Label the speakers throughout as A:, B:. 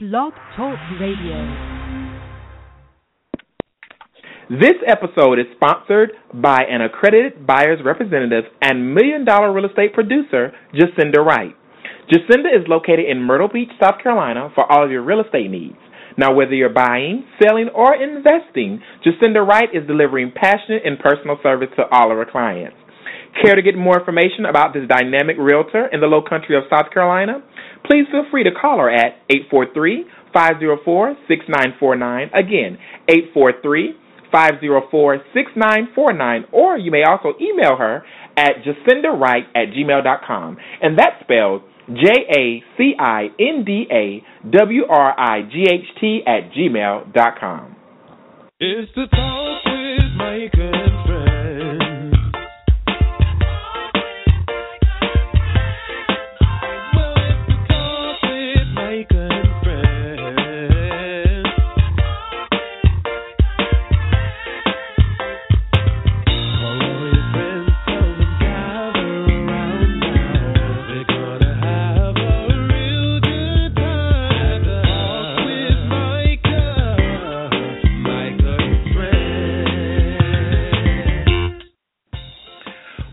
A: Blog Talk Radio.
B: This episode is sponsored by an accredited buyer's representative and million dollar real estate producer, Jacinda Wright. Jacinda is located in Myrtle Beach, South Carolina for all of your real estate needs. Now, whether you're buying, selling, or investing, Jacinda Wright is delivering passionate and personal service to all of her clients. Care to get more information about this dynamic realtor in the low country of South Carolina? Please feel free to call her at 843 504 6949. Again, 843 504 6949. Or you may also email her at jacindawright at gmail.com. And that's spelled J A C I N D A W R I G H T at gmail.com.
C: It's the with Micah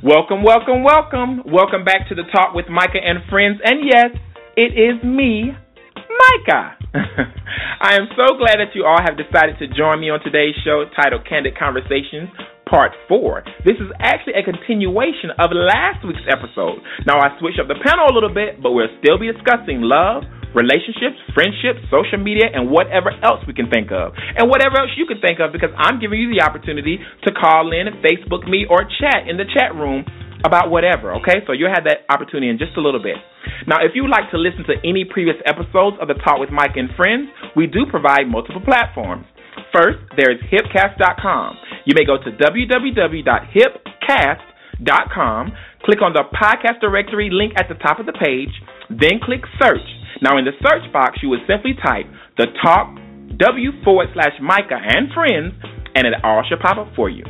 B: Welcome, welcome, welcome. Welcome back to the Talk with Micah and Friends. And yes, it is me, Micah. I am so glad that you all have decided to join me on today's show titled Candid Conversations Part 4. This is actually a continuation of last week's episode. Now, I switched up the panel a little bit, but we'll still be discussing love, relationships, friendships, social media, and whatever else we can think of. And whatever else you can think of, because I'm giving you the opportunity to call in Facebook me or chat in the chat room about whatever, okay? So you'll have that opportunity in just a little bit. Now, if you would like to listen to any previous episodes of the Talk with Micah and Friends, we do provide multiple platforms. First, there is hipcast.com. You may go to www.hipcast.com, click on the podcast directory link at the top of the page, then click search. Now, in the search box, you would simply type the Talk W forward slash Micah and Friends, and it all should pop up for you.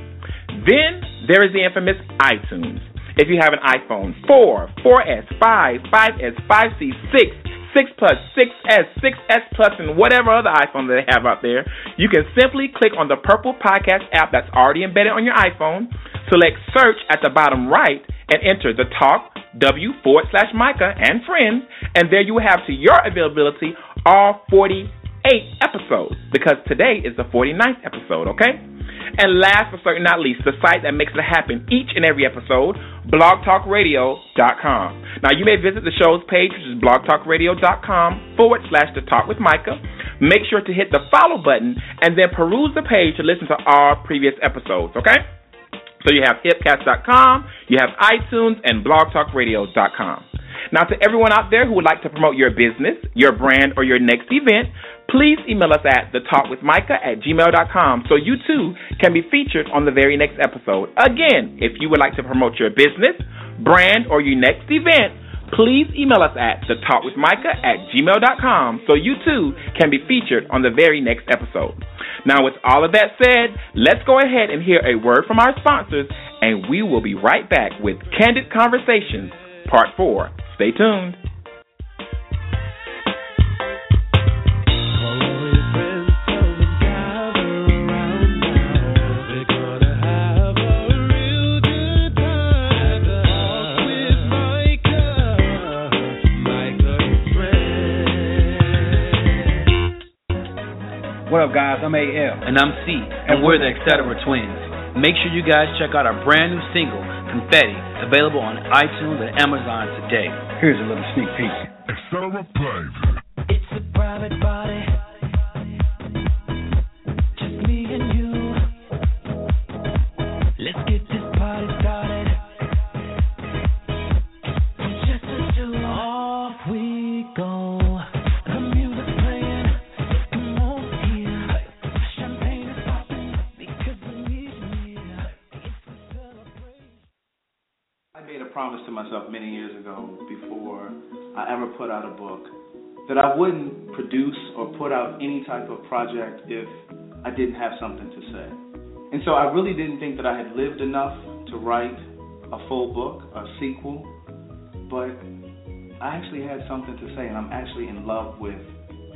B: Then there is the infamous iTunes. If you have an iPhone 4, 4S, 5, 5S, 5C, 6, 6 Plus, 6S, 6S Plus, and whatever other iPhone that they have out there, you can simply click on the purple podcast app that's already embedded on your iPhone, select search at the bottom right, and enter the talk W forward slash Micah and friends, and there you have to your availability all 48 episodes because today is the 49th episode, okay? And last but certainly not least, the site that makes it happen each and every episode, blogtalkradio.com. Now, you may visit the show's page, which is blogtalkradio.com forward slash the talk with Micah. Make sure to hit the follow button and then peruse the page to listen to all previous episodes, okay? So you have hipcast.com, you have iTunes, and blogtalkradio.com. Now, to everyone out there who would like to promote your business, your brand, or your next event, please email us at thetalkwithmicah at gmail.com so you too can be featured on the very next episode. Again, if you would like to promote your business, brand, or your next event, please email us at thetalkwithmicah at gmail.com so you too can be featured on the very next episode. Now, with all of that said, let's go ahead and hear a word from our sponsors, and we will be right back with Candid Conversations, Part 4. Stay tuned.
D: What up, guys? I'm AL.
E: And I'm C, and we're the Etc. Twins. Make sure you guys check out our brand new single, Confetti, available on iTunes and Amazon today.
D: Here's a little sneak peek.
F: It's a private party.
G: I ever put out a book that I wouldn't produce or put out any type of project if I didn't have something to say. And so I really didn't think that I had lived enough to write a full book, a sequel, but I actually had something to say, and I'm actually in love with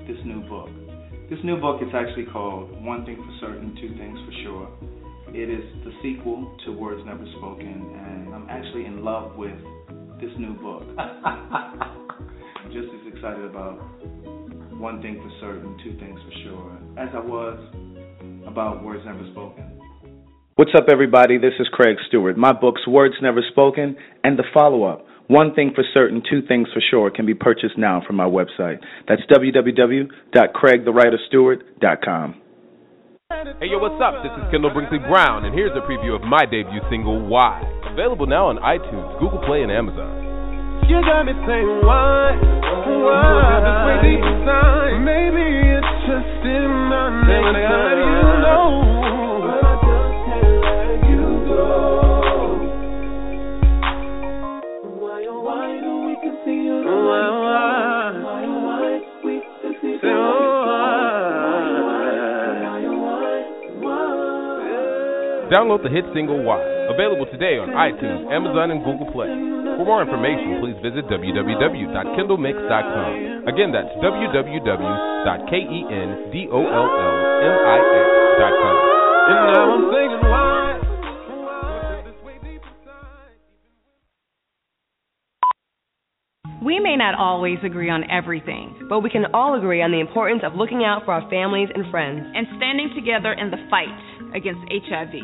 G: this new book. This new book is actually called One Thing for Certain, Two Things for Sure. It is the sequel to Words Never Spoken, and I'm actually in love with this new book. I'm just as excited about One Thing for Certain, Two Things for Sure as I was about Words Never Spoken.
D: What's up, everybody? This is Craig Stewart. My books, Words Never Spoken, and the follow up, One Thing for Certain, Two Things for Sure, can be purchased now from my website. That's www.craigthewriterstewart.com.
H: Hey yo, what's up? This is Kendall Brinkley Brown, and here's a preview of my debut single, Why. Available now on iTunes, Google Play, and Amazon.
C: You got me saying why, why this way deep inside. Maybe it's just in my nature. You know,
H: Download the hit single Why. Available today on iTunes, Amazon, and Google Play. For more information, please visit www.kindlemix.com. Again, that's www.kendolmix.com.
C: And now I'm thinking why, why this way deep inside.
I: We may not always agree on everything,
J: But we can all agree on the importance of looking out for our families and friends.
I: and standing together in the fight against HIV.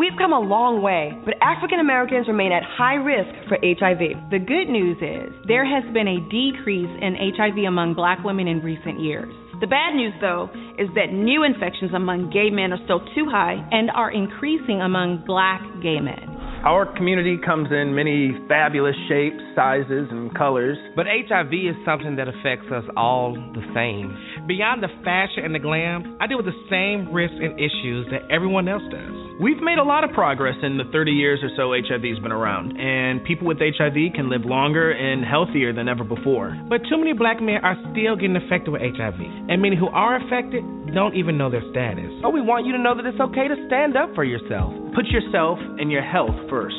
J: We've come a long way, but African Americans remain at high risk for HIV.
A: The good news is there has been a decrease in HIV among black women in recent years
I: The bad news, though, is that new infections among gay men are still too high.
A: and are increasing among black gay men.
K: Our community comes in many fabulous shapes, sizes, and colors.
L: But HIV is something that affects us all the same. Beyond the fashion and the glam, I deal with the same risks and issues that everyone else does.
K: We've made a lot of progress in the 30 years or so HIV's been around, and people with HIV can live longer and healthier than ever before.
L: But too many black men are still getting affected with HIV, and many who are affected don't even know their status.
M: So we want you to know that it's okay to stand up for yourself.
K: Put yourself and your health first.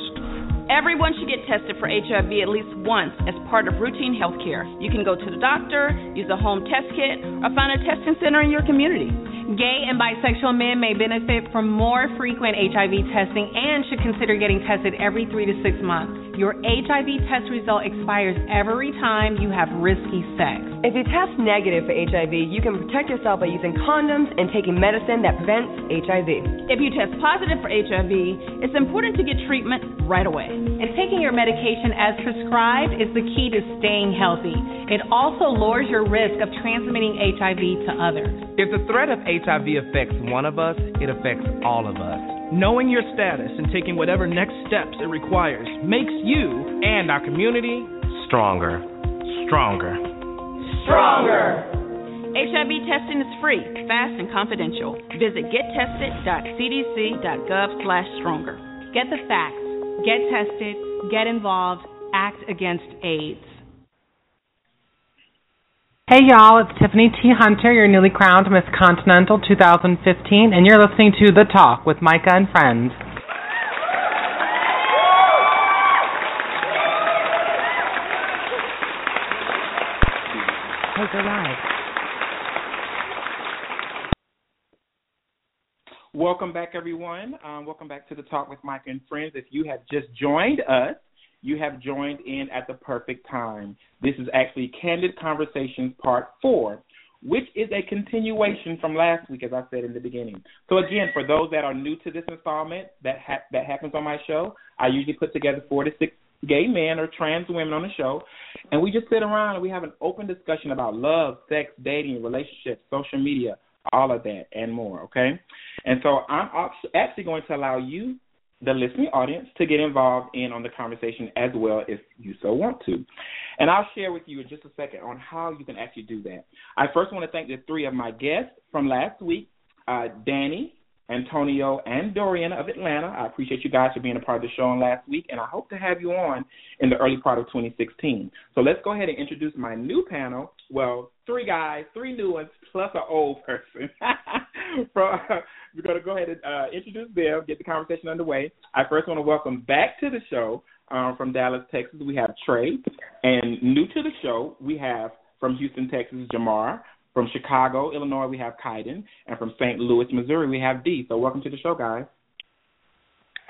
I: Everyone should get tested for HIV at least once as part of routine health care. You can go to the doctor, use a home test kit, or find a testing center in your community.
A: Gay and bisexual men may benefit from more frequent HIV testing and should consider getting tested every three to six months. Your HIV test result expires every time you have risky sex.
J: If you test negative for HIV, you can protect yourself by using condoms and taking medicine that prevents HIV.
I: If you test positive for HIV, it's important to get treatment right away.
A: And taking your medication as prescribed is the key to staying healthy. It also lowers your risk of transmitting HIV to others.
M: If the threat of HIV affects one of us, it affects all of us.
K: Knowing your status and taking whatever next steps it requires makes you
L: And our community, stronger. Stronger.
I: Stronger! HIV testing is free, fast, and confidential. Visit gettested.cdc.gov slash stronger.
A: Get the facts, get tested, get involved, act against AIDS.
N: Hey y'all, it's Tiffany T. Hunter, your newly crowned Miss Continental 2015, and you're listening to The Talk with Micah and Friends.
J: Hey, go live.
B: Welcome back, everyone. Um, welcome back to the Talk with Micah and Friends. If you have just joined us, you have joined in at the perfect time. This is actually Candid Conversations Part 4, which is a continuation from last week, as I said in the beginning. So, again, for those that are new to this installment that, ha- that happens on my show, I usually put together four to six gay men or trans women on the show, and we just sit around and we have an open discussion about love, sex, dating, relationships, social media, all of that and more, okay? And so I'm actually going to allow you, the listening audience, to get involved in on the conversation as well if you so want to. And I'll share with you in just a second on how you can actually do that. I first want to thank the three of my guests from last week, uh, Danny, Antonio, and Dorian of Atlanta. I appreciate you guys for being a part of the show on last week, and I hope to have you on in the early part of 2016. So let's go ahead and introduce my new panel. Well, three guys, three new ones, plus an old person. From, we're going to go ahead and uh, introduce them, get the conversation underway. I first want to welcome back to the show um, from Dallas, Texas, we have Tre. And new to the show, we have from Houston, Texas, Jamar. From Chicago, Illinois, we have Kydon, and from St. Louis, Missouri, we have Dee. So welcome to the show, guys.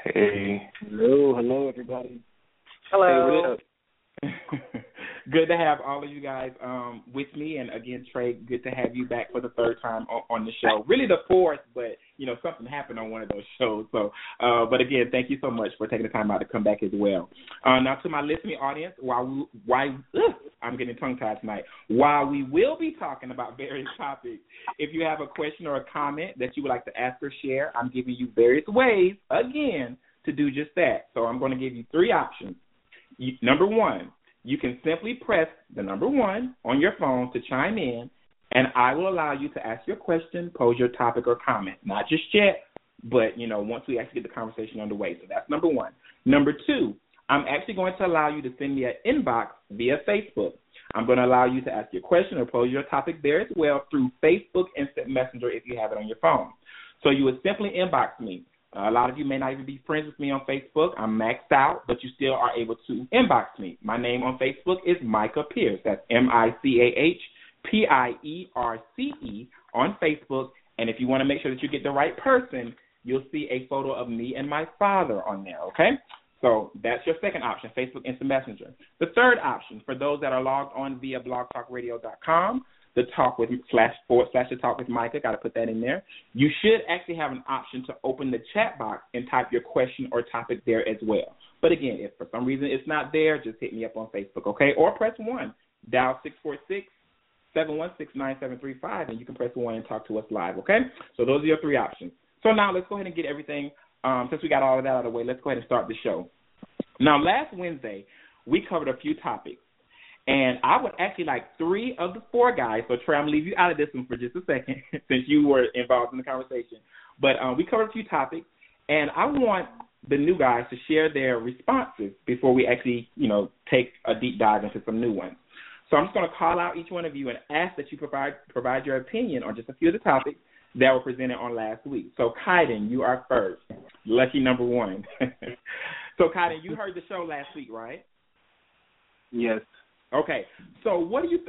O: Hey. Hello, hello, everybody.
B: Hello. good to have all of you guys um, with me, and again, Tre, good to have you back for the third time on, on the show. Really the fourth, but you know something happened on one of those shows. So, uh, but again, thank you so much for taking the time out to come back as well. Uh, now, to my listening audience, while we, why ugh, I'm getting tongue tied tonight. While we will be talking about various topics, if you have a question or a comment that you would like to ask or share, I'm giving you various ways again to do just that. So I'm going to give you three options. Number one, you can simply press the number one on your phone to chime in, and I will allow you to ask your question, pose your topic or comment. Not just yet, but you know, once we actually get the conversation underway. So that's number one. Number two, I'm actually going to allow you to send me an inbox via Facebook. I'm going to allow you to ask your question or pose your topic there as well through Facebook Instant Messenger if you have it on your phone. So you would simply inbox me. A lot of you may not even be friends with me on Facebook. I'm maxed out, but you still are able to inbox me. My name on Facebook is Micah Pierce. That's M I C A H P I E R C E on Facebook. And if you want to make sure that you get the right person, you'll see a photo of me and my father on there, okay? So that's your second option, Facebook Instant Messenger. The third option, for those that are logged on via blogtalkradio.com, the talk with slash forward slash the talk with Micah. Got to put that in there. You should actually have an option to open the chat box and type your question or topic there as well. But again, if for some reason it's not there, just hit me up on Facebook, okay? Or press one, dial six four six seven one six nine seven three five, and you can press one and talk to us live, okay? So those are your three options. So now let's go ahead and get everything. Um, since we got all of that out of the way, let's go ahead and start the show. Now, last Wednesday, we covered a few topics. And I would actually like three of the four guys. So Tre, I'm gonna leave you out of this one for just a second, since you were involved in the conversation. But um, we covered a few topics, and I want the new guys to share their responses before we actually, you know, take a deep dive into some new ones. So I'm just going to call out each one of you and ask that you provide provide your opinion on just a few of the topics that were presented on last week. So Kydon, you are first. Lucky number one. so Kydon, you heard the show last week, right?
O: Yes.
B: Okay. So what do you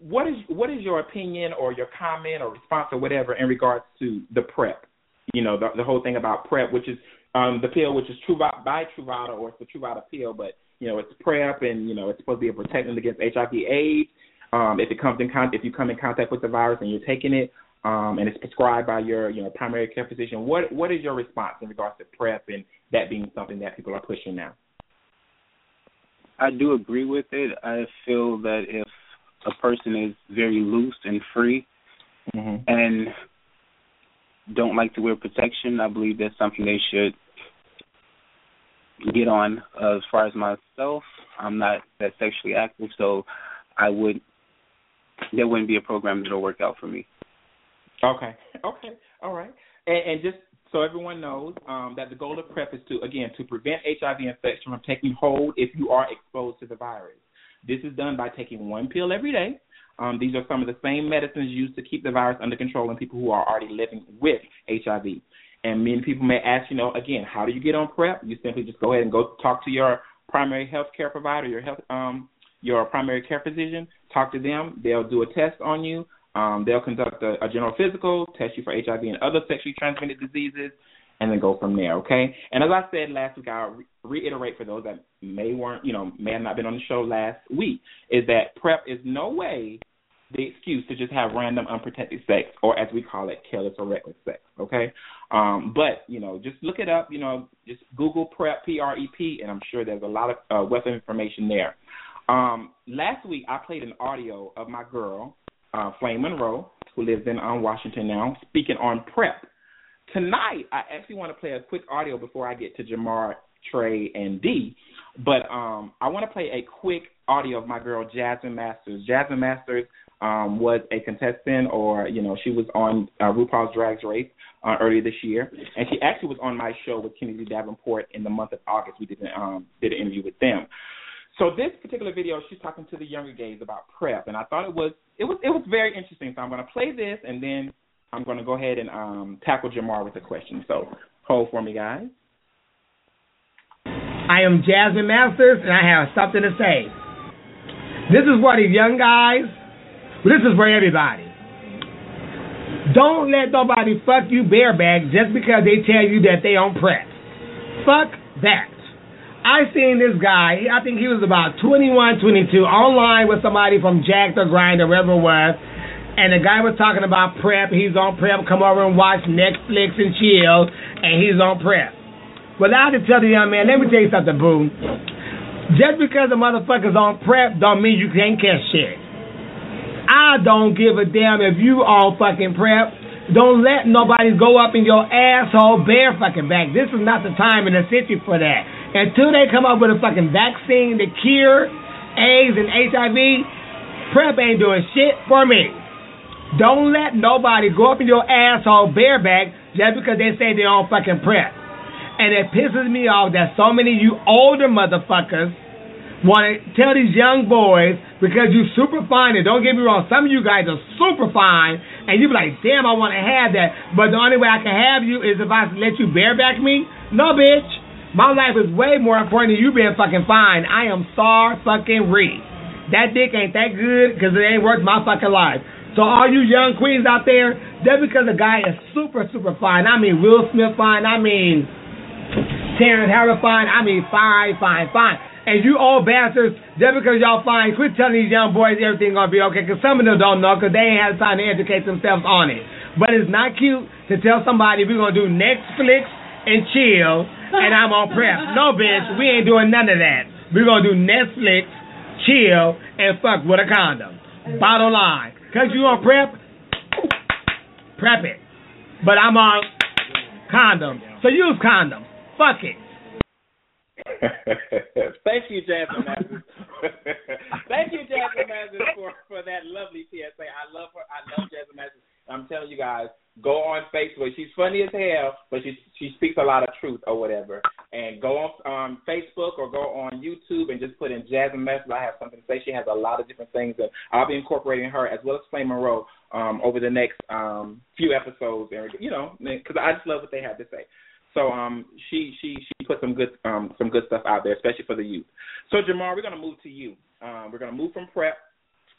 B: what is what is your opinion or your comment or response or whatever in regards to the PrEP? You know, the the whole thing about PrEP, which is um the pill which is Truvada by Truvada or it's the Truvada pill, but you know, it's PrEP and you know, it's supposed to be a protectant against HIV AIDS. Um if it comes in con- if you come in contact with the virus and you're taking it, um and it's prescribed by your, you know, primary care physician, what what is your response in regards to PrEP and that being something that people are pushing now?
O: I do agree with it. I feel that if a person is very loose and free
B: mm-hmm.
O: and don't like to wear protection, I believe that's something they should get on. Uh, as far as myself, I'm not that sexually active, so I would there wouldn't be a program that'll work out for me.
B: Okay. Okay. All right. And, and just so everyone knows um, that the goal of PrEP is to, again, to prevent HIV infection from taking hold if you are exposed to the virus. This is done by taking one pill every day. Um, these are some of the same medicines used to keep the virus under control in people who are already living with HIV. And many people may ask, you know, again, how do you get on PrEP? You simply just go ahead and go talk to your primary health care provider, your health, um, your primary care physician. Talk to them. They'll do a test on you. Um, they'll conduct a, a general physical, test you for HIV and other sexually transmitted diseases, and then go from there. Okay. And as I said last week, I'll re- reiterate for those that may weren't, you know, may have not been on the show last week, is that PrEP is no way the excuse to just have random unprotected sex, or as we call it, careless or reckless sex. Okay. Um, but you know, just look it up. You know, just Google PrEP, P R E P, and I'm sure there's a lot of uh, wealth of information there. Um, last week, I played an audio of my girl uh, Flame Monroe, who lives in um, Washington now, speaking on PrEP. Tonight, I actually want to play a quick audio before I get to Jamar, Tre, and Dee. But um, I want to play a quick audio of my girl Jasmine Masters. Jasmine Masters um, was a contestant, or you know, she was on uh, RuPaul's Drag Race uh, earlier this year, and she actually was on my show with Kennedy Davenport in the month of August. We did um, did an interview with them. So this particular video, she's talking to the younger gays about PrEP, and I thought it was it was it was very interesting. So I'm going to play this, and then I'm going to go ahead and um, tackle Jamar with a question. So hold for me, guys.
P: I am Jasmine Masters, and I have something to say. This is for these young guys, this is for everybody. Don't let nobody fuck you bareback just because they tell you that they on PrEP. Fuck that. I seen this guy, I think he was about 21, 22, online with somebody from Jack the Grindr, wherever it was, and the guy was talking about PrEP. He's on PrEP. Come over and watch Netflix and chill, and he's on PrEP. Well, I had to tell the young man, let me tell you something, boo. Just because a motherfucker's on PrEP don't mean you can't catch shit. I don't give a damn if you on fucking PrEP. Don't let nobody go up in your asshole bare fucking back. This is not the time and the city for that. Until they come up with a fucking vaccine to cure AIDS and HIV, PrEP ain't doing shit for me. Don't let nobody go up in your asshole bareback just because they say they're on fucking PrEP. And it pisses me off that so many of you older motherfuckers want to tell these young boys because you super fine. And don't get me wrong, some of you guys are super fine, and you be like, damn, I want to have that. But the only way I can have you is if I let you bareback me. No, bitch. My life is way more important than you being fucking fine. I am sorry fucking re. That dick ain't that good because it ain't worth my fucking life. So all you young queens out there, just because a guy is super, super fine, I mean Will Smith fine, I mean Terrence Howard fine, I mean fine, fine, fine. And you all bastards, just because y'all fine, quit telling these young boys everything gonna be okay, because some of them don't know, because they ain't had time to educate themselves on it. But it's not cute to tell somebody we're gonna do Netflix and chill, and I'm on PrEP. No, bitch, we ain't doing none of that. We're gonna do Netflix, chill, and fuck with a condom. Bottom line, cause you on PrEP, prep it. But I'm on condom, so use condom. Fuck it.
B: Thank you, Jasmine Masters. Thank you, Jasmine Masters, for, for that lovely PSA. I love her. I love Jasmine Masters. I'm telling you guys, go on Facebook. She's funny as hell, but she she speaks a lot of truth or whatever. And go on um, Facebook or go on YouTube and just put in Jasmine Masters. I have something to say. She has a lot of different things, and I'll be incorporating her as well as Flame Monroe um, over the next um, few episodes. And you know, because I just love what they have to say. So um, she she she put some good um, some good stuff out there, especially for the youth. So Jamar, we're gonna move to you. Um, we're gonna move from PrEP,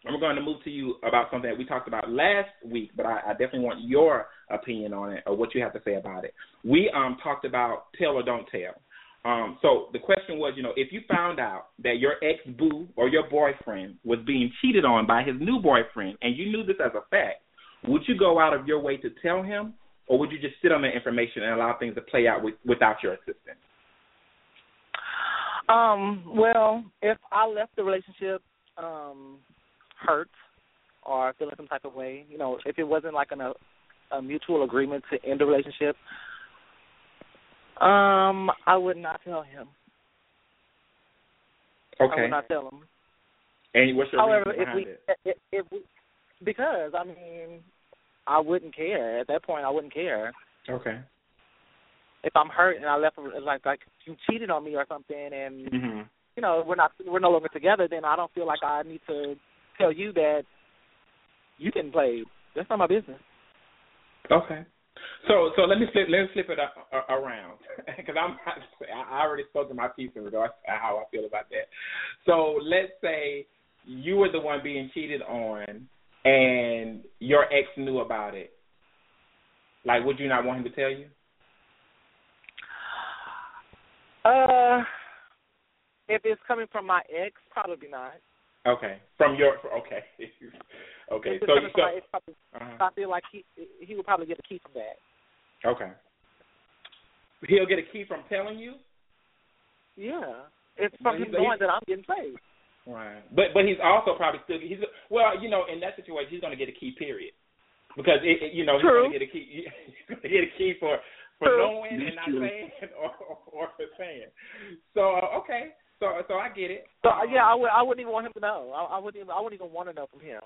B: and we're going to move to you about something that we talked about last week. But I, I definitely want your opinion on it or what you have to say about it. We um, talked about tell or don't tell. Um, so the question was, you know, if you found out that your ex boo or your boyfriend was being cheated on by his new boyfriend, and you knew this as a fact, would you go out of your way to tell him, or would you just sit on the information and allow things to play out with, without your assistance?
Q: Um, well, if I left the relationship um hurt or feeling some type of way, you know, if it wasn't like an, a, a mutual agreement to end the relationship, um, I would not tell him.
B: Okay.
Q: I would not tell him.
B: And what's your
Q: However,
B: reason
Q: if we,
B: it?
Q: if, if we, because I mean, I wouldn't care at that point. I wouldn't care
B: Okay.
Q: if I'm hurt and I left like like you cheated on me or something, and
B: hmm
Q: you know we're not we're no longer together. Then I don't feel like I need to tell you that you didn't play. That's not my business.
B: Okay. So so let me flip let me flip it a, a, around because I'm I already spoke to my piece in regards to how I feel about that. So let's say you were the one being cheated on and your ex knew about it. Like, would you not want him to tell you?
Q: Uh, if it's coming from my ex, probably not.
B: Okay. From your okay. okay. So you so
Q: ex, probably,
B: uh-huh.
Q: I feel like he he would probably get a key from that.
B: okay. He'll get a key from telling you.
Q: Yeah, it's from him knowing that I'm getting played.
B: Right. But but he's also probably still he's well you know in that situation he's going to get a key period because it, it, you know he's going to get a key he's going to get a key for for
Q: True.
B: knowing and not saying or, or or for saying. So uh, okay. So so I get it.
Q: So uh, yeah, I would I wouldn't even want him to know. I, I wouldn't even I wouldn't even want to know from him.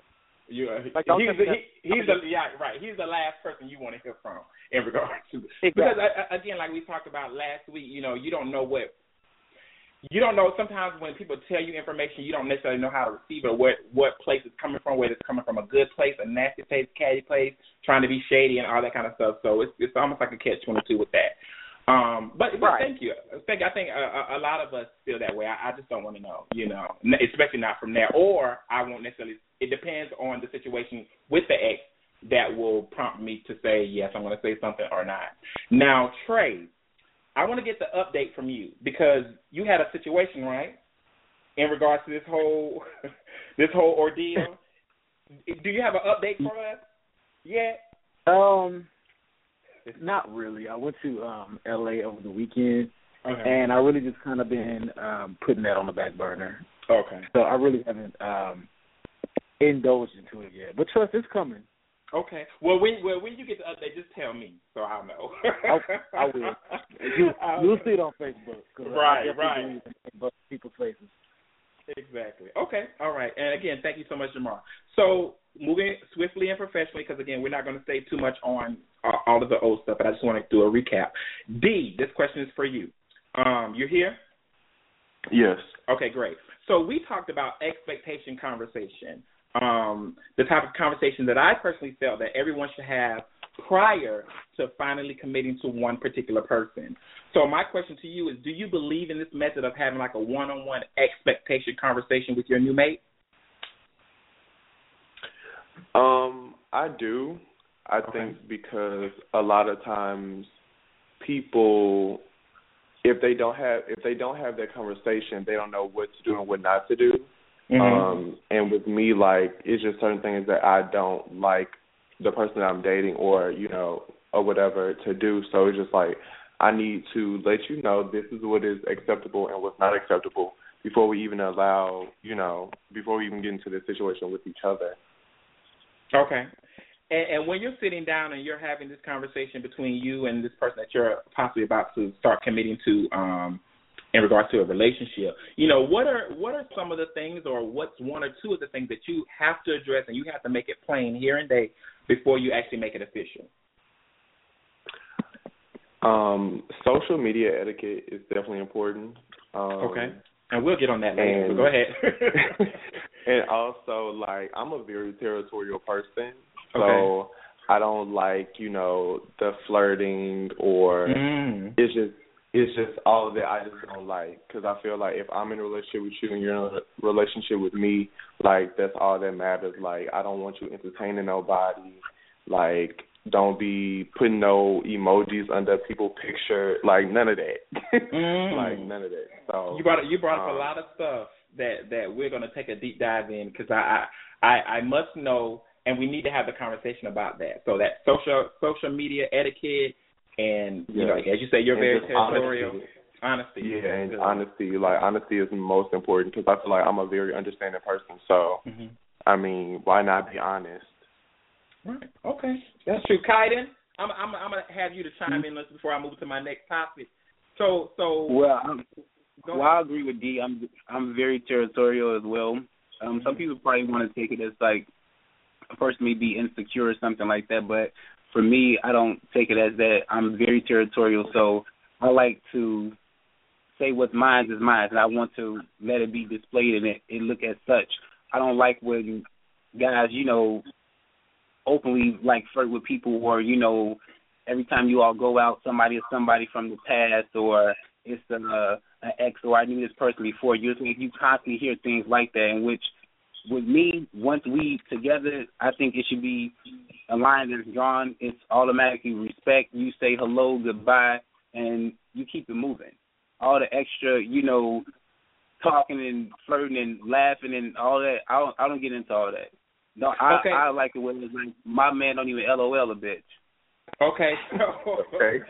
B: You, uh,
Q: Like,
B: he's the, he, he's the yeah right. He's the last person you want to hear from in regards to
Q: Exactly.
B: because uh, again, like we talked about last week, you know, you don't know what you don't know. Sometimes when people tell you information, you don't necessarily know how to receive it, or what what place it's coming from, whether it's coming from a good place, a nasty place, catty place, trying to be shady and all that kind of stuff. So it's it's almost like a catch twenty two with that. Um, but, but
Q: Right.
B: thank you. Thank. I think a, a- a lot of us feel that way. I, I just don't want to know, you know, especially not from there. Or I won't necessarily. It depends on the situation with the ex that will prompt me to say yes, I'm going to say something or not. Now, Tre, I want to get the update from you because you had a situation, right, in regards to this whole this whole ordeal. Do you have an update for us yet?
R: Um, not really. I went to um LA over the weekend,
B: Okay.
R: and I really just kind of been um putting that on the back burner.
B: Okay.
R: So I really haven't um indulged into it yet. But trust, it's coming.
B: Okay. Well, when well when you get the update, just tell me so I'll know.
R: I, I will. You,
B: I'll
R: you'll
B: know.
R: see it on Facebook.
B: Right, right.
R: believe people's faces.
B: Exactly. Okay. All right. And again, thank you so much, Jamar. So moving swiftly and professionally, because again, we're not going to stay too much on uh, all of the old stuff, but I just want to do a recap. Dee, this question is for you. Um, you're here.
S: Yes.
B: Okay, great. So we talked about expectation conversation. Um, the type of conversation that I personally felt that everyone should have prior to finally committing to one particular person. So my question to you is do you believe in this method of having like a one on one expectation conversation with your new mate?
S: Um, I do. I think because a lot of times people if they don't have if they don't have that conversation, they don't know what to do and what not to do.
B: Mhm.
S: Um, and with me, like it's just certain things that I don't like the person that I'm dating or you know or whatever to do. So it's just like I need to let you know this is what is acceptable and what's not acceptable before we even allow you know before we even get into this situation with each other.
B: Okay. And, and when you're sitting down and you're having this conversation between you and this person that you're possibly about to start committing to, um, in regards to a relationship, you know, what are what are some of the things, or what's one or two of the things that you have to address and you have to make it plain here and there before you actually make it official?
S: Um, social media etiquette is definitely important. Um,
B: Okay. And we'll get on that later.
S: and-
B: go ahead.
S: and also, like, I'm a very territorial person, so
B: Okay.
S: I don't like, you know, the flirting or
B: Mm.
S: it's just it's just all of that I just don't like because I feel like if I'm in a relationship with you and you're in a relationship with me, like that's all that matters. Like I don't want you entertaining nobody. Like don't be putting no emojis under people picture. Like none of that.
B: Mm.
S: like none of that. So
B: you brought you brought up
S: um,
B: a lot of stuff that that we're going to take a deep dive in because I, I I I must know and we need to have the conversation about that. So that social social media etiquette and you know
S: Yeah.
B: as you say you're
S: And
B: very territorial.
S: honesty.
B: Honesty.
S: Yeah, and
B: Good.
S: honesty. Like honesty is most important because I feel like I'm a very understanding person. So
B: Mhm.
S: I mean, why not be honest?
B: Right. Okay. That's true. Kydon, I'm I'm I'm gonna have you to chime in just before I move to my next topic. So so
O: Well, I'm,
B: Go
O: well, I agree with Dee. I'm I'm very territorial as well. Um, some people probably want to take it as like a person may be insecure or something like that, but for me, I don't take it as that. I'm very territorial, so I like to say what's mine is mine, and I want to let it be displayed and it, it look as such. I don't like when guys, you know, openly like flirt with people or you know every time you all go out somebody is somebody from the past or it's an uh, an ex or I knew this person before you you constantly hear things like that in which with me once we together I think it should be a line that's drawn it's automatically respect you say hello goodbye and you keep it moving all the extra you know talking and flirting and laughing and all that I don't I don't get into all that no I
B: Okay.
O: I like it when it's like my man don't even LOL a bitch
B: Okay. So
S: Okay.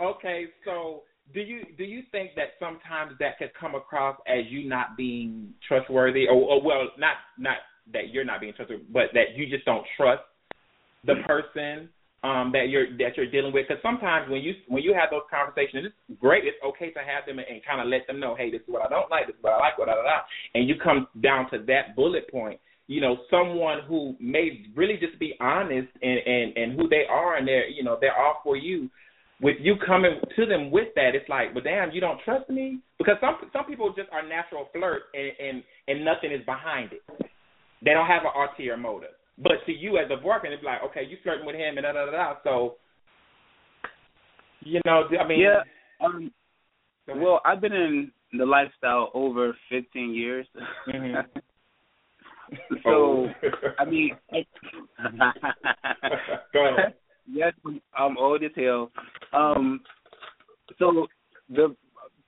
B: okay. So do you do you think that sometimes that could come across as you not being trustworthy, or, or well, not not that you're not being trustworthy, but that you just don't trust the person um that you're that you're dealing with? Because sometimes when you when you have those conversations, it's great. It's okay to have them and, and kind of let them know, hey, this is what I don't like, this is what I like, what da da, and you come down to that bullet point you know someone who may really just be honest and and and who they are and they're you know they're all for you with you coming to them with that it's like well, damn you don't trust me because some some people just are natural flirt and and and nothing is behind it they don't have an ulterior motive but to you as a boyfriend it's like okay you flirting with him and da da da da so you know i mean
O: yeah um well I've been in the lifestyle over 15 years
B: Mhm.
O: So
B: Oh.
O: I mean,
B: Go ahead.
O: Yes, I'm old as hell. Um, so the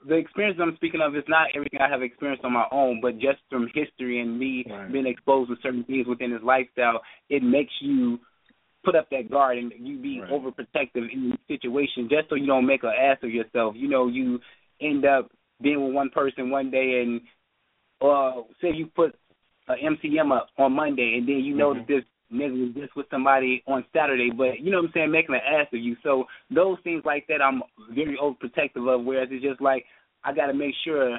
O: the experience I'm speaking of is not everything I have experienced on my own, but just from history and me being exposed to certain things within his lifestyle, it makes you put up that guard and you be overprotective in the situation just so you don't make an ass of yourself. You know, you end up being with one person one day and uh say you put a MCM up on Monday and then you know that this nigga was just with somebody on Saturday, but you know what I'm saying, making an ass of you. So those things like that I'm very overprotective of, whereas it's just like I gotta make sure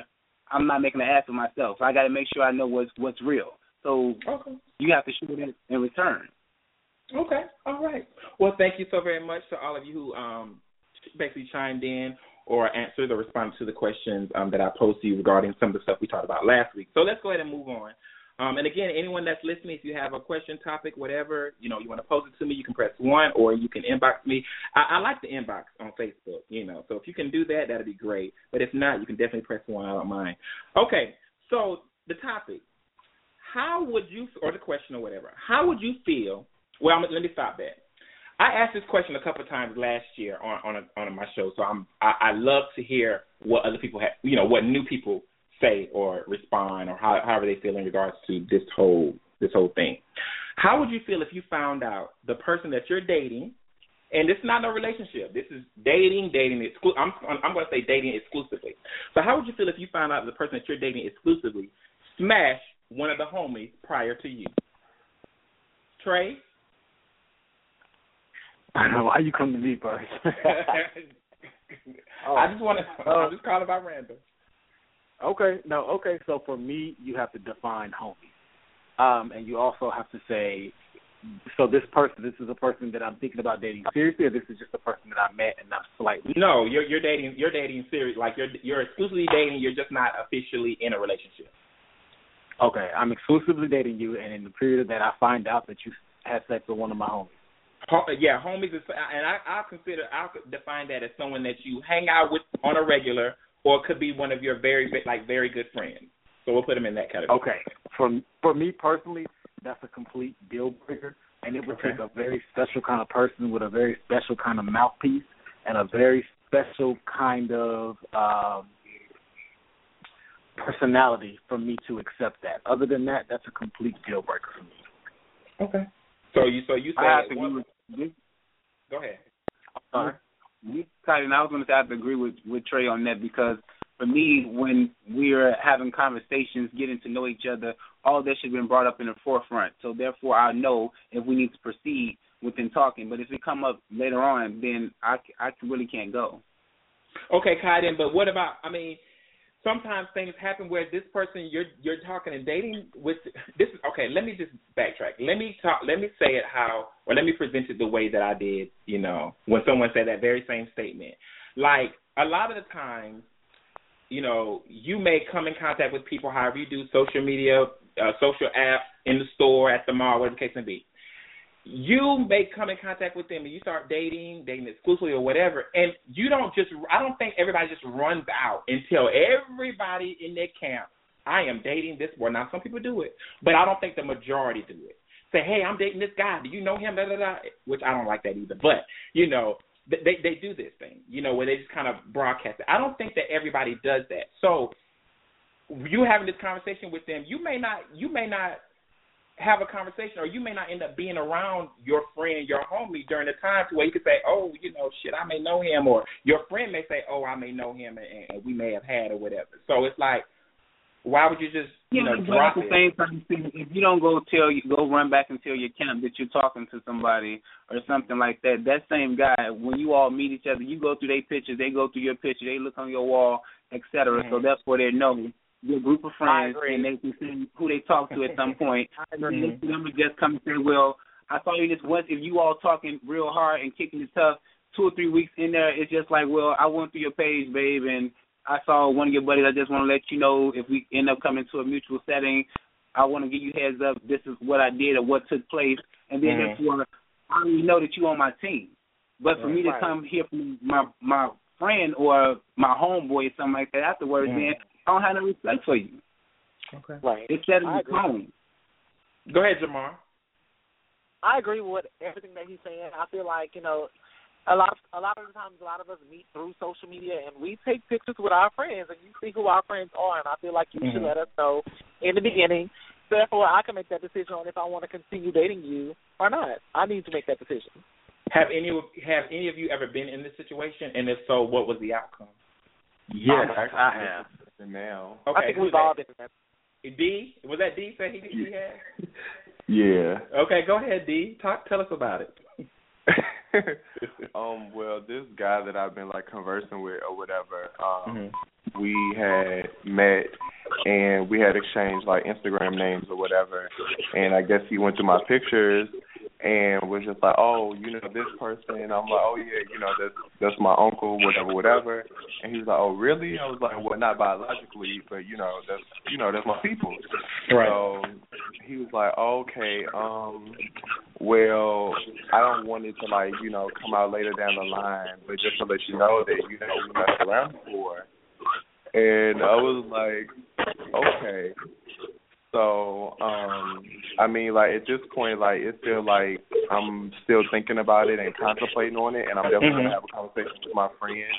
O: I'm not making an ass of myself. I gotta make sure I know what's what's real. So
B: Okay.
O: you have to show that in return.
B: Okay. All right. Well, thank you so very much to all of you who um, basically chimed in or answered or responded to the questions um, that I posed to you regarding some of the stuff we talked about last week. So let's go ahead and move on. Um, and again, anyone that's listening, if you have a question, topic, whatever, you know, you want to pose it to me, you can press one, or you can inbox me. I, I like the inbox on Facebook, you know. So if you can do that, that'd be great. But if not, you can definitely press one. I don't mind. Okay. So the topic: How would you, or the question, or whatever, how would you feel? Well, I'm, let me stop that. I asked this question a couple of times last year on on, a, on my show, so I'm I, I love to hear what other people have, you know, what new people say or respond or how, however they feel in regards to this whole this whole thing. How would you feel if you found out the person that you're dating, and this is not no relationship. This is dating, dating exclu- I'm I'm going to say dating exclusively. So how would you feel if you found out the person that you're dating exclusively smashed one of the homies prior to you? Tre.
R: I don't know why you come to me first.
B: I just want to. Oh. I'm just calling about random.
R: Okay, no, okay. So for me, you have to define homie, um, and you also have to say, so this person, this is a person that I'm thinking about dating seriously, or this is just a person that I met and I'm slightly.
B: No, you're you're dating. You're dating serious. Like you're you're exclusively dating. You're just not officially in a relationship.
R: Okay, I'm exclusively dating you, and in the period that I find out that you had sex with one of my homies.
B: Yeah, homies is, and I I consider I define that as someone that you hang out with on a regular, or could be one of your very like very good friends. So we'll put them in that category.
R: Okay, for for me personally, that's a complete deal breaker, and it would
B: Okay.
R: take a very special kind of person with a very special kind of mouthpiece and a very special kind of um, personality for me to accept that. Other than that, that's a complete deal breaker for me.
B: Okay. So you so you say
O: I have to
B: one-
O: agree with.
B: Go ahead.
O: Sorry. Of, I was going to say I have to agree with with Tre on that because for me, when we're having conversations, getting to know each other, all that should have been brought up in the forefront. So therefore, I know if we need to proceed within talking. But if it come up later on, then I I really can't go.
B: Okay, Kydon, but what about? I mean, sometimes things happen where this person you're you're talking and dating with this is okay. Let me just backtrack. Let me talk. Let me say it how, or let me present it the way that I did. You know, when someone said that very same statement. Like a lot of the times, you know, you may come in contact with people, however you do, social media, uh, social apps, in the store, at the mall, whatever the case may be you may come in contact with them and you start dating, dating exclusively or whatever, and you don't just I don't think everybody just runs out and tell everybody in their camp, I am dating this boy. Now some people do it, but I don't think the majority do it. Say, hey, I'm dating this guy. Do you know him? Da, da, da. Which I don't like that either. But you know, they they they do this thing, you know, where they just kind of broadcast it. I don't think that everybody does that. So you having this conversation with them, you may not you may not have a conversation, or you may not end up being around your friend, your homie during the time to where you could say, "Oh, you know, shit, I may know him," or your friend may say, "Oh, I may know him," and, and we may have had or whatever. So it's like, why would you just, you know,
O: but
B: drop
O: the same time, if you don't go tell you go run back and tell your camp that you're talking to somebody or something like that, that same guy, when you all meet each other, you go through their pictures, they go through your picture, they look on your wall, etc. So
B: Mhm.
O: that's where they know your group of friends, and they can see who they talk to at some point.
B: I
O: So
B: agree.
O: most of them would just come and say, "Well, I saw you this once. If you all talking real hard and kicking it tough, two or three weeks in there, it's just like, well, I went through your page, babe, and I saw one of your buddies. I just want to let you know if we end up coming to a mutual setting, I want to give you heads up. This is what I did or what took place, and then
B: Mhm.
O: therefore, I already know that you on my team. But for me to
B: Right.
O: come here from my my friend or my homeboy or something like that afterwards,
B: Mhm.
O: then I don't have no respect for you.
B: Okay.
R: Right.
O: It set
R: I
O: the tone.
B: Go ahead, Jamar.
Q: I agree with everything that he's saying. I feel like you know, a lot of a lot of the times, a lot of us meet through social media, and we take pictures with our friends, and you see who our friends are. And I feel like you should
B: Mhm.
Q: let us know in the beginning. Therefore, I can make that decision on if I want to continue dating you or not. I need to make that decision.
B: Have any of have any of you ever been in this situation? And if so, what was the outcome?
R: Yes,
S: I'm
R: I have.
S: Now.
B: Okay,
Q: I think we've all been in that.
B: Dee was that Dee? Say he he had.
S: Yeah.
B: Okay, go ahead, Dee. Talk. Tell us about it.
S: um, well, this guy that I've been like conversing with or whatever, um,
B: Mm-hmm.
S: We had met and we had exchanged like Instagram names or whatever. And I guess he went through my pictures and was just like, oh, you know this person. And I'm like, oh yeah, you know that's that's my uncle, whatever, whatever. And he was like, oh really? I was like, well, not biologically, but you know that's you know that's my people.
B: Right.
S: So he was like, oh, okay, um, well, I don't want it to like you know come out later down the line, but just to let you know that you know we messed around before. And I was like, okay. So, um, I mean, like at this point, like it's still like I'm still thinking about it and contemplating on it, and I'm definitely
B: Mhm.
S: gonna have a conversation with my friend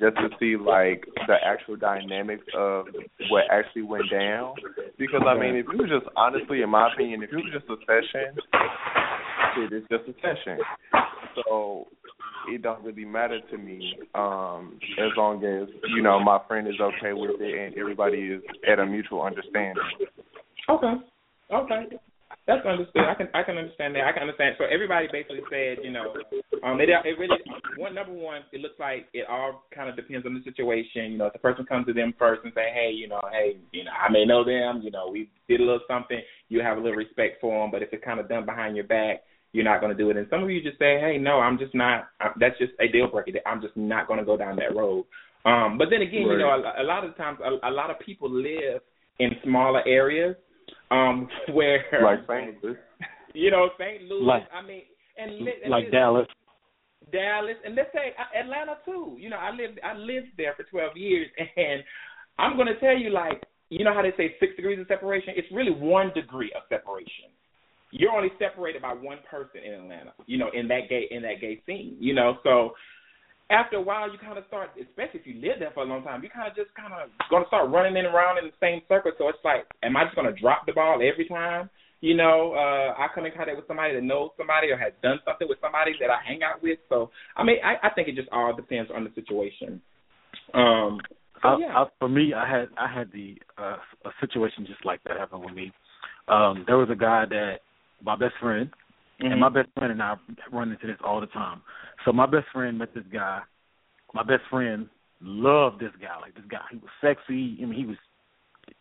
S: just to see like the actual dynamics of what actually went down. Because I mean, if it was just honestly, in my opinion, if it was just a session, shit, it's just a session. So it don't really matter to me um as long as you know my friend is okay with it and everybody is at a mutual understanding.
B: Okay. Okay. That's understood. I can I can understand that. I can understand. So everybody basically said, you know, um, it it really one number one. It looks like it all kind of depends on the situation. You know, if the person comes to them first and say, hey, you know, hey, you know, I may know them. You know, we did a little something. You have a little respect for them. But if it's kind of done behind your back, you're not going to do it. And some of you just say, hey, no, I'm just not. That's just a deal breaker. I'm just not going to go down that road. Um, but then again, you know, a, a lot of times, a, a lot of people live in smaller areas um, where
S: Like St. Louis.
B: you know, St. Louis.
R: Like-
B: I mean, and, and
R: like
B: li-
R: Dallas.
B: Dallas, and let's say uh, Atlanta too. You know, I lived I lived there for twelve years, and I'm going to tell you, like, you know how they say six degrees of separation? It's really one degree of separation. You're only separated by one person in Atlanta. You know, in that gay in that gay scene. You know, so after a while, you kind of start, especially if you live there for a long time, you kind of just kind of going to start running in and around in the same circle. So it's like, am I just going to drop the ball every time? You know, uh, I come in contact with somebody that knows somebody or has done something with somebody that I hang out with. So, I mean, I, I think it just all depends on the situation. Um, so,
R: I,
B: yeah.
R: I, for me, I had I had the uh, a situation just like that happen with me. Um, there was a guy that my best friend,
B: Mhm.
R: and my best friend and I run into this all the time. So my best friend met this guy. My best friend loved this guy. Like this guy, he was sexy. I mean, he was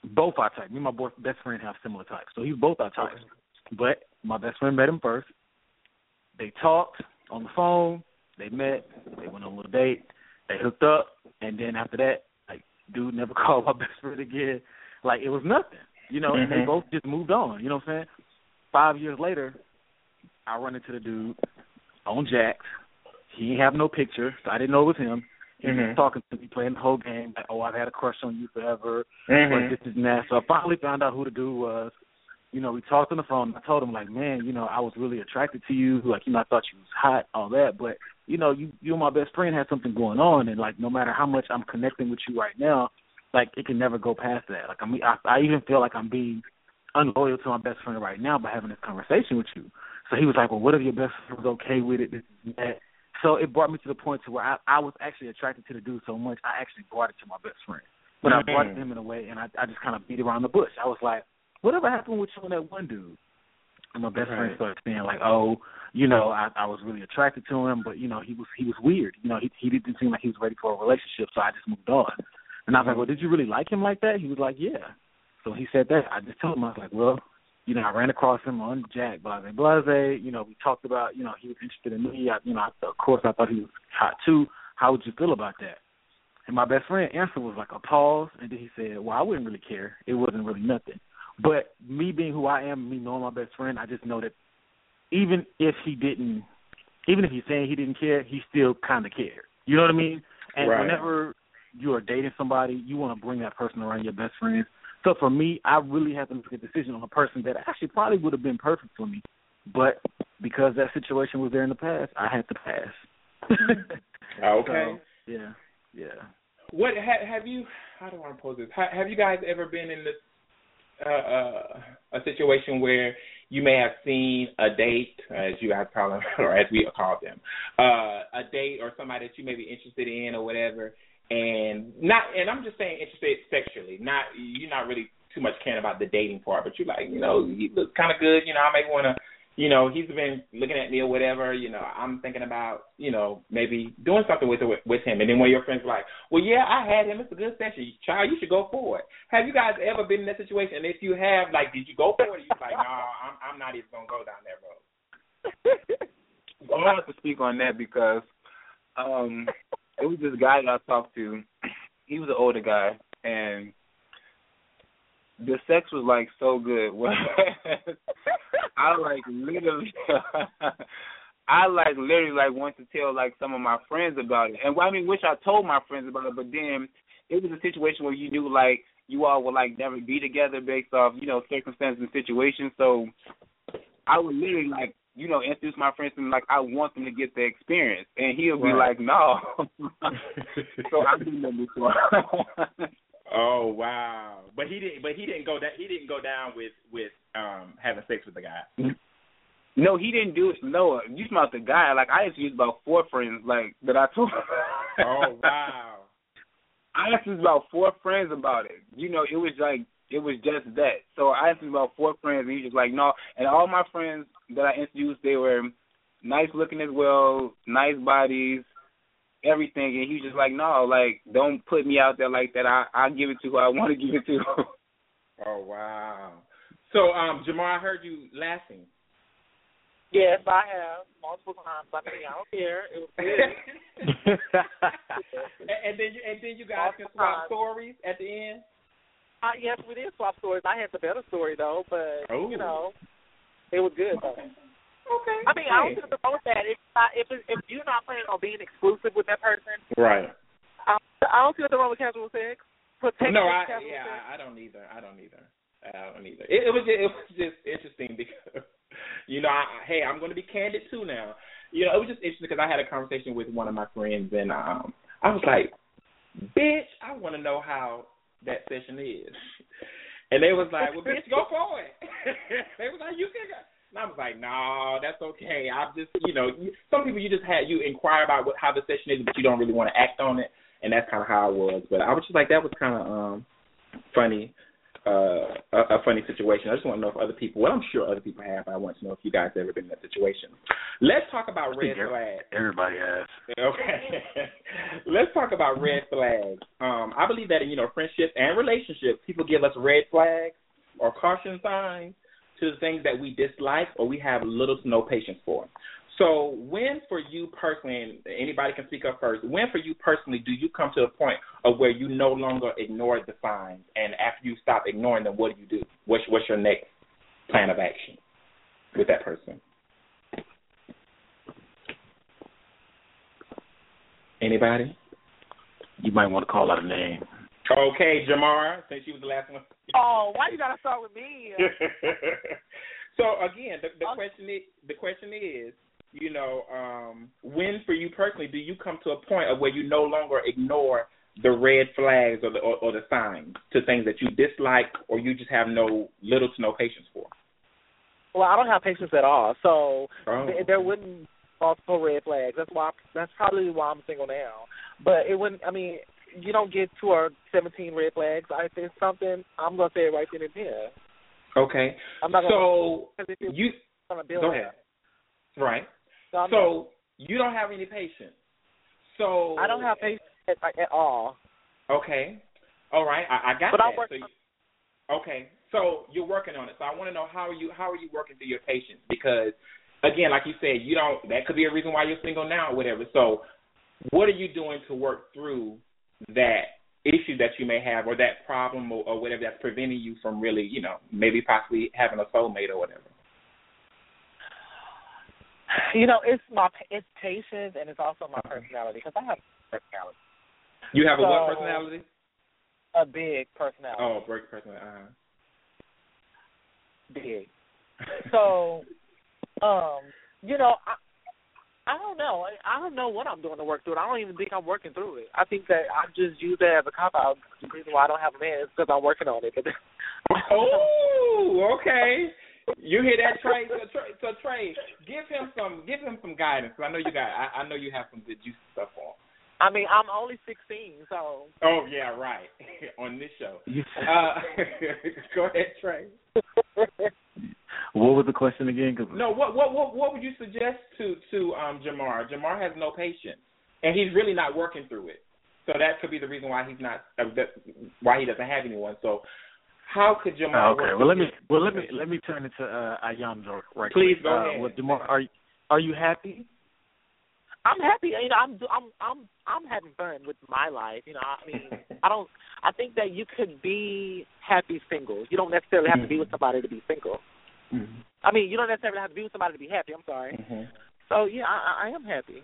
R: both our type. Me and my boy, best friend have similar types, so he was both our types. But my best friend met him first. They talked on the phone. They met. They went on a little date. They hooked up, and then after that, like, dude never called my best friend again. Like it was nothing, you know. And they
B: Mhm.
R: both just moved on. You know what I'm saying? Five years later, I run into the dude on Jack'd. He didn't have no picture, so I didn't know it was him. He was
B: Mhm.
R: talking to me, playing the whole game, like, "Oh, I've had a crush on you forever."
B: Mhm.
R: But this is that. So I finally found out who the dude was. You know, we talked on the phone. I told him like, man, you know, I was really attracted to you. Like, you know, I thought you was hot, all that. But you know, you you and my best friend had something going on, and like, no matter how much I'm connecting with you right now, like, it can never go past that. Like, I mean, I, I even feel like I'm being unloyal to my best friend right now by having this conversation with you. So he was like, well, what if your best friend was okay with it? This and that. So it brought me to the point to where I, I was actually attracted to the dude so much, I actually brought it to my best friend. But I brought it to mm. him in a way, and I, I just kind of beat around the bush. I was like, whatever happened with you and that one dude? And my best friend started saying like, oh, you know, I, I was really attracted to him, but you know, he was he was weird. You know, he he didn't seem like he was ready for a relationship, so I just moved on. And I was like, well, did you really like him like that? He was like, yeah. So he said that. I just told him I was like, well, you know, I ran across him on Jack Blase Blase. You know, we talked about, you know, he was interested in me. I, you know, I, of course, I thought he was hot too. How would you feel about that? And my best friend answer was like a pause, and then he said, "Well, I wouldn't really care. It wasn't really nothing." But me being who I am, me knowing my best friend, I just know that even if he didn't, even if he's saying he didn't care, he still kind of cared. You know what I mean? And
B: Right.
R: whenever you are dating somebody, you want to bring that person around your best friend So for me, I really have to make a decision on a person that actually probably would have been perfect for me, but because that situation was there in the past, I had to pass.
B: Okay.
R: So, yeah. Yeah.
B: What ha, have you? How do I pose this? Ha, have you guys ever been in this uh, uh, a situation where you may have seen a date, as you guys call them, or as we call them, uh, a date or somebody that you may be interested in or whatever, and not, and I'm just saying interested sexually, not you're not really too much caring about the dating part, but you're like, you know, he looks kind of good, you know, I may want to. You know, he's been looking at me or whatever. You know, I'm thinking about, you know, maybe doing something with with, him. And then one of your friends like, well, yeah, I had him. It's a good session. Child, you should go for it. Have you guys ever been in that situation? And if you have, like, did you go for it? Or you like, no, I'm I'm not even gonna go down that road.
O: Gonna have to speak on that because um it was this guy that I talked to. He was an older guy and the sex was like so good. I like literally I like literally like want to tell like some of my friends about it. And I mean which I told my friends about it, but then it was a situation where you knew like you all would like never be together based off, you know, circumstances and situations. So I would literally like, you know, introduce my friends and like I want them to get the experience and he'll be
B: Right.
O: like, No So I've been there before.
B: Oh wow! But he didn't. But he didn't go that. He didn't go down with with um having sex with the guy.
O: No, he didn't do it. No, you smelled the guy. Like I used to use about four friends, like that I told.
B: Oh wow!
O: I asked about four friends about it. You know, it was like it was just that. So I asked him about four friends, and he was just like, no. And all my friends that I introduced, they were nice looking as well, nice bodies, everything. And he was just like, no, like don't put me out there like that. I I give it to who I want to give it to.
B: Oh wow! So um, Jamar, I heard you laughing.
Q: Yes, I have multiple times. I mean, I don't care. It was good.
B: and, and then you and then you guys can swap stories at the end.
Q: Uh, yes, we did swap stories. I had the better story though, but
B: Oh.
Q: you know, it was good though.
B: Okay.
Q: I mean, I don't
B: Hey.
Q: see nothing wrong with that. If not, if it- if you're not planning on being exclusive with that person,
B: Right.
Q: I, I don't see nothing wrong with casual sex. Protect
B: no, I
Q: casual
B: yeah,
Q: sex.
B: I, I don't either. I don't either. I don't either. It, it was just, it was just interesting because you know, I, hey, I'm going to be candid too now. You know, it was just interesting because I had a conversation with one of my friends and um I was like, "Bitch, I want to know how that session is." And they was like, "Well, bitch, go for it." they was like, "You can." go." And I was like, "No, that's okay. I just, you know, some people you just had you inquire about what how the session is, but you don't really want to act on it, and that's kind of how I was. But I was just like, that was kind of um funny, uh, a, a funny situation. I just want to know if other people. Well, I'm sure other people have. I want to know if you guys ever been in that situation. Let's talk about red flags.
R: Everybody has.
B: Okay. Let's talk about red flags. Um, I believe that in you know friendships and relationships, people give us red flags or caution signs to the things that we dislike or we have little to no patience for. So, when for you personally, and anybody can speak up first, when for you personally do you come to a point of where you no longer ignore the signs, and after you stop ignoring them, what do you do? What's what's your next plan of action with that person? Anybody?
R: You might want to call out a name.
B: Okay, Jamara, since you was the last one.
Q: Oh, why you gotta start with me?
B: so again, the, the question is, the question is, you know, um, when for you personally do you come to a point of where you no longer ignore the red flags or the or, or the signs to things that you dislike or you just have no little to no patience for?
Q: Well, I don't have patience at all, so
B: Oh.
Q: th- there wouldn't be multiple red flags. That's why that's probably why I'm single now. But it wouldn't. I mean, you don't get two or seventeen red flags. I, if it's something, I'm gonna say it right then and there.
B: Okay.
Q: I'm not gonna.
B: so
Q: because if it's
B: you
Q: gonna build
B: go
Q: that.
B: ahead. Right.
Q: So,
B: So you don't have any patience. So
Q: I don't have patience at, at all.
B: Okay. All right. I, I got
Q: But
B: that.
Q: I'm working
B: So you- okay. So you're working on it. So I want to know how are you how are you working through your patience? Because again, like you said, you don't that could be a reason why you're single now or whatever. So what are you doing to work through that issue that you may have or that problem or, or whatever that's preventing you from really, you know, maybe possibly having a soulmate or whatever?
Q: You know, it's my it's patience and it's also my personality because I have personality.
B: You have a what personality?
Q: a big personality.
B: Oh, break personality. Uh-huh.
Q: Big. So, um, you know, I I don't know. I, I don't know what I'm doing to work through it. I don't even think I'm working through it. I think that I just use that as a cop out. The reason why I don't have a man is because I'm working on it.
B: Oh, okay. You hear that, Tre? So, Tre, so Tre, give him some, give him some guidance. 'cause I know you got, I, I know you have some good juicy stuff on.
Q: I mean, I'm only 16, so.
B: Oh yeah, right. on this show. Uh, go ahead, Tre.
R: What was the question again? 'Cause-
B: No, what what what what would you suggest to to um Jamar? Jamar has no patience, and he's really not working through it. So that could be the reason why he's not uh, that, why he doesn't have anyone. So how could Jamar?
R: Oh, okay. Well, let me well let me let me turn it to uh, Ayanjo right
B: Please
R: quick.
B: go
R: uh,
B: ahead.
R: Well, Demar, are you are you happy?
Q: I'm happy. You know, I'm I'm I'm I'm having fun with my life. You know, I mean, I don't. I think that you could be happy single. You don't necessarily have to be with somebody to be single. I mean, you don't necessarily have to be with somebody to be happy. I'm sorry. So yeah, I, I am happy.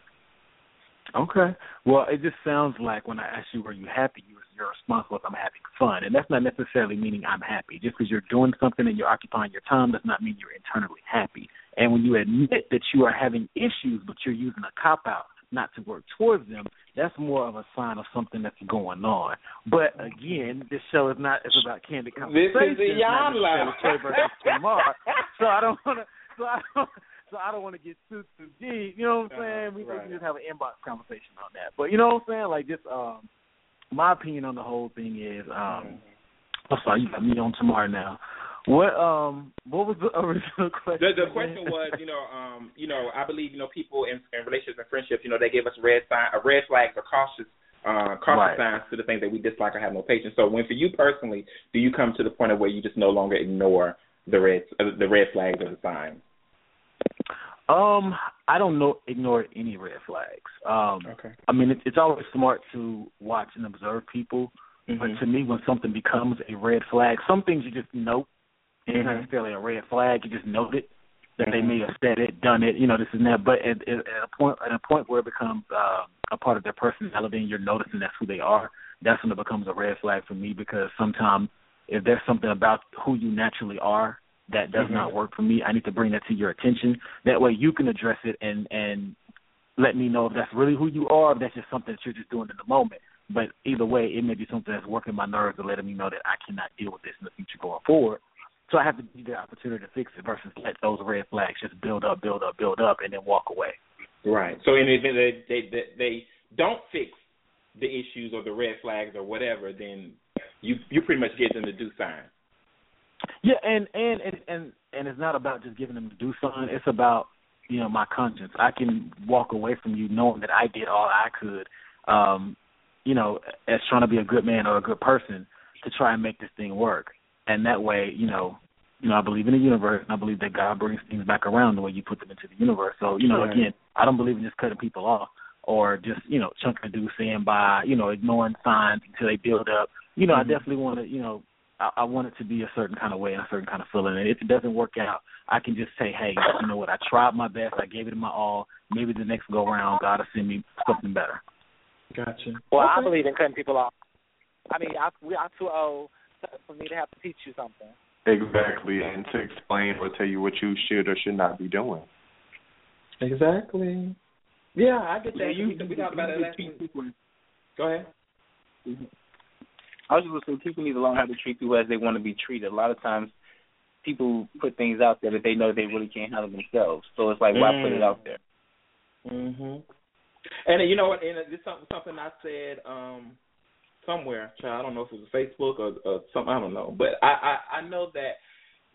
R: Okay. Well, it just sounds like when I asked you were you happy, you your response was I'm having fun, and that's not necessarily meaning I'm happy. Just because you're doing something and you're occupying your time does not mean you're internally happy. And when you admit that you are having issues, but you're using a cop out not to work towards them, that's more of a sign of something that's going on. But again, this show is not it's about candid
B: This is the
R: it's not
B: Yamla.
R: necessarily Tre versus Tamar. So I don't want to. So I don't. So I don't want to get too too deep. You know what I'm saying? We, we can just have an inbox conversation on that. But you know what I'm saying? Like just um, my opinion on the whole thing is um, I'm sorry, you got me on tomorrow now. What um, what was the original question?
B: The, the question was, you know, um, you know, I believe, you know, people in, in relationships and friendships, you know, they give us red sign, uh, red flags or cautious, uh, cautious
R: Right.
B: signs to the things that we dislike or have no patience. So, when for you personally, do you come to the point of where you just no longer ignore the red, uh, the red flags or the signs?
R: Um, I don't know ignore any red flags. Um,
B: okay.
R: I mean, it's, it's always smart to watch and observe people,
B: Mm-hmm.
R: but to me, when something becomes a red flag, some things you just know ain't
B: Mhm.
R: necessarily a red flag. You just note it that they
B: Mhm.
R: may have said it, done it, you know, this and that. But at, at, at a point, at a point where it becomes uh, a part of their personality, and you're noticing that's who they are, that's when it becomes a red flag for me. Because sometimes, if there's something about who you naturally are that does
B: Mhm.
R: not work for me, I need to bring that to your attention. That way, you can address it and and let me know if that's really who you are, if that's just something that you're just doing in the moment. But either way, it may be something that's working my nerves or letting me know that I cannot deal with this in the future going forward. So I have to give the opportunity to fix it versus let those red flags just build up, build up, build up, and then walk away.
B: Right. So, in the event that they, they, they don't fix the issues or the red flags or whatever, then you you pretty much give them the due sign.
R: Yeah, and and and and, and it's not about just giving them to do something. It's about you know my conscience. I can walk away from you knowing that I did all I could, um, you know, as trying to be a good man or a good person to try and make this thing work. And that way, you know, you know, I believe in the universe, and I believe that God brings things back around the way you put them into the universe. So, you know,
B: Right.
R: again, I don't believe in just cutting people off or just you know chunking a dude saying by, you know, ignoring signs until they build up. You know,
B: Mhm.
R: I definitely want to, you know, I, I want it to be a certain kind of way and a certain kind of feeling. And if it doesn't work out, I can just say, hey, you know what? I tried my best. I gave it my all. Maybe the next go round, God will send me something better.
B: Gotcha.
Q: Well, I believe in cutting people off. I mean, I, we are too old for me to have to teach you something.
S: Exactly, and to explain or tell you what you should or should not be doing.
B: Exactly. Yeah, I get that.
O: Yeah, you-
B: we, we talked about it last week. Go ahead.
O: I was just gonna say people need to learn how to treat people as they want to be treated. A lot of times, people put things out there that they know they really can't handle themselves. So it's like, why put it
B: Mm.
O: out there?
B: Mhm. And you know what? And this something I said um somewhere. I don't know if it was Facebook or, or something. I don't know, but I, I I know that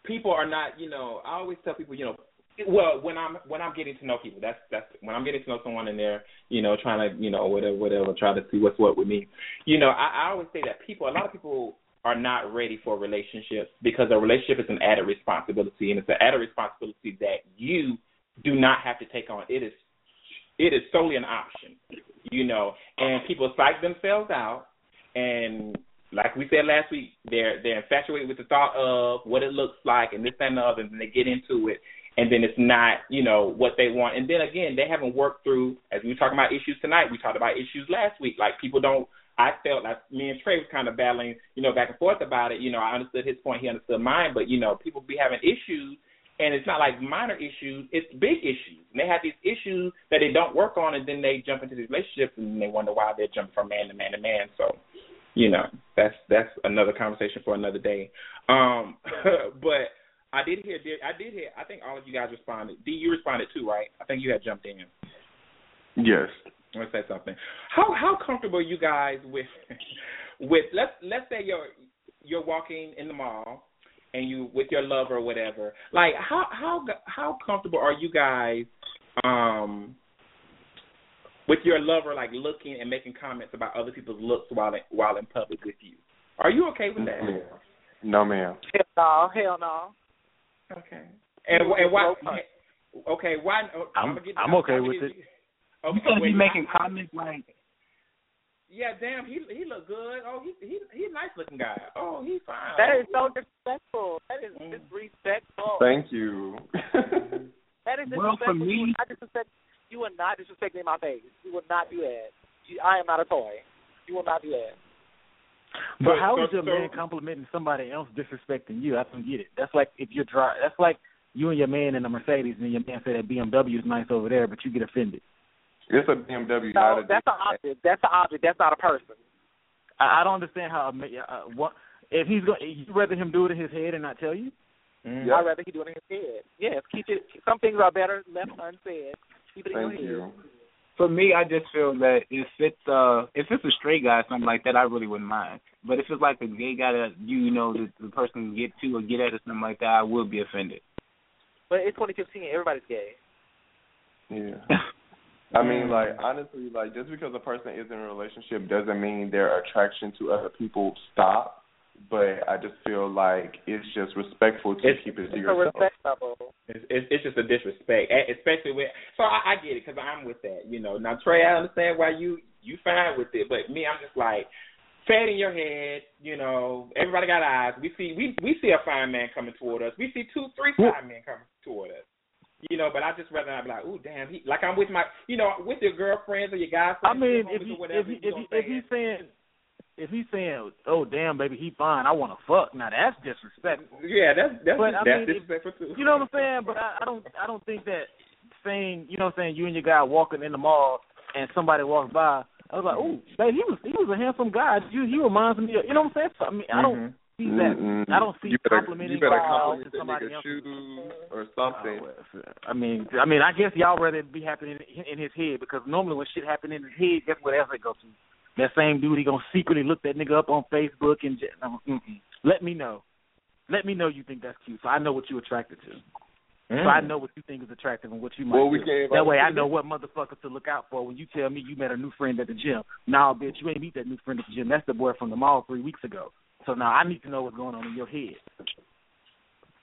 B: people are not. You know, I always tell people. You know, well when I'm when I'm getting to know people. That's that's when I'm getting to know someone and they're you know trying to you know whatever whatever try to see what's what with me. You know, I, I always say that people. A lot of people are not ready for relationships because a relationship is an added responsibility and it's an added responsibility that you do not have to take on. It is it is solely an option, you know. And people psych themselves out, and like we said last week, they're they're infatuated with the thought of what it looks like and this and the other, and they get into it, and then it's not, you know, what they want. And then again, they haven't worked through, as we were talking about issues tonight. We talked about issues last week. Like people don't I felt like me and Tre was kind of battling, you know, back and forth about it. You know, I understood his point, he understood mine, but you know, people be having issues, and it's not like minor issues; it's big issues. And they have these issues that they don't work on, and then they jump into these relationships, and they wonder why they're jumping from man to man to man. So, you know, that's that's another conversation for another day. Um, but I did hear, I did hear. I think all of you guys responded. Dee, you responded too, right? I think you had jumped in.
S: Yes.
B: I Let's say something. How how comfortable are you guys with with let's let's say you're you're walking in the mall and you with your lover or whatever. Like how how how comfortable are you guys um with your lover like looking and making comments about other people's looks while in, while in public with you? Are you okay with that?
S: No, ma'am.
Q: Hell no, hell no.
B: Okay. And and why? Okay, why?
R: I'm
B: gonna get,
R: I'm okay with it.
B: Okay,
O: you gonna be
B: wait,
O: making comments like,
B: Yeah, damn, he he look good. Oh, he he he's a nice looking guy. Oh, he's fine.
Q: That is so disrespectful. That is mm. disrespectful.
S: Thank you.
Q: That is
O: Well, for
Q: disrespectful. You
O: me-
Q: would not disrespect. You would not disrespect me in my face. You will not do that. You, I am not a toy. You will not do that.
R: But
B: So-
R: how
B: so-
R: is your
B: so-
R: man complimenting somebody else disrespecting you? I don't get it. That's like if you're dry. That's like you and your man in a Mercedes, and your man say that BMW is nice over there, but you get offended.
S: It's a BMW,
Q: No,
S: not a
Q: that's an object. That's an object. That's not a person.
R: I, I don't understand how. a ma- Uh, what if he's going? You rather him do it in his head and not tell you?
B: Mm-hmm.
Q: I'd rather he do it in his head. Yes, keep it. Some things are better left unsaid. Keep it in
O: Thank
Q: your head.
O: For me, I just feel that if it's uh if it's a straight guy or something like that, I really wouldn't mind. But if it's like a gay guy that you know the, the person can get to or get at or something like that, I will be offended.
Q: But it's 2015. Everybody's gay.
S: Yeah. I mean, like honestly, like just because a person is in a relationship doesn't mean their attraction to other people stop. But I just feel like it's just respectful to
B: It's-
S: keep it to
Q: It's a
S: yourself.
Q: respect level.
B: It's, it's it's just a disrespect, especially with. So I, I get it because I'm with that. You know, now Tre, I understand why you you fine with it, but me, I'm just like, fat in your head. You know, everybody got eyes. We see we we see a fine man coming toward us. We see two, three fine men coming toward us. You know, but I just rather not be like, oh damn, he like I'm with my, you know, with your girlfriends or your guys.
R: I mean, if
B: homies
R: he,
B: whatever,
R: if he, if, he, if he's saying if he's saying, "Oh damn, baby, he fine," I want to fuck. Now that's disrespectful.
B: Yeah, that's that's
R: But, I
B: that's
R: mean, if-
B: disrespectful too.
R: You know what I'm saying? But I, I don't I don't think that saying you know what I'm saying you and your guy walking in the mall and somebody walks by. I was like, oh, babe, he was he was a handsome guy. You he reminds me of you know what I'm saying? So, I mean, I don't
S: Mhm.
R: see that.
S: Mm-mm.
R: I don't see
S: you better,
R: complimenting
S: You better compliment
R: to
S: that
R: somebody
S: nigga
R: else.
S: shoes or something.
R: I mean, I mean, I guess y'all rather be happening in, in his head because normally when shit happen in his head, guess what else it goes to? That same dude, he gonna secretly look that nigga up on Facebook and just, mm-mm. let me know. Let me know you think that's cute, so I know what you're attracted to. So I know what you think is attractive and what you might
S: Well, we
R: do. That way I know what motherfuckers to look out for when you tell me you met a new friend at the gym. Nah, bitch, you ain't meet that new friend at the gym. That's the boy from the mall three weeks ago. So now I need to know what's going on in your head.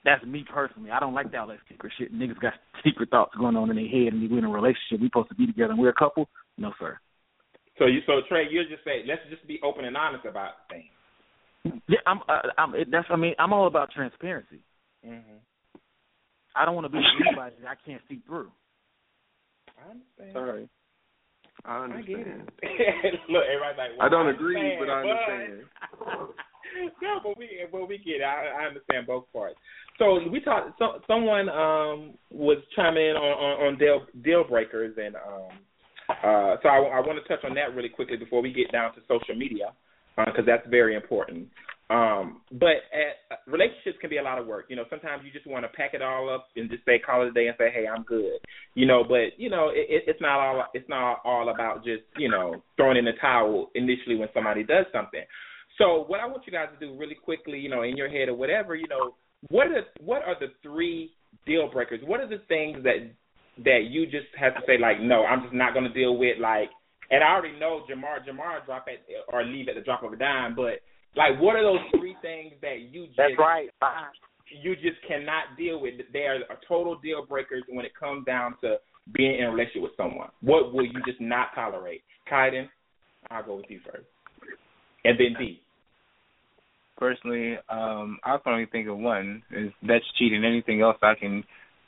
R: That's me personally. I don't like that all that secret shit. Niggas got secret thoughts going on in their head and we in a relationship. We supposed to be together and we're a couple. No, sir.
B: So you so Tre, you're just say let's just be open and honest about things.
R: Yeah, I'm. Uh, I'm. It, that's. I mean, I'm all about transparency.
B: Mm-hmm.
R: I don't want to be with anybody that I can't see through.
B: I understand.
S: Sorry. I
B: I
S: understand.
B: get it. Look, everybody's like, well,
S: I don't agree, but I understand.
B: no, but we but we get it. I, I understand both parts. So we talked. So, someone um was chiming in on on, on deal deal breakers, and um uh so I, I want to touch on that really quickly before we get down to social media because that's very important. Um, but at, relationships can be a lot of work. You know, sometimes you just want to pack it all up and just say call it a day and say, hey, I'm good. You know, but you know, it, it's not all it's not all about just you know throwing in the towel initially when somebody does something. So what I want you guys to do really quickly, you know, in your head or whatever, you know, what are the, what are the three deal breakers? What are the things that that you just have to say like, no, I'm just not going to deal with like. And I already know Jamar Jamar drop at or leave at the drop of a dime, but like, what are those three things that you just
Q: That's right.
B: you just cannot deal with? They are total deal breakers when it comes down to being in a relationship with someone. What will you just not tolerate? Kydon, I'll go with you first, and then Dee.
O: Personally, um, I can only think of one. Is that's cheating. Anything else, I can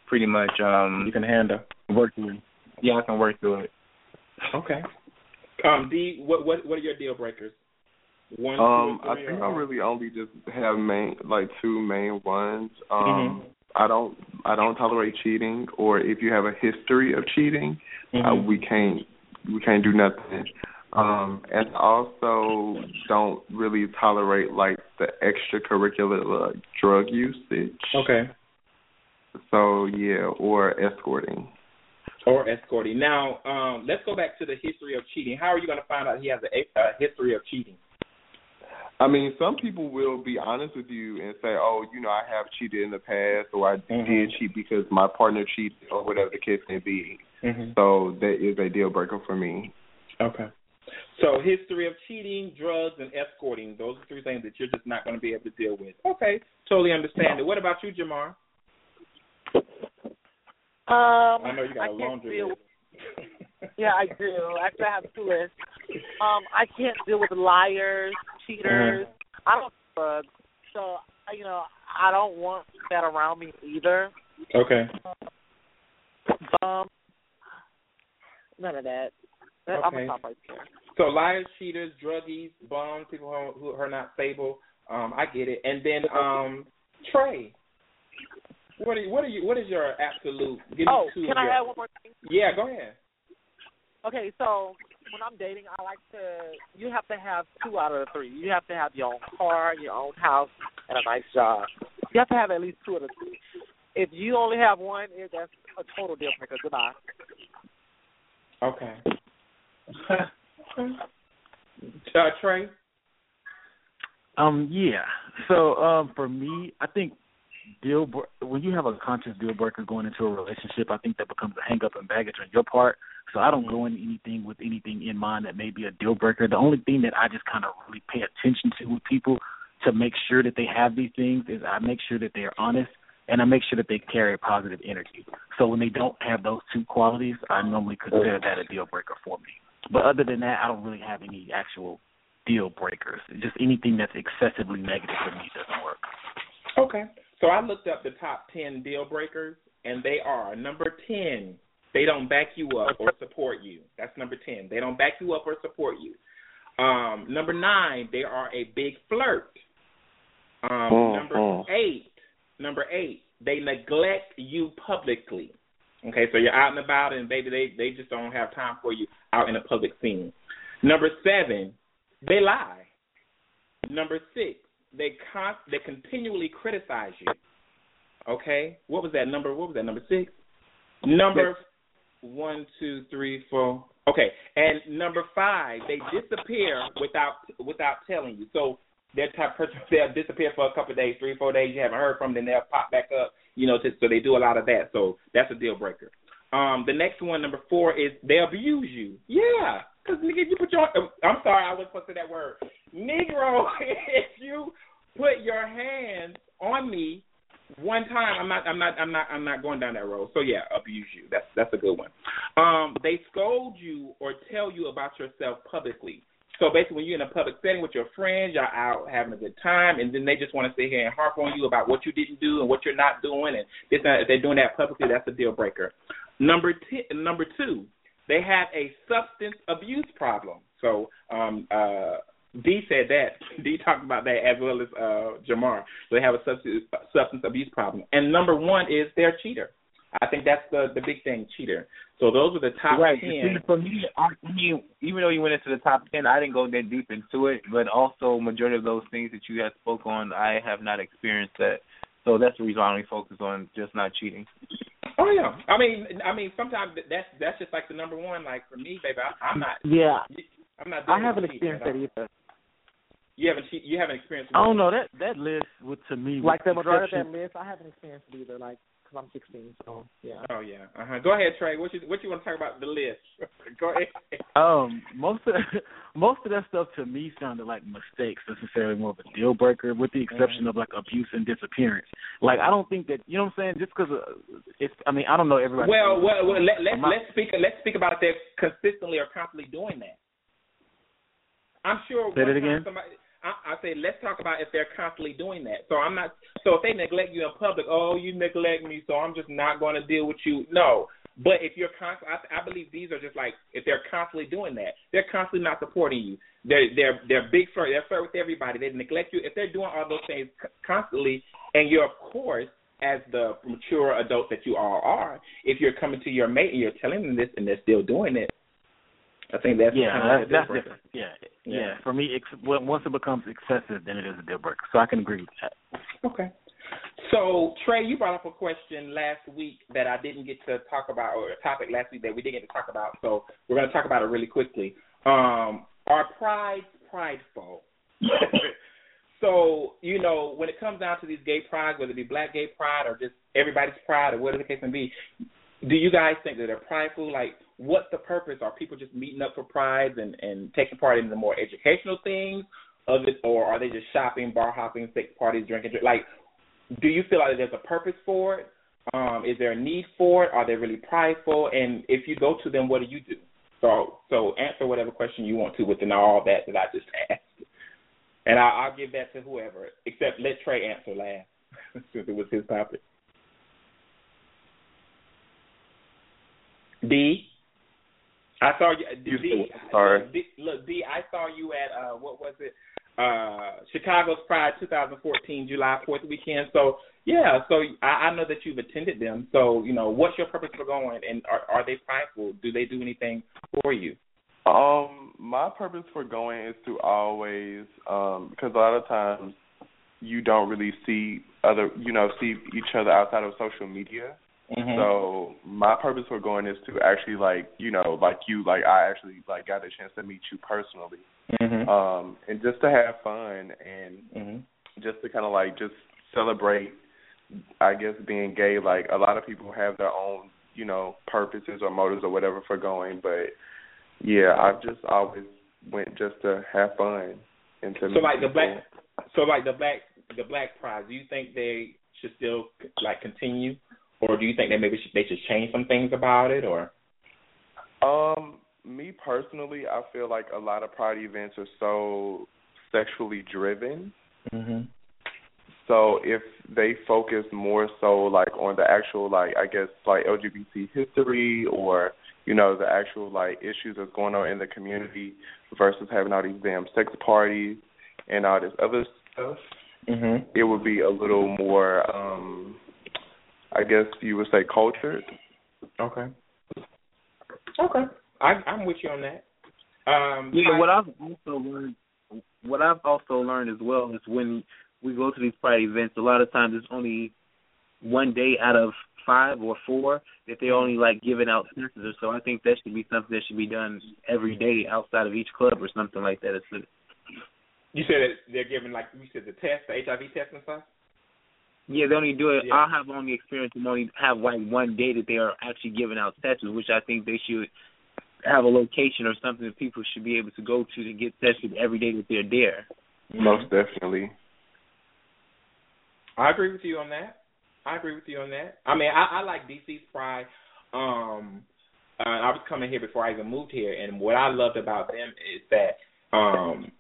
O: pretty much um
B: You can handle.
O: work through. Yeah, I can work through it.
B: Okay. Um, Dee, what what what are your deal breakers? One,
S: Um,
B: two,
S: I think
B: or-
S: I really only just have main like two main ones. Um
B: Mhm.
S: I don't I don't tolerate cheating or if you have a history of cheating, uh,
B: Mhm.
S: we can't we can't do nothing. Um and also don't really tolerate like the extracurricular uh, drug usage.
B: Okay.
S: So yeah, or escorting.
B: Or escorting. Now, um, let's go back to the history of cheating. How are you going to find out he has a, a history of cheating?
S: I mean, some people will be honest with you and say, "Oh, you know, I have cheated in the past, or I did cheat because my partner cheated, or whatever the case may be."
B: Mhm.
S: So that is a deal breaker for me.
B: Okay. So history of cheating, drugs, and escorting. Those are three things that you're just not going to be able to deal with. Okay. Totally understand it. What about you, Jamar?
Q: Um,
B: I know you got a
Q: can't
B: laundry.
Q: Yeah, I do. Actually, I have two lists. Um, I can't deal with liars, cheaters.
B: Uh-huh.
Q: I don't drugs, so you know I don't want that around me either.
B: Okay.
Q: Um, none of that. That- I'm
B: Okay.
Q: gonna stop right there.
B: So liars, cheaters, druggies, bums, people who, who are not stable. Um, I get it. And then um, Tre, what are you, what are you? What is your absolute? Give me
Q: Oh,
B: two
Q: can I
B: your,
Q: add one more thing?
B: Yeah, go ahead.
Q: Okay, so when I'm dating, I like to. You have to have two out of the three. You have to have your own car, your own house, and a nice job. You have to have at least two of the three. If you only have one, it, that's a total deal breaker. Goodbye.
B: Okay. uh, Tre.
R: Um, yeah. So, um, for me, I think deal when you have a conscious deal breaker going into a relationship, I think that becomes a hang up and baggage on your part. So I don't go into anything with anything in mind that may be a deal breaker. The only thing that I just kind of really pay attention to with people to make sure that they have these things is I make sure that they are honest and I make sure that they carry a positive energy. So when they don't have those two qualities, I normally consider that a deal breaker for me. But other than that, I don't really have any actual deal breakers. Just anything that's excessively negative for me doesn't work.
B: Okay. So I looked up the top 10 deal breakers, and they are number 10, they don't back you up or support you. That's number 10. They don't back you up or support you. Um, number 9, they are a big flirt. Um,
S: Oh,
B: number
S: oh.
B: 8, number 8, they neglect you publicly. Okay, so you're out and about, and baby, they they just don't have time for you out in a public scene. Number seven, they lie. Number six, they con- they continually criticize you. Okay, what was that number? What was that number six? Number one, two, three, four. Okay, and number five, they disappear without without telling you. So they're type person they'll disappear for a couple of days, three, four days. You haven't heard from them, then they'll pop back up. You know, to, so they do a lot of that. So that's a deal breaker. Um, the next one, number four, is they abuse you. Yeah, because nigga, you put your. I'm sorry, I was supposed to say that word. Negro, if you put your hands on me one time, I'm not, I'm not, I'm not, I'm not going down that road. So yeah, abuse you. That's that's a good one. Um, they scold you or tell you about yourself publicly. So basically, when you're in a public setting with your friends, you're out having a good time, and then they just want to sit here and harp on you about what you didn't do and what you're not doing, and this, if they're doing that publicly, that's a deal breaker. Number t- number two, they have a substance abuse problem. So um, uh, Dee said that. Dee talked about that as well as uh, Jamar. So they have a substance substance abuse problem. And number one is they're a cheater. I think that's the the big thing, cheater. So those are the top
O: right.
B: ten.
O: See, For me, I mean, even though you went into the top ten, I didn't go that deep into it. But also, majority of those things that you had spoke on, I have not experienced that. So that's the reason I only focus on just not cheating.
B: Oh yeah. I mean, I mean, sometimes that's that's just like the number one. Like for me, baby, I, I'm not.
Q: Yeah.
B: I'm not.
Q: I haven't experienced that either.
B: You haven't. che- You haven't experienced.
R: I don't know that that list would to me
Q: Like the
R: with
Q: majority of that list, I haven't experienced it either. Like, because I'm 16, so yeah.
B: Oh yeah. Uh huh. Go ahead, Tre. What you what you want to talk about the list? Go ahead.
R: Um, most of most of that stuff to me sounded like mistakes, necessarily more of a deal breaker, with the exception of like abuse and disappearance. Like I don't think that you know what I'm saying. Just because uh, it's, I mean, I don't know everybody.
B: Well, well, well let, let's let's speak let's speak about if they're consistently or constantly doing that. I'm sure.
R: Say
B: it
R: again?
B: Somebody, I, I say let's talk about if they're constantly doing that. So I'm not. So if they neglect you in public, oh, you neglect me, so I'm just not going to deal with you. No. But if you're constantly, I, I believe these are just like if they're constantly doing that, they're constantly not supporting you. They're they're they're big flirt. They're flirt with everybody. They neglect you. If they're doing all those things constantly, and you're of course as the mature adult that you all are, if you're coming to your mate and you're telling them this and they're still doing it, I think that's
R: yeah,
B: kind of
R: that's,
B: the
R: that's
B: difference.
R: different. Yeah,
B: Yeah.
R: yeah. For me, ex- when- once it becomes excessive, then it is a deal breaker. So I can agree with that.
B: Okay. So Tre, you brought up a question last week that I didn't get to talk about, or a topic last week that we didn't get to talk about. So we're going to talk about it really quickly. Um, are pride prideful? so you know, when it comes down to these gay prides, whether it be black gay pride or just everybody's pride or whatever the case may be, do you guys think that they're prideful? Like, what's the purpose? Are people just meeting up for prides and and taking part in the more educational things of it, or are they just shopping, bar hopping, sex parties, drinking? Drink? Like, do you feel like there's a purpose for it? Um, is there a need for it? Are they really prideful? And if you go to them, what do you do? So, so answer whatever question you want to within all that that I just asked, and I, I'll give that to whoever. Except let Tre answer last, since it was his topic. Dee. I saw you.
S: You Dee, sorry.
B: Dee, look, Dee. I saw you at uh, what was it? Uh, Chicago's Pride 2014, July 4th weekend. So yeah, so I, I know that you've attended them. So you know, what's your purpose for going? And are, are they prideful? Do they do anything for you?
S: Um, my purpose for going is to always, um, because a lot of times you don't really see other, you know, see each other outside of social media.
B: Mhm.
S: So my purpose for going is to actually like, you know, like you, like I actually like got a chance to meet you personally,
B: Mhm.
S: um, and just to have fun and
B: Mhm.
S: just to kind of like just celebrate I guess being gay like a lot of people have their own you know purposes or motives or whatever for going but yeah I've just always went just to have fun and to
B: So
S: meet
B: like the black, so like the black, the black prize. Do you think they should still like continue, or do you think that maybe should, they should change some things about it, or?
S: Um, me personally, I feel like a lot of pride events are so sexually driven.
B: Mm-hmm.
S: So if they focus more so like on the actual like I guess like LGBT history or you know the actual like issues that's going on in the community versus having all these damn sex parties and all this other stuff,
B: Mm-hmm.
S: it would be a little more um I guess you would say cultured.
B: Okay. Okay. I, I'm with you on that. Um,
O: Yeah, what I've also learned, what I've also learned as well is when we go to these pride events, a lot of times it's only one day out of five or four that they're only like giving out census. So I think that should be something that should be done every day outside of each club or something like that. It's
B: You said that they're giving like you said the test, the HIV test and stuff.
O: Yeah, they only do it.
B: Yeah.
O: I have only experience and only have like one day that they are actually giving out statues, which I think they should have a location or something that people should be able to go to to get tested every day that they're there.
S: Most definitely.
B: I agree with you on that. I agree with you on that. I mean, I, I like DC's Pride. Um, uh, I was coming here before I even moved here, and what I loved about them is that um,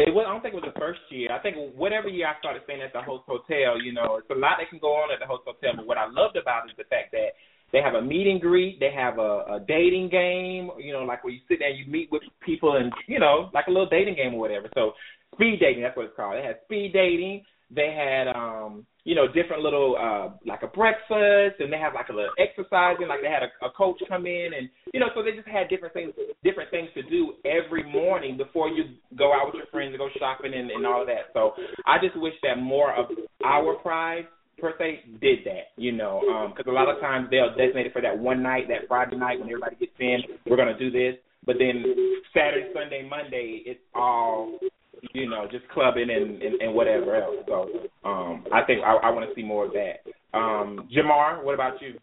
B: it was. I don't think it was the first year. I think whatever year I started staying at the host hotel, you know, it's a lot that can go on at the host hotel. But what I loved about it is the fact that they have a meet and greet. They have a, a dating game. You know, like where you sit there and you meet with people, and you know, like a little dating game or whatever. So speed dating, that's what it's called. They had speed dating. They had um, you know, different little uh like a breakfast and they have like a little exercising, like they had a, a coach come in and you know, so they just had different things different things to do every morning before you go out with your friends and go shopping and, and all of that. So I just wish that more of our pride per se did that, you know, because a lot of times they'll designate it for that one night, that Friday night when everybody gets in, we're gonna do this. But then Saturday, Sunday, Monday, it's all you know, just clubbing and, and, and whatever else. So um, I think I, I want to see more of that. Um, Jamar, what about you?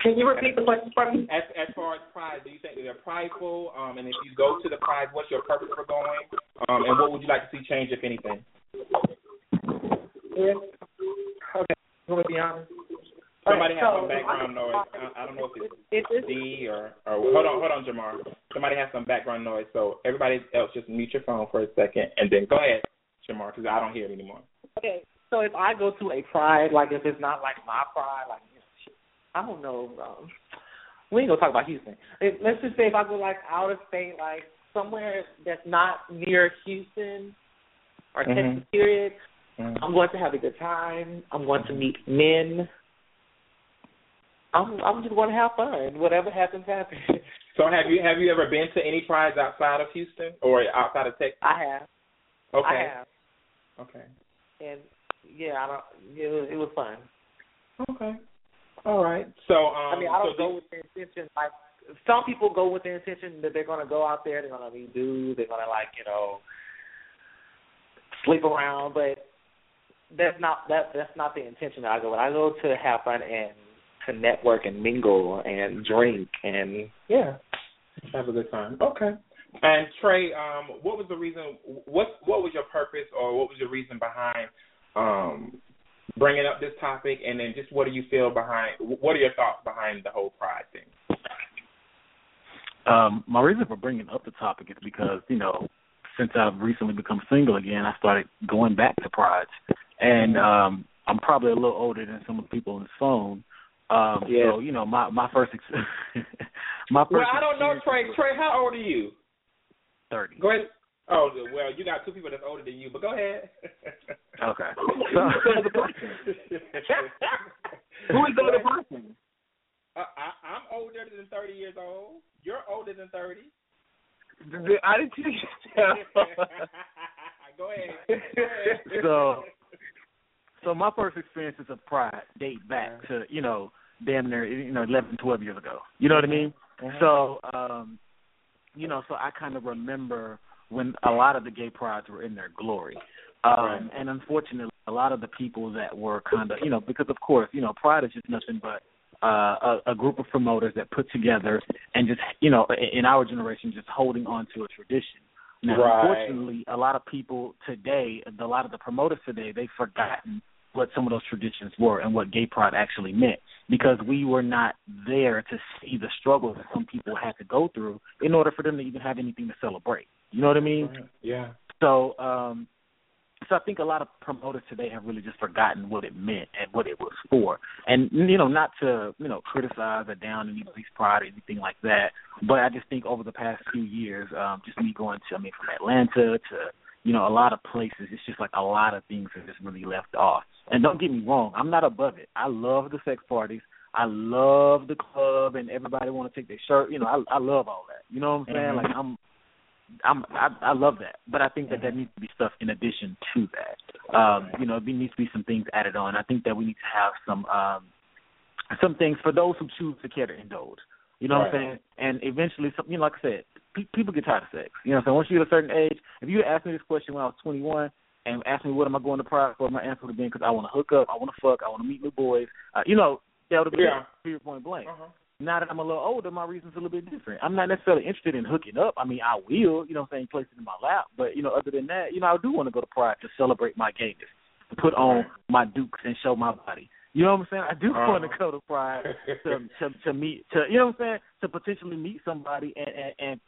Q: Can you repeat the question for me?
B: As as far as pride, do you think they're prideful? Um, and if you go to the pride, what's your purpose for going? Um, and what would you like to see change, if anything?
Q: Yes. Okay. I'm gonna be honest.
B: Somebody
Q: Okay,
B: has
Q: so-
B: some background noise. I, I don't know if it's
Q: It, it,
B: Dee or or hold on, hold on, Jamar. Somebody has some background noise, so everybody else just mute your phone for a second and then go ahead, Jamar, because I don't hear it anymore.
Q: okay, so if I go to a pride, like if it's not like my pride, like I don't know, um, we ain't gonna talk about Houston. If, let's just say if I go like out of state, like somewhere that's not near Houston or
B: Mhm.
Q: Texas, period,
B: Mhm.
Q: I'm going to have a good time. I'm going to meet men. I'm I'm just going to have fun. Whatever happens, happens.
B: So have you have you ever been to any prides outside of Houston or outside of Texas?
Q: I have.
B: Okay.
Q: I have.
B: Okay.
Q: And yeah, I don't. It was, it was fun.
B: Okay. All right. So um,
Q: I mean, I don't
B: so
Q: go with the intention like some people go with the intention that they're going to go out there, they're going to meet dudes, they're going to like you know sleep around, but that's not that that's not the intention that I go with. I go to have fun and to network and mingle and drink and yeah.
B: Have a good time. Okay. And Tre, um, what was the reason? What what was your purpose, or what was your reason behind um, bringing up this topic? And then just what do you feel behind? What are your thoughts behind the whole pride thing?
R: Um, my reason for bringing up the topic is because you know, since I've recently become single again, I started going back to prides, and um, I'm probably a little older than some of the people on this phone. Um,
B: Yes.
R: So you know, my my first ex- my first
B: Well, I don't know, Tre.
R: experience-
B: Tre, how old are you?
R: Thirty.
B: Go ahead. Oh, well, you got two people that's older than you, but go ahead.
R: Okay.
B: So,
R: Who is the other person?
B: Uh, I, I'm older than 30 years old. You're older than 30.
R: I didn't think
B: Go ahead. Go ahead.
R: so so my first experiences of pride date back to you know damn near you know eleven twelve years ago you know what i mean
B: Mhm.
R: so um you know so i kind of remember when a lot of the gay prides were in their glory um
B: Right.
R: and unfortunately a lot of the people that were kind of you know because of course you know pride is just nothing but uh, a, a group of promoters that put together and just you know in in our generation just holding on to a tradition now,
B: Right.
R: unfortunately, a lot of people today, a lot of the promoters today, they've forgotten what some of those traditions were and what gay pride actually meant because we were not there to see the struggles that some people had to go through in order for them to even have anything to celebrate. You know what I mean?
B: Yeah.
R: So, um, so I think a lot of promoters today have really just forgotten what it meant and what it was for. And you know, not to you know criticize or down anybody's pride or anything like that, but I just think over the past few years, um, just me going to I mean from Atlanta to you know a lot of places, it's just like a lot of things are just really left off. And don't get me wrong, I'm not above it. I love the sex parties. I love the club and everybody want to take their shirt. You know, I I love all that. You know what I'm saying?
B: Mhm.
R: Like I'm I'm I, I love that, but I think that that needs to be stuff in addition to that. Um, you know, there needs to be some things added on. I think that we need to have some um, some things for those who choose to care to indulge. You know what I'm saying? And eventually, some, you know, like I said, pe- people get tired of sex. You know what Once you get a certain age, if you asked me this question when I was 21 and asked me what am I going to pride for, my answer would have been because I want to hook up, I want to fuck, I want to meet new boys. Uh, you know, that would have been
B: Yeah.
R: period point blank.
B: Uh-huh.
R: Now that I'm a little older, my reason's are a little bit different. I'm not necessarily interested in hooking up. I mean, I will, you know what I'm saying, place it in my lap. But, you know, other than that, you know, I do want to go to Pride to celebrate my gayness, to put on my dukes and show my body. You know what I'm saying? I do
B: Uh-huh.
R: want to go to Pride to, to to meet, to you know what I'm saying, to potentially meet somebody and, and, and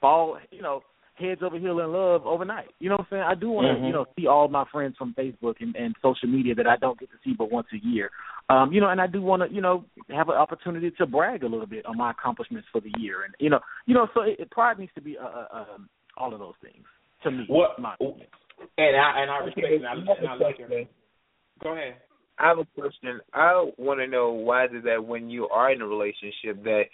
R: fall, you know, heads over heel in love overnight. You know what I'm saying? I do want to,
B: Mhm.
R: you know, see all my friends from Facebook and, and social media that I don't get to see but once a year. Um, you know, and I do want to, you know, have an opportunity to brag a little bit on my accomplishments for the year, and you know, you know, so it, it, pride needs to be uh, uh, um, all of those things to me.
B: What?
R: My,
B: And I and I respect
T: Okay,
B: and I,
T: I
B: and I
T: a
B: like your. Go ahead.
T: I have a question. I want to know why is it that when you are in a relationship that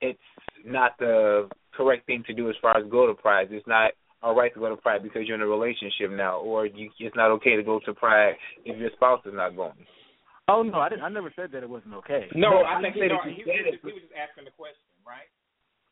T: it's not the correct thing to do as far as go to Pride. It's not all right to go to Pride because you're in a relationship now, or you, it's not okay to go to Pride if your spouse is not going.
R: oh no, I didn't. I never said that it wasn't okay.
B: No,
T: No,
B: I
T: you
B: think
T: said
B: he, no, he,
T: you
B: he,
T: said
B: was
T: it.
B: just, he was just asking the question, right?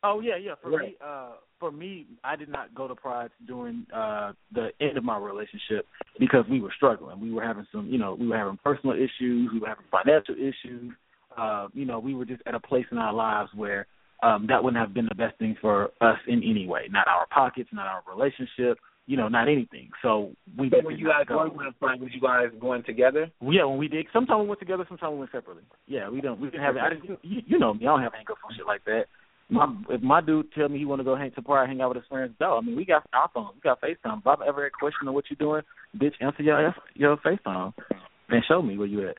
R: Oh yeah, yeah. For
T: Right.
R: me, uh, for me, I did not go to Pride during uh the end of my relationship because we were struggling. We were having some, you know, we were having personal issues. We were having financial issues. Uh, you know, we were just at a place in our lives where um that wouldn't have been the best thing for us in any way. Not our pockets, not our relationship. you know, not anything. So we
O: So
R: just did
O: you guys
R: go.
O: were going to fight, Were you guys going together?
R: Yeah, when we did, sometimes we went together, sometimes we went separately. Yeah, we don't. We didn't have. I didn't, you, you know me. I don't have hang ups on shit like that. My if my dude tell me he want to go hang to party, hang out with his friends, though. I mean, we got our phone, we got FaceTime. If I've ever had a question on what you're doing, bitch, answer your F- your FaceTime, and show me where you at.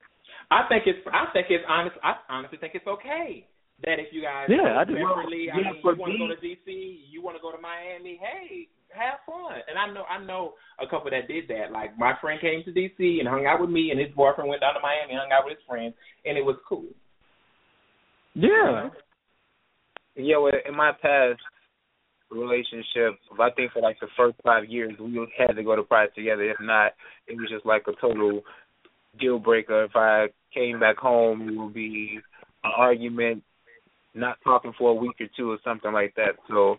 B: I think it's I think it's honest. I honestly think it's okay that if you guys
R: Yeah,
B: go
R: I do.
B: separately, I
O: Yeah,
B: mean,
O: for
B: you want to go to DC, you want to go to Miami. Hey, have fun. And I know I know a couple that did that. Like my friend came to DC and hung out with me, and his boyfriend went down to Miami and hung out with his friends, and it was cool.
R: Yeah.
O: Yeah, well, in my past relationship, I think for like the first five years, we had to go to Pride together. If not, it was just like a total deal breaker. If I came back home, it would be an argument, not talking for a week or two or something like that. So,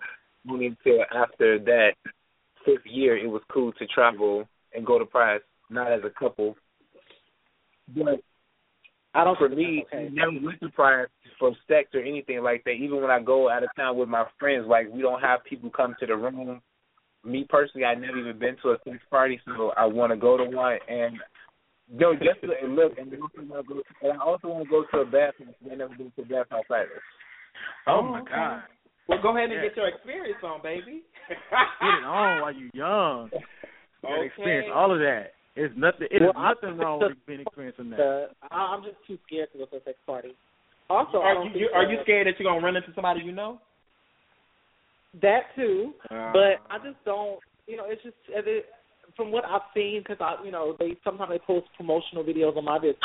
O: only until after that fifth year, it was cool to travel and go to Pride, not as a couple. But
Q: I don't
O: for me,
Q: okay.
O: never went to Pride for sex or anything like that. Even when I go out of town with my friends, like we don't have people come to the room. Me personally, I never even been to a sex party, so I want to go to one. And no, just to look, and then also wanna go. And I also want to go to a bathhouse. I never been to a bathhouse either.
R: Oh my God.
B: Well, go ahead and
R: Yeah.
B: get your experience on, baby.
R: Get it on while you're young.
B: Okay.
R: experience all of that. It's nothing. It is
Q: Well, I-
R: nothing wrong with being experiencing that.
Q: Uh, I- I'm just too scared to go to a sex party. Also, I
B: are
Q: don't
B: you, you are you scared that you're gonna run into somebody you know?
Q: That too,
B: Uh,
Q: but I just don't. You know, it's just it, it, from what I've seen because I, you know, they sometimes they post promotional videos on my business.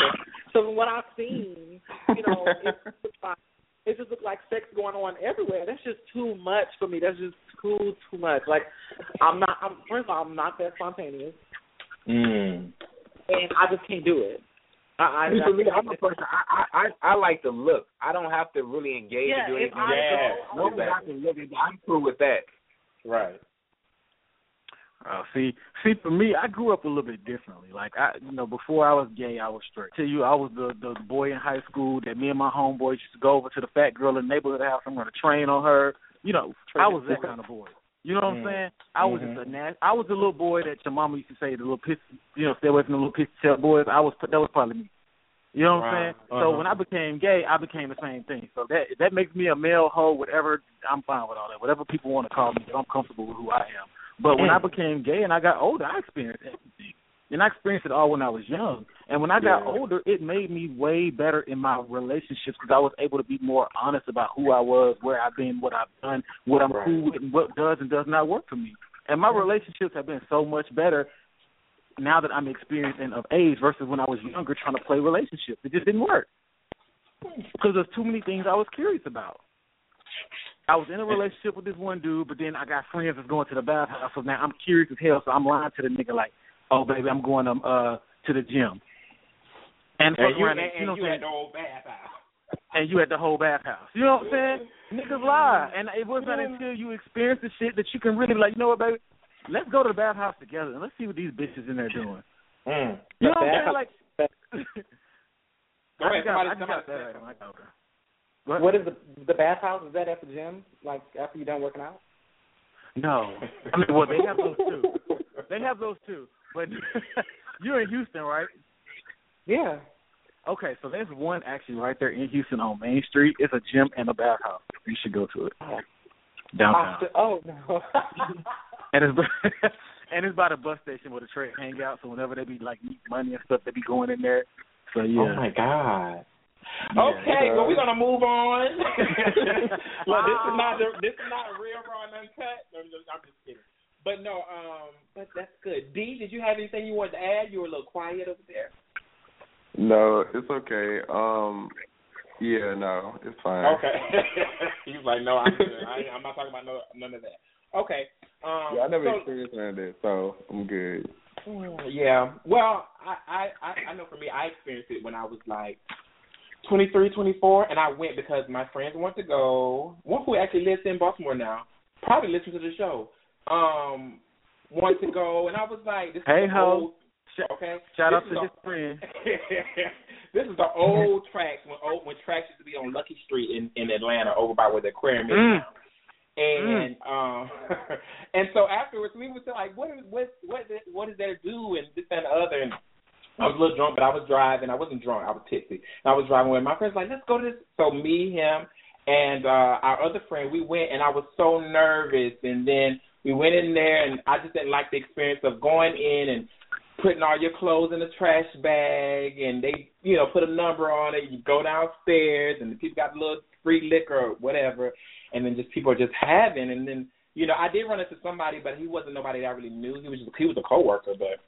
Q: So from what I've seen, you know, it looks like it just looks like sex going on everywhere. That's just too much for me. That's just too too much. Like I'm not. I'm first of all, I'm not that spontaneous,
B: Mm.
Q: and I just can't do it. I, I,
O: See, for me, I'm a person. I, I I I like the look. I don't have to really engage
Q: Yeah,
O: or do anything.
Q: I
B: Yeah,
Q: go,
O: As long as I can look, I'm cool with that.
B: Right.
R: Oh, see, see, for me, I grew up a little bit differently. Like I, you know, before I was gay, I was straight. Tell you, I was the the boy in high school that me and my homeboys used to go over to the fat girl in the neighborhood house and run a train on her. You know, I was that kind of boy. You know what I'm
B: Mm.
R: saying? I was
B: Mhm.
R: just a nas- I was the little boy that your mama used to say the little piss, you know, stay away from the little pissy tail boys. I was that was probably me. You know what I'm saying? So
B: Uh-huh.
R: when I became gay, I became the same thing. So that that makes me a male hoe, whatever. I'm fine with all that. Whatever people want to call me, I'm comfortable with who I am. But when. I became gay and I got older, I experienced everything. And I experienced it all when I was young. And when I got
B: Yeah.
R: older, it made me way better in my relationships because I was able to be more honest about who I was, where I've been, what I've done, what I'm
B: Right.
R: cool with, and what does and does not work for me. And my relationships have been so much better now that I'm experienced and of age versus when I was younger trying to play relationships. It just didn't work because there's too many things I was curious about. I was in a relationship with this one dude, but then I got friends that's going to the bathhouse, so now I'm curious as hell. So I'm lying to the nigga like, "Oh, baby, I'm going um, uh to the gym." And,
B: And you,
R: around
B: and,
R: you know
B: you at the whole bathhouse.
R: and you at the whole bathhouse. You know what I'm saying? Niggas lie, and it wasn't until you experience the shit that you can really like. You know what, baby? Let's go to the bathhouse together and let's see what these bitches in there doing.
B: Mm.
R: You know what I'm saying? Like,
B: Go
R: I
B: ahead,
R: just got,
B: somebody-
R: just
B: somebody
R: What?
Q: What is the the bathhouse? Is that at the gym? Like after you're done working out?
R: No, I mean, well, they have those too. They have those too. But you're in Houston, right?
Q: Yeah.
R: Okay, so there's one actually right there in Houston on Main Street. It's a gym and a bathhouse. You should go to it oh. downtown.
Q: After- oh no.
R: And it's and it's by the bus station where the trade hang out. So whenever they be like need money and stuff, they be going in there. So yeah.
B: Oh my God.
R: Yeah,
B: okay, well we're gonna move on. well, this is not the, this is not real raw and uncut. I'm just, I'm just kidding. But no, um, but that's good. Dee, did you have anything you wanted to add? You were a little quiet over there.
S: No, it's okay. Um, yeah, no, it's fine.
B: Okay. He's like, no, I'm good. I, I'm not talking about no, none of that. Okay. Um,
S: Yeah, I never
B: so,
S: experienced none of that, so I'm good.
B: Yeah. Well, I, I I I know for me, I experienced it when I was like twenty three, twenty four, and I went because my friends wanted to go. One who actually lives in Baltimore now, probably listens to the show. Um, wanted to go, and I was like, this
R: Hey
B: is
R: ho.
B: old, okay.
R: Shout
B: This
R: out to
B: the-
R: his friend.
B: this is the old tracks when old when tracks used to be on Luckie Street in in Atlanta, over by where the aquarium is.
R: Mm.
B: now. And um, and so afterwards we were like, what is what what what is there to do and this and the other and I was a little drunk, but I was driving. I wasn't drunk. I was tipsy. And I was driving with my friends. Like, let's go to this. So me, him, and uh our other friend, we went, and I was so nervous. And then we went in there, and I just didn't like the experience of going in and putting all your clothes in a trash bag, and they, you know, put a number on it. You go downstairs, and the people got a little free liquor or whatever, and then just people are just having, and then. You know, I did run into somebody, but he wasn't nobody that I really knew. He was just, he was a coworker, but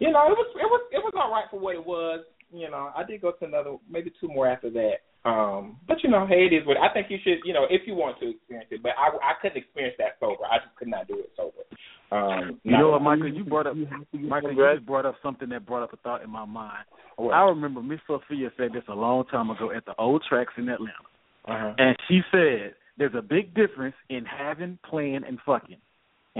B: you know, it was it was it was all right for what it was. You know, I did go to another, maybe two more after that. Um, but you know, hey, it is what I think you should, you know, if you want to experience it. But I I couldn't experience that sober. I just could not do it sober. Um,
R: You know what, Michael? You brought up Michael. You just brought up something that brought up a thought in my mind. I remember Miss Sophia said this a long time ago at the old tracks in Atlanta,
B: Uh-huh.
R: and she said there's a big difference in having, playing, and fucking.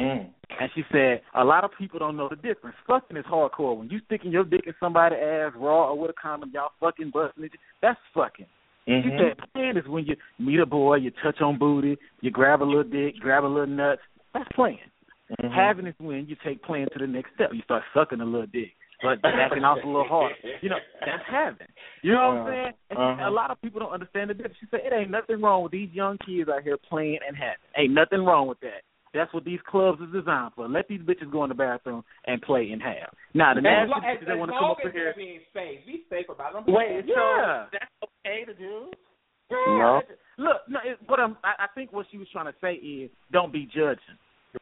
B: Mm.
R: And she said a lot of people don't know the difference. Fucking is hardcore. When you sticking your dick in somebody's ass raw or with a condom, y'all fucking busting it. That's fucking. She
B: Mhm.
R: said playing is when you meet a boy, you touch on booty, you grab a little dick, grab a little nuts. That's playing.
B: Mhm.
R: Having is when you take playing to the next step. You start sucking a little dick, but backing off a little harder. You know, that's having. You know what I'm saying?
B: Uh-huh.
R: A lot of people don't understand the difference. She said it ain't nothing wrong with these young kids out here playing and having. Ain't nothing wrong with that. That's what these clubs is designed for. Let these bitches go in the bathroom and play and have. Now the
B: as,
R: nasty
B: lo- as,
R: bitches that want to come up
B: as
R: here.
B: being safe, be safe about it.
R: Wait,
B: safe.
R: yeah.
Q: that's okay to do.
R: Yeah.
B: No.
R: Look, no, it, what I'm, I, I think what she was trying to say is don't be judging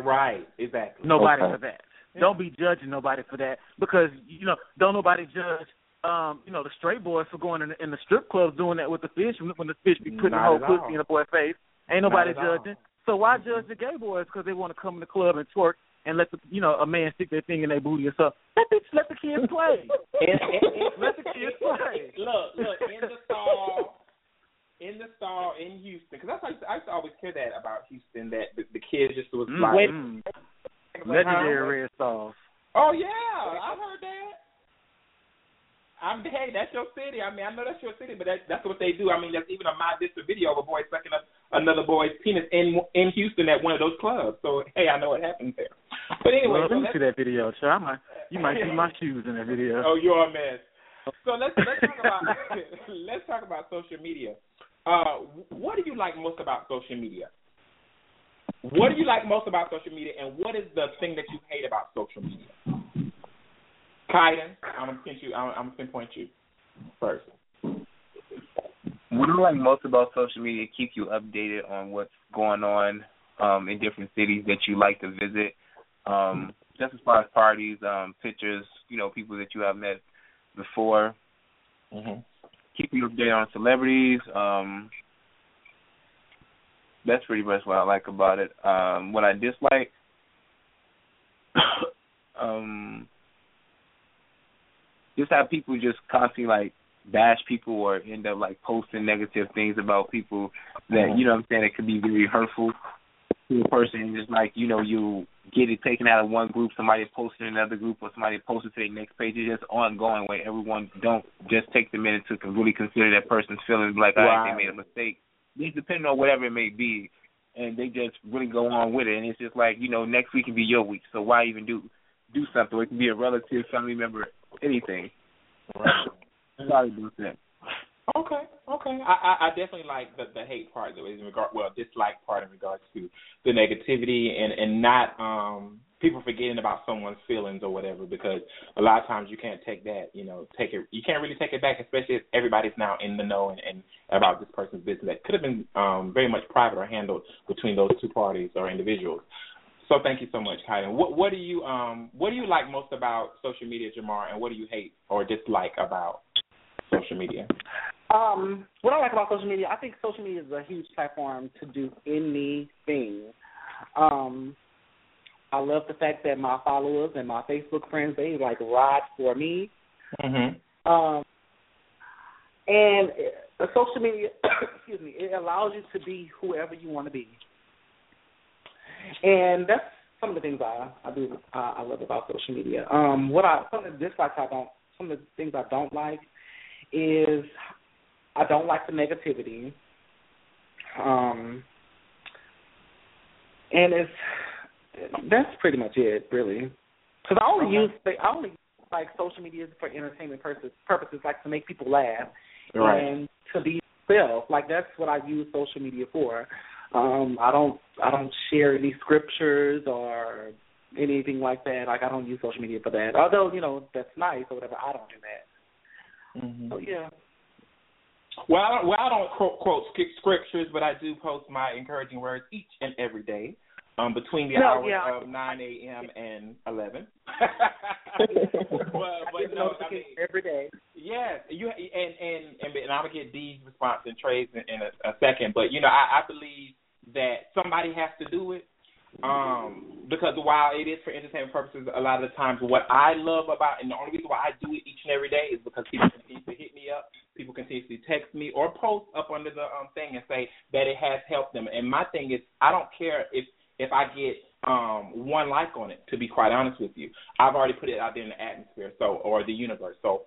B: Right, exactly.
R: nobody
B: Okay.
R: for that. Don't be judging nobody for that because you know don't nobody judge. Um, you know the straight boys for going in the, in the strip clubs doing that with the fish when, when the fish be putting
B: Not
R: the whole
B: at all.
R: pussy in the boy's face. Ain't nobody
B: Not all.
R: judging. So why judge the gay boys because they want to come in the club and twerk and let the you know a man stick their finger in their booty or something? Let the let the kids play.
B: And- and- and-
R: let the kids play.
B: Look, look, in the stall, in the stall in Houston, because that's I used, to, I used to always hear that about Houston that the, the kids just was
R: Mm,
B: like.
R: Mm. Legendary red sauce.
B: oh yeah, I heard that. I'm hey, that's your city. I mean, I know that's your city, but that, that's what they do. I mean, there's even a my Vista video of a boy sucking up another boy's penis in in Houston at one of those clubs. So hey, I know what happened there. But anyway,
R: well,
B: so
R: let me see that video, sure. I might, you might see my shoes in that video.
B: Oh, you're a mess. So let's let's talk about let's talk about social media. Uh, what do you like most about social media? What do you like most about social media, and what is the thing that you hate about social media? Kydon, I'm gonna pinch you. I'm, I'm gonna pinpoint you first.
O: What I like most about social media it keeps you updated on what's going on um, in different cities that you like to visit. Um, just as far as parties, um, pictures, you know, people that you have met before.
B: Mm-hmm.
O: Keep you updated on celebrities. Um, that's pretty much what I like about it. Um, what I dislike, um, just how people just constantly like bash people or end up like posting negative things about people that you know what I'm saying it could be very hurtful to a person. And just like you know you get it taken out of one group somebody posted in another group or somebody posted to the next page. It's just ongoing where everyone don't just take the minute to really consider that person's feelings like right,
B: Right.
O: they made a mistake. It's depending on whatever it may be and they just really go on with it. And it's just like you know next week can be your week so why even do do something? It can be a relative family member anything Sorry about that.
B: Okay, okay. I, I, I definitely like the, the hate part though, in regard well, dislike part in regards to the negativity and and not um people forgetting about someone's feelings or whatever because a lot of times you can't take that, you know, take it you can't really take it back, especially if everybody's now in the know and, and about this person's business that could have been um very much private or handled between those two parties or individuals. So thank you so much, Kydon. What what do you um what do you like most about social media, Jamar, and what do you hate or dislike about social media?
Q: Um, what I like about social media, I think social media is a huge platform to do anything. Um, I love the fact that my followers and my Facebook friends they like ride for me.
B: Mm-hmm.
Q: Um, and uh, social media, excuse me, it allows you to be whoever you want to be. And that's some of the things I I do uh, I love about social media. Um, what I some of the dislikes I don't some of the things I don't like is I don't like the negativity. Um,
R: and it's that's pretty much it, really. Because I only
B: Okay.
R: use I only use, like social media for entertainment purposes, purposes like to make people laugh
B: Right.
R: and to be self. Like that's what I use social media for. Um, I don't I don't share any scriptures or anything like that. Like I don't use social media for that. Although you know that's nice or whatever. I don't do that.
B: Mm-hmm.
R: So yeah.
B: Well, I don't, well, I don't quote, quote scrip- scriptures, but I do post my encouraging words each and every day, um, between the
R: No,
B: hours
R: yeah.
B: of 9 a.m. and 11.
R: but,
B: but no, I mean,
R: every day.
B: Yes, you and and and, and I'm gonna get Dee's response and Tre's in, in a, a second, but you know I, I believe that somebody has to do it. Um, because while it is for entertainment purposes, a lot of the times what I love about and the only reason why I do it each and every day is because people continue to hit me up, people continuously text me or post up under the um thing and say that it has helped them. And my thing is I don't care if if I get um one like on it, to be quite honest with you. I've already put it out there in the atmosphere, so or the universe. So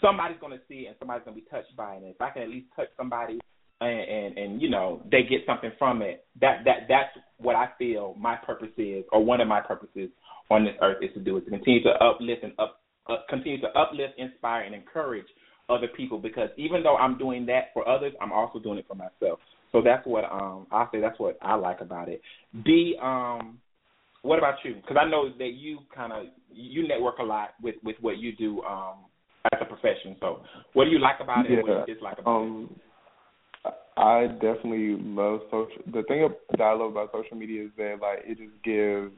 B: somebody's gonna see it and somebody's gonna be touched by it. And if I can at least touch somebody and, and and you know they get something from it, that that that's what I feel my purpose is, or one of my purposes on this earth is to do is to continue to uplift and up uh, continue to uplift, inspire, and encourage other people. Because even though I'm doing that for others, I'm also doing it for myself. So that's what um I say. That's what I like about it. Dee um. What about you? Because I know that you kind of you network a lot with with what you do um as a profession. So, what do you like about it? and What do you dislike about
S: um, I definitely love social. The thing that I love about social media is that like it just gives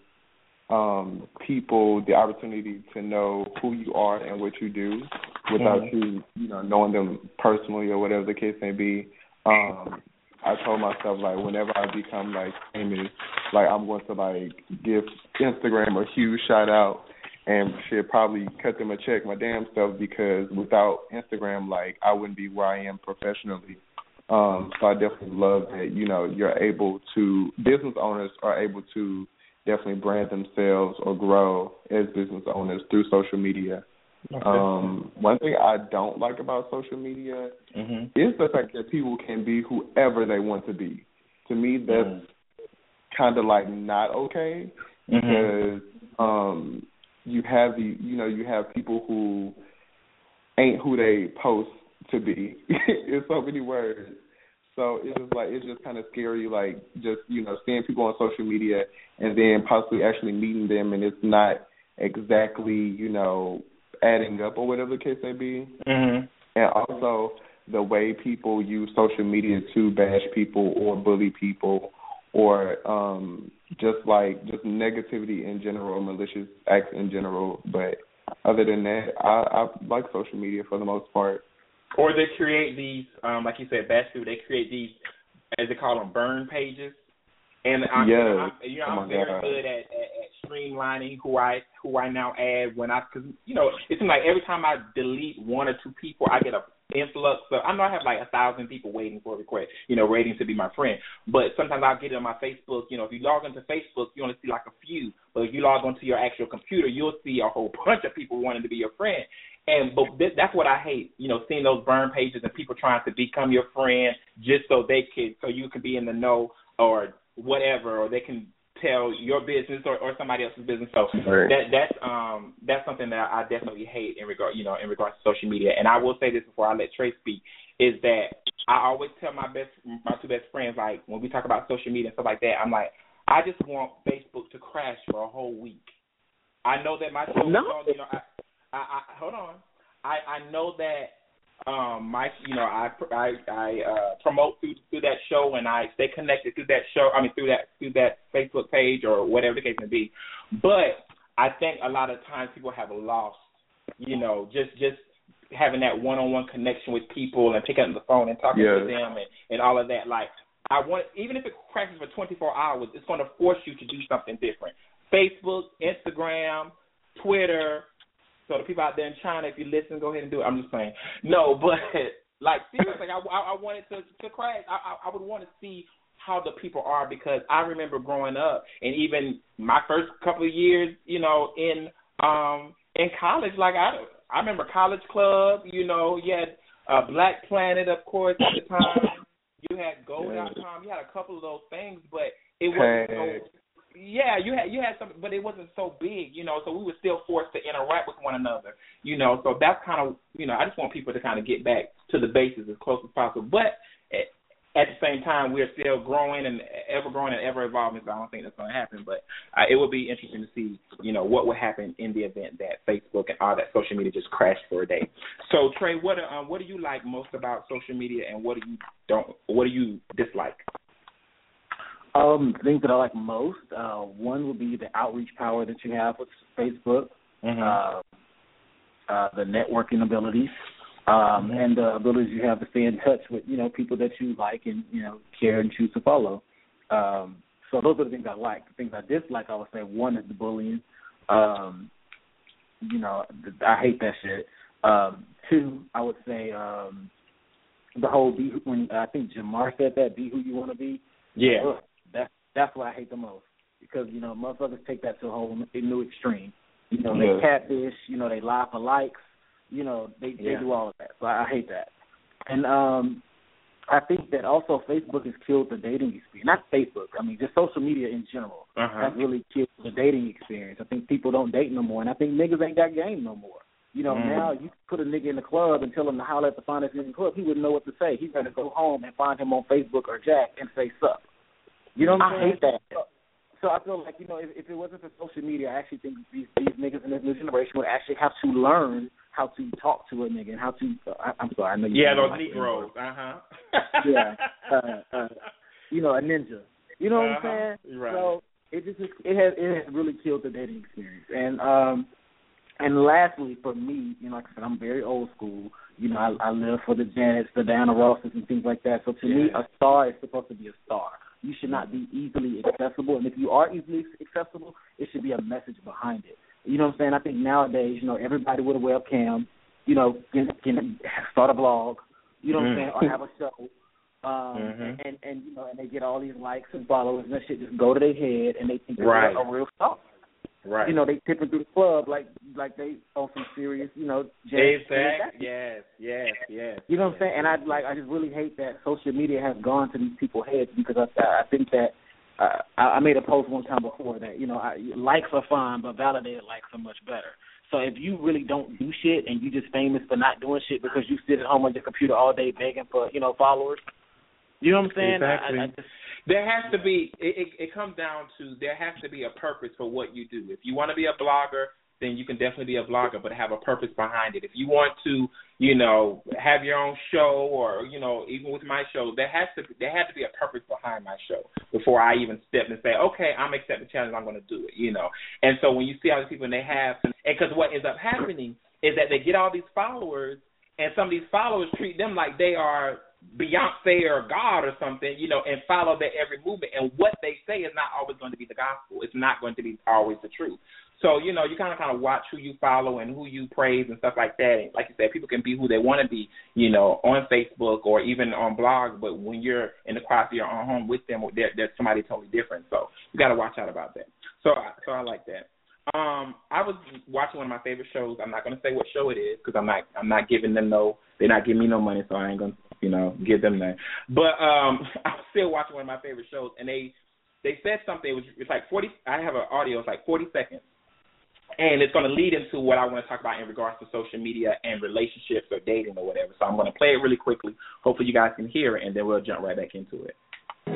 S: um people the opportunity to know who you are and what you do without
B: Mhm.
S: you, you know, knowing them personally or whatever the case may be. Um I told myself like whenever I become like famous, like I'm going to like give Instagram a huge shout out and should probably cut them a check my damn self because without Instagram like I wouldn't be where I am professionally. Um so I definitely love that, you know, you're able to business owners are able to definitely brand themselves or grow as business owners through social media.
B: Okay.
S: Um one thing I don't like about social media
B: Mm-hmm.
S: is the fact that people can be whoever they want to be. To me, that's kind of like not okay because um you have the you know you have people who ain't who they post to be in so many words. So it's just like it's just kind of scary, like just you know seeing people on social media and then possibly actually meeting them, and it's not exactly you know adding up or whatever the case may be
B: Mm-hmm.
S: and also the way people use social media to bash people or bully people or um just like just negativity in general malicious acts in general but other than that i i like social media for the most part
B: Or they create these, um, like you said, bad people. They create these, as they call them, burn pages. And I,
S: Yes.
B: I'm, you know,
S: Oh
B: I'm
S: my
B: very
S: God.
B: good at, at, at streamlining who I who I now add when I, because you know, it seems like every time I delete one or two people, I get a influx. So I know I have like a thousand people waiting for a request, you know, waiting to be my friend. But sometimes I'll get it on my Facebook. You know, if you log into Facebook, you only see like a few. But if you log onto your actual computer, you'll see a whole bunch of people wanting to be your friend. And but th- that's what I hate, you know, seeing those burn pages and people trying to become your friend just so they can, so you can be in the know or whatever, or they can tell your business or, or somebody else's business. So
S: Right.
B: that that's um that's something that I definitely hate in regard, you know, in regards to social media. And I will say this before I let Tre speak is that I always tell my best my two best friends like when we talk about social media and stuff like that, I'm like I just want Facebook to crash for a whole week. I know that my show,
Q: No.
B: you know, I, I, I hold on. I I know that um my you know I I I uh promote through through that show and I stay connected through that show I mean through that through that Facebook page or whatever the case may be. But I think a lot of times people have lost, you know, just just having that one on one connection with people and picking up the phone and talking to them and, and all of that. Like I want even if it crashes for twenty four hours, it's gonna force you to do something different. Facebook, Instagram, Twitter, so the people out there in China, if you listen, go ahead and do it. I'm just saying. No, but like seriously, I, I, I wanted to to crash. I, I I would want to see how the people are because I remember growing up and even my first couple of years, you know, in um in college, like I I remember College Club. You know, you had uh, Black Planet, of course, at the time. You had Go.com. You had a couple of those things, but it wasn't so yeah, you had you had some, but it wasn't so big, you know. So we were still forced to interact with one another, you know. So that's kind of, you know, I just want people to kind of get back to the basics as close as possible. But at, at the same time, we're still growing and ever growing and ever evolving. So I don't think that's going to happen. But uh, it would be interesting to see, you know, what would happen in the event that Facebook and all that social media just crashed for a day. So Tre, what um, what do you like most about social media, and what do you don't, what do you dislike?
R: Um, things that I like most. Uh, one would be the outreach power that you have with Facebook,
B: Mm-hmm.
R: uh, uh, the networking abilities, um, and the abilities you have to stay in touch with you know people that you like and you know care and choose to follow. Um, so those are the things I like. The things I dislike, I would say, one is the bullying. Um, you know, I hate that shit. Um, two, I would say um, the whole be when I think Jamar said that be who you want to be.
B: Yeah.
R: Ugh, that's that's what I hate the most because you know motherfuckers take that to a whole new extreme. You know
B: Yeah.
R: they catfish. You know they lie for likes. You know they they
B: Yeah.
R: do all of that. So I, I hate that. And um, I think that also Facebook has killed the dating experience. Not Facebook. I mean just social media in general.
B: Uh-huh.
R: Has really killed the dating experience. I think people don't date no more, and I think niggas ain't got game no more. You know,
B: Mm.
R: now you put a nigga in the club and tell him to holler at the finest nigga in the club, he wouldn't know what to say. He's gonna go home and find him on Facebook or Jack'd and say sup. You know what I'm
B: I
R: saying?
B: hate that.
R: So I feel like you know, if, if it wasn't for social media, I actually think these these niggas in this new generation would actually have to learn how to talk to a nigga and how to. Uh, I, I'm sorry, I know you.
B: Yeah, those
R: like
B: Negroes. Uh huh.
R: yeah, uh, uh, you know, a ninja. You know what
B: Uh-huh.
R: I'm saying?
B: Right.
R: So it just it has it has really killed the dating experience. And um and lastly, for me, you know, like I said, I'm very old school. You know, I, I live for the Janets, the Diana Rosses, and things like that. So to me, a star is supposed to be a star. You should not be easily accessible, and if you are easily accessible, it should be a message behind it. You know what I'm saying? I think nowadays, you know, everybody with a webcam, you know, can can start a blog. You know what I'm
B: Mm.
R: saying, or have a show. Um,
B: Mhm.
R: and and you know, and they get all these likes and followers, and that shit just go to their head, and they think they're a real star.
B: Right.
R: You know, they tipping through the club like like they on some serious, you know,
B: Exactly. Yes. Yes. Yes.
R: You know what I'm saying? And I like I just really hate that social media has gone to these people's heads because I I think that uh, I I made a post one time before that you know I, likes are fine, but validated likes are much better. So if you really don't do shit and you just famous for not doing shit because you sit at home on your computer all day begging for you know followers, you know what I'm saying?
B: Exactly.
R: I, I just,
B: There has to be. It, it, it comes down to there has to be a purpose for what you do. If you want to be a blogger, then you can definitely be a blogger, but have a purpose behind it. If you want to, you know, have your own show, or you know, even with my show, there has to there has to be a purpose behind my show before I even step and say, okay, I'm accepting the challenge, I'm going to do it. You know, and so when you see all these people and they have, and because what ends up happening is that they get all these followers, and some of these followers treat them like they are Beyonce or God or something, you know, and follow their every movement. And what they say is not always going to be the gospel. It's not going to be always the truth. So you know, you kind of kind of watch who you follow and who you praise and stuff like that. And like you said, people can be who they want to be, you know, on Facebook or even on blogs. But when you're in the quiet of your own home with them, they're, they're somebody totally different. So you got to watch out about that. So so I like that. Um, I was watching one of my favorite shows. I'm not going to say what show it is because I'm not I'm not giving them no. They're not giving me no money, so I ain't gonna you know give them that. But um, I'm still watching one of my favorite shows, and they they said something. It was it's like 40. I have an audio. It's like 40 seconds, and it's going to lead into what I want to talk about in regards to social media and relationships or dating or whatever. So I'm going to play it really quickly. Hopefully you guys can hear it, and then we'll jump right back into it.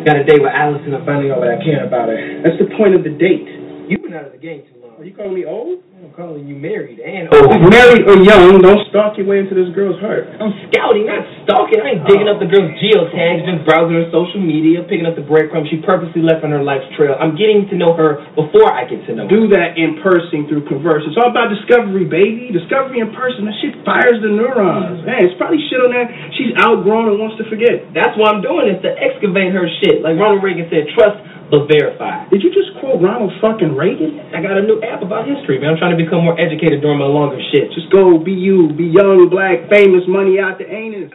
U: Got a date with Allison. I'm finding out what I can about her. That's the point of the date. You've been out of the game too long. Are you calling me old? I'm calling you married and
V: Oh, married oh, or young, don't stalk your way into this girl's heart.
U: I'm scouting, not stalking. I ain't digging up the girl's geotags, just browsing her social media, picking up the breadcrumbs she purposely left on her life's trail. I'm getting to know her before I get to know her.
V: Do that in person through converse. It's all about discovery, baby. Discovery in person. That shit fires the neurons. Mm-hmm. Man, it's probably shit on there she's outgrown and wants to forget.
U: That's what I'm doing is to excavate her shit. Like Ronald Reagan said, trust but verify.
V: Did you just quote Ronald fucking Reagan?
U: I got a new app about history, man. I'm trying to become more educated during my longer shit.
V: Just go be you, be young, black, famous, money out the anus.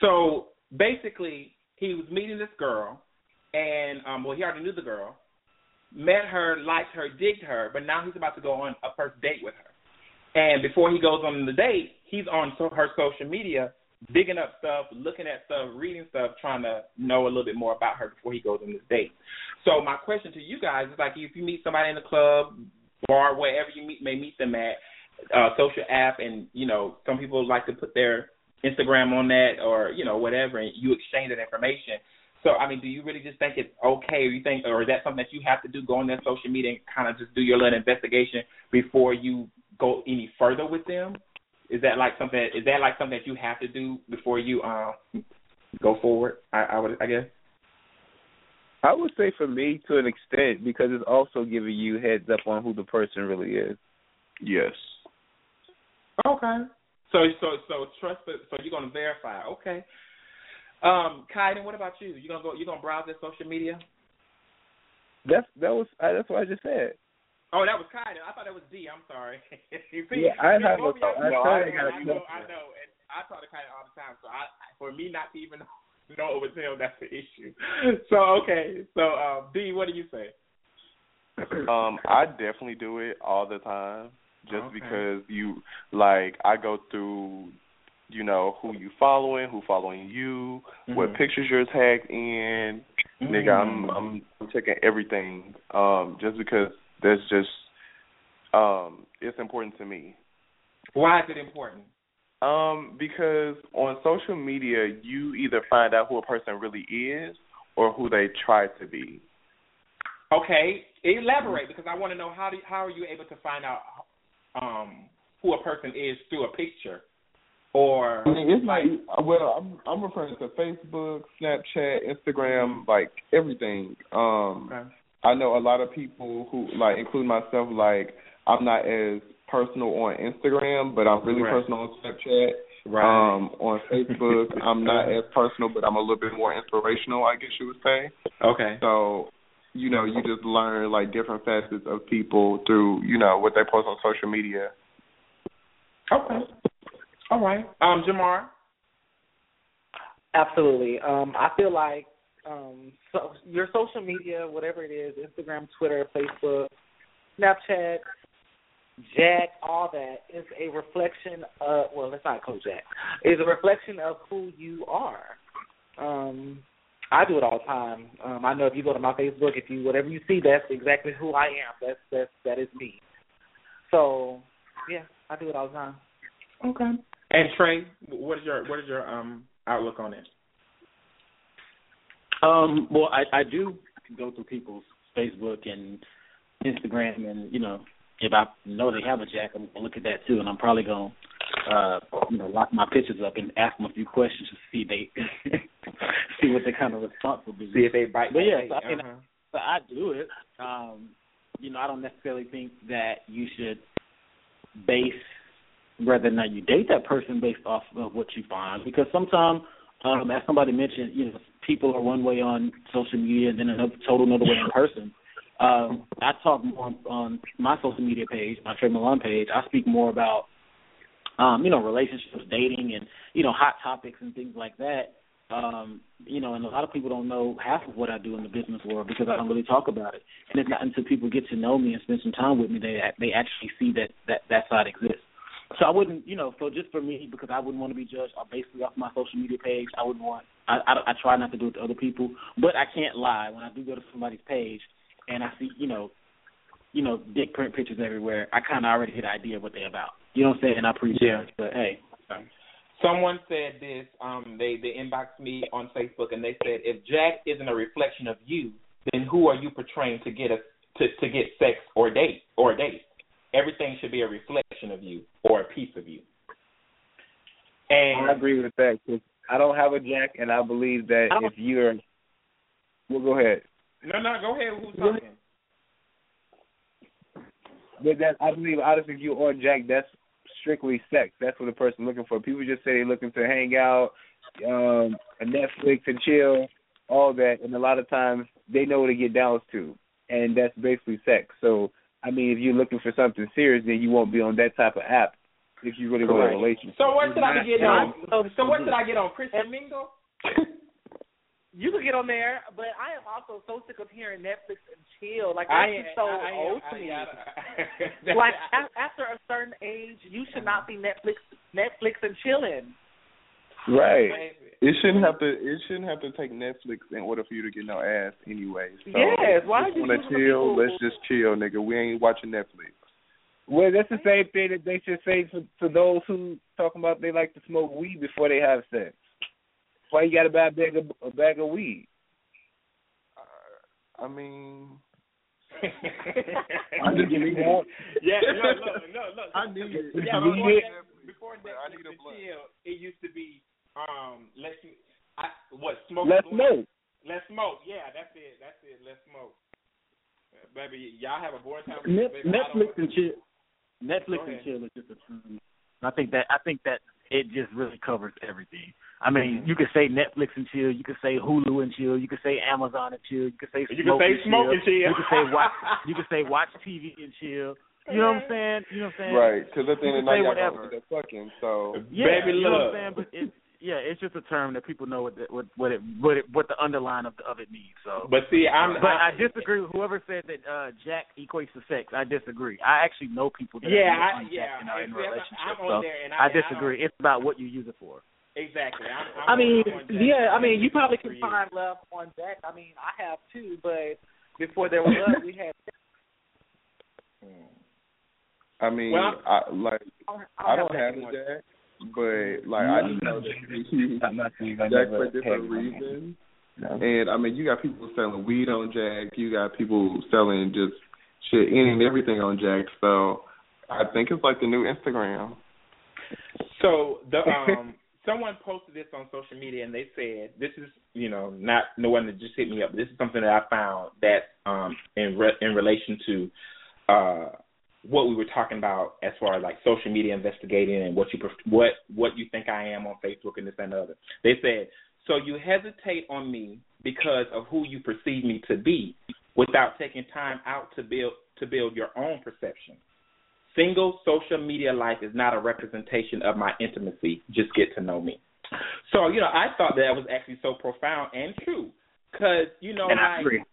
B: So basically, he was meeting this girl, and um, well, he already knew the girl, met her, liked her, digged her, but now he's about to go on a first date with her. And before he goes on the date, he's on so, her social media digging up stuff, looking at stuff, reading stuff, trying to know a little bit more about her before he goes on this date. So my question to you guys is like, if you meet somebody in the club, bar, wherever you meet may meet them at, uh, social app, and you know, some people like to put their Instagram on that or you know whatever, and you exchange that information. So I mean, do you really just think it's okay, or you think, or is that something that you have to do, go on their social media and kind of just do your little investigation before you go any further with them? Is that like something? Is that like something that you have to do before you um go forward? I, I would, I guess.
T: I would say for me to an extent because it's also giving you heads up on who the person really is.
S: Yes.
B: Okay. So so so trust it. So you're gonna verify. Okay. Um, Kydon, what about you? You gonna go? You gonna browse their social media?
T: That's that was uh, that's what I just said.
B: Oh, that was Kydon. I thought that was Dee. I'm sorry. you see,
T: Yeah, I
B: you
T: have
B: know,
T: a-
B: both
T: I
B: no, I,
T: got a
B: I know. I know, and I talk to Kydon all the time. So I, for me not to even know it was him, that's the issue. So okay, so um, Dee, what do you say?
S: Um, I definitely do it all the time, just
B: Okay.
S: because you like I go through, you know, who you following, who following you, what
B: Mhm.
S: pictures you're tagged in. Nigga, I'm I'm I'm checking everything. Um, just because that's just um, it's important to me.
B: Why is it important?
S: Um, because on social media, you either find out who a person really is or who they try to be.
B: Okay, elaborate because I want to know how do how are you able to find out um who a person is through a picture or
S: I mean, it's like well, I'm I'm referring to Facebook, Snapchat, Instagram, like everything. Um,
B: Okay.
S: I know a lot of people who like, including myself, like I'm not as personal on Instagram, but I'm really
B: Right.
S: personal on Snapchat.
B: Right.
S: Um, on Facebook, I'm not as personal, but I'm a little bit more inspirational, I guess you would say.
B: okay.
S: So, you know, you just learn like different facets of people through, you know, what they post on social media.
B: Okay. All right. Um, Jamar.
Q: Absolutely. Um, I feel like um, so your social media, whatever it is, Instagram, Twitter, Facebook, Snapchat, Jack'd, all that is a reflection of well, let's not call Jack'd. Is a reflection of who you are. Um, I do it all the time. Um, I know if you go to my Facebook, if you whatever you see, that's exactly who I am. That's that's that is me. So yeah, I do it all the time.
B: Okay. And Tre, what is your what is your um outlook on it?
R: Um, well, I, I do go through people's Facebook and Instagram, and you know, if I know they have a Jack'd, I'm gonna look at that too, and I'm probably gonna, uh, you know, lock my pictures up and ask them a few questions to see they see what their kind of response will be.
B: See if they bite.
R: But
B: back.
R: yes, I mean,
B: Uh-huh.
R: but I do it. Um, you know, I don't necessarily think that you should base whether or not you date that person based off of what you find, because sometimes, um, as somebody mentioned, you know, people are one way on social media and then another total another way in person. Um, I talk more on, on my social media page, my Tre Milan page. I speak more about, um, you know, relationships, dating, and you know, hot topics and things like that. Um, you know, and a lot of people don't know half of what I do in the business world because I don't really talk about it. And it's not until people get to know me and spend some time with me they they actually see that that that side exists. So I wouldn't, you know, so just for me because I wouldn't want to be judged basically off my social media page. I wouldn't want. I, I I try not to do it to other people, but I can't lie when I do go to somebody's page and I see, you know, you know, dick print pictures everywhere. I kind of already get an idea of what they're about. You know what I'm saying? And I appreciate
B: Yeah.
R: it, but hey.
B: Someone said this. Um, they they inboxed me on Facebook and they said, if Jack'd isn't a reflection of you, then who are you portraying to get a to to get sex or date or a date? Everything should be a reflection of you or a piece of you. And
T: I agree with that 'cause I don't have a Jack'd, and I believe that if you're, well, go ahead.
B: No, no, go ahead. Who's talking?
T: But that I believe honestly, if you on Jack'd, that's strictly sex. That's what a person looking for. People just say they're looking to hang out, um, a Netflix and chill, all that, and a lot of times they know what to get down to, and that's basically sex. So I mean, if you're looking for something serious, then you won't be on that type of app. If you really want a relationship.
B: So what should I get on?
Q: So-
B: So what should I get on Christian Mingle?
Q: You can get on there, but I am also so sick of hearing Netflix and chill. Like
B: I
Q: that's
B: am-
Q: so
B: I am-
Q: old to
B: I-
Q: me.
B: I-
Q: like a- after a certain age, you should not be Netflix Netflix and chilling.
S: Right. It shouldn't have to. It shouldn't have to take Netflix in order for you to get no ass anyway. So
T: Yes, why
S: if
T: you
S: you want
T: just
S: to chill?
T: people-
S: Let's just chill, nigga. We ain't watching Netflix.
T: Well, that's the same thing that they should say to, to those who talking about they like to smoke weed before they have sex. Why you got to buy a bag of a bag of weed?
S: I mean,
T: I just need it.
B: Yeah, no, no, no, no.
S: I need it.
B: Yeah, before,
S: need it?
B: Netflix, before Netflix and chill, it used to be um let you I, what smoke.
T: Let's smoke.
B: Let's smoke. Yeah, that's it. That's it. Let's smoke. Uh, baby, y'all have a boring time.
R: Net,
B: baby,
R: Netflix and chill. Netflix and
B: ahead.
R: chill is just a term. I think that I think that it just really covers everything. I mean, you could say Netflix and chill, you could say Hulu and chill, you could say Amazon and chill, you could say
B: You
R: smoke
B: could say
R: and
B: smoke and chill.
R: you could say watch, you could say watch TV and chill. You know what I'm saying? You know what I'm saying?
S: right? Because at the end
R: You
S: of the night, y'all
R: whatever.
S: gonna end up fucking. So
R: Yeah, you know what I'm saying? But it, yeah, it's just a term that people know what the, what what it what it what the underline of of it means. So,
B: But see, I'm-
R: but
B: I-
R: I, disagree with whoever said that uh Jack'd equates to sex. I disagree. I actually know people that
B: Yeah,
R: are
B: I,
R: on
B: yeah.
R: Jack'd and are in
B: See, I'm-
R: relationships.
B: I'm
R: so
B: on there, and I,
R: I
B: and I
R: disagree. it's about what you use it for.
B: Exactly. I'm, I'm
Q: I mean,
B: I'm on Jack'd.
Q: yeah, I mean, you probably can find love on Jack'd. I mean, I have too, but before there was love, we had.
S: I mean,
Q: Well,
S: I like
Q: I
S: I
Q: don't
S: don't
Q: have
S: have a Jack'd, but like I just know that you
O: saying Jack'd
S: for different reasons.
O: No.
S: And I mean, you got people selling weed on Jack'd. You got people selling just shit, any and everything on Jack'd. So I think it's like the new Instagram.
B: So the um someone posted this on social media and they said this is you know not no one that just hit me up. This is something that I found that um in re- in relation to uh what we were talking about as far as like social media investigating and what you pref- what what you think I am on Facebook and this and the other. They said so you hesitate on me because of who you perceive me to be without taking time out to build to build your own perception. Single social media life is not a representation of my intimacy. Just get to know me. So, you know, I thought that was actually so profound and true. Because, you know,
R: and I
B: like,
R: agree.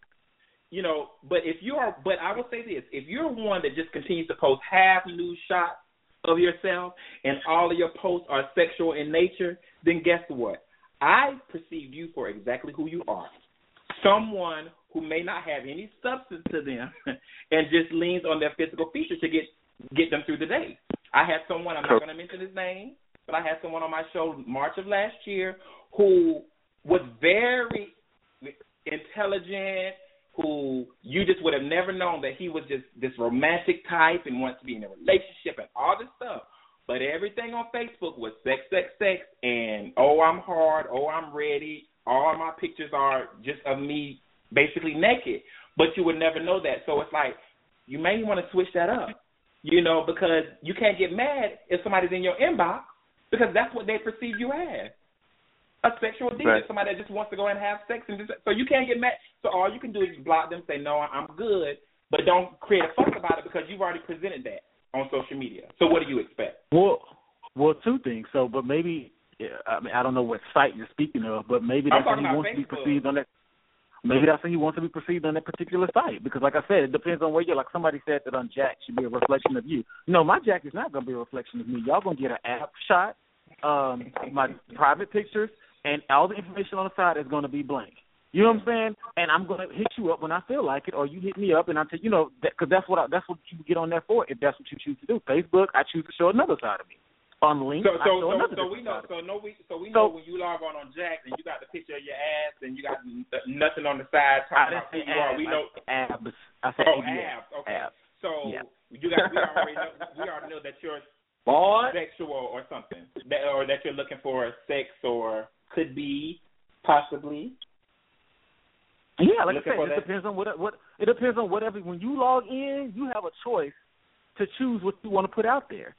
B: you know, but if you are, but I will say this: if you're one that just continues to post half nude shots of yourself and all of your posts are sexual in nature, then guess what? I perceived you for exactly who you are. Someone who may not have any substance to them and just leans on their physical features to get get them through the day. I had someone, I'm not going to mention his name, but I had someone on my show March of last year who was very intelligent, who you just would have never known that he was just this romantic type and wants to be in a relationship and all this stuff. But everything on Facebook was sex, sex, sex, and oh, I'm hard, oh, I'm ready. All my pictures are just of me basically naked. But you would never know that. So it's like, you may want to switch that up, you know, because you can't get mad if somebody's in your inbox because that's what they perceive you as. A sexual deviant,
S: Right.
B: somebody that just wants to go and have sex, and just, so you can't get mad. So all you can do is block them, say no, I'm good, but don't create a fuss about it because you've already presented that on social media. So what do you expect?
R: Well, well, two things. So, but maybe I mean I don't know what site you're speaking of, but maybe that's how he wants to be perceived on that. Maybe that's how he wants to be perceived on that particular site. Because, like I said, it depends on where you're. Like somebody said that on Jack'd should be a reflection of you. No, my Jack'd is not going to be a reflection of me. Y'all going to get an app shot, um, my private pictures, and all the information on the side is going to be blank. You know what I'm saying? And I'm going to hit you up when I feel like it, or you hit me up, and I tell you know because that's what I, that's what you get on there for. If that's what you choose to do, Facebook, I choose to show another side of me. On LinkedIn,
B: So so so, so we know so no we so we
R: So-
B: know when you log on on Jack'd and you got the picture of your ass and you got nothing on the side talking about who you are. We know
R: abs. I said
B: oh
R: ABS.
B: abs okay.
R: Abs.
B: So
R: Yeah.
B: you got we already know we already know that you're
Q: Boy.
B: sexual or something that or that you're looking for sex or could be possibly.
R: Yeah, like I said, it
B: that-
R: depends on what what it depends on whatever. When you log in, you have a choice to choose what you want to put out there.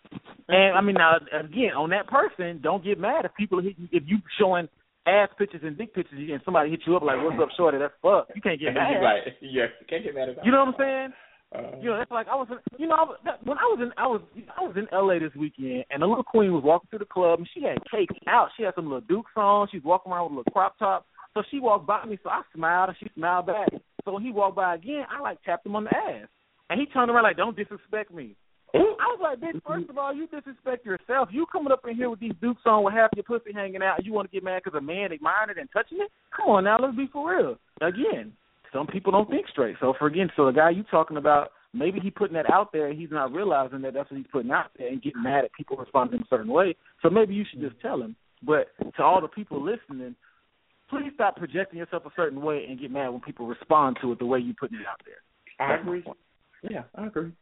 R: And I mean, now again, on that person, don't get mad if people hit you, if you showing ass pictures and dick pictures, and somebody hit you up like, "What's up, shorty?" That's fuck. You can't get mad.
B: Right. Yeah, can't get mad about
R: You know what I'm saying?
B: Uh,
R: You know, that's like I was, you know, I was, that, when I was in, I was, I was in L.A. this weekend, and a little queen was walking through the club, and she had cake out. She had some little Dukes on. She was walking around with a little crop top. So she walked by me, so I smiled, and she smiled back. So when he walked by again, I like tapped him on the ass, and he turned around like, "Don't disrespect me." I was like, bitch, first of all, you disrespect yourself. You coming up in here with these dukes on with half your pussy hanging out, and you want to get mad because a man admiring it and touching it? Come on now, let's be for real. Again, some people don't think straight. So for again, so the guy you talking about, maybe he putting that out there, and he's not realizing that that's what he's putting out there, and getting mad at people responding in a certain way. So maybe you should just tell him. But to all the people listening, please stop projecting yourself a certain way and get mad when people respond to it the way you putting it out there.
B: I agree. Yeah, I agree.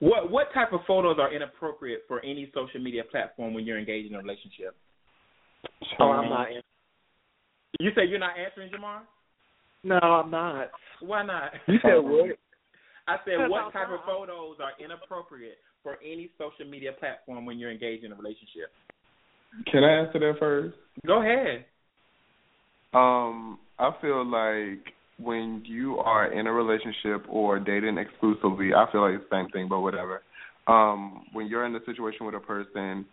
B: What what type of photos are inappropriate for any social media platform when you're engaged in a relationship?
Q: Oh, I'm not. Answering.
B: You say you're not answering, Jamar?
Q: No, I'm not.
B: Why not?
Q: You said what?
B: I said what type of photos are inappropriate for any social media platform when you're engaged in a relationship?
S: Can I answer that first?
B: Go ahead.
S: Um, I feel like when you are in a relationship or dating exclusively, I feel like it's the same thing, but whatever. Um, when you're in a situation with a person,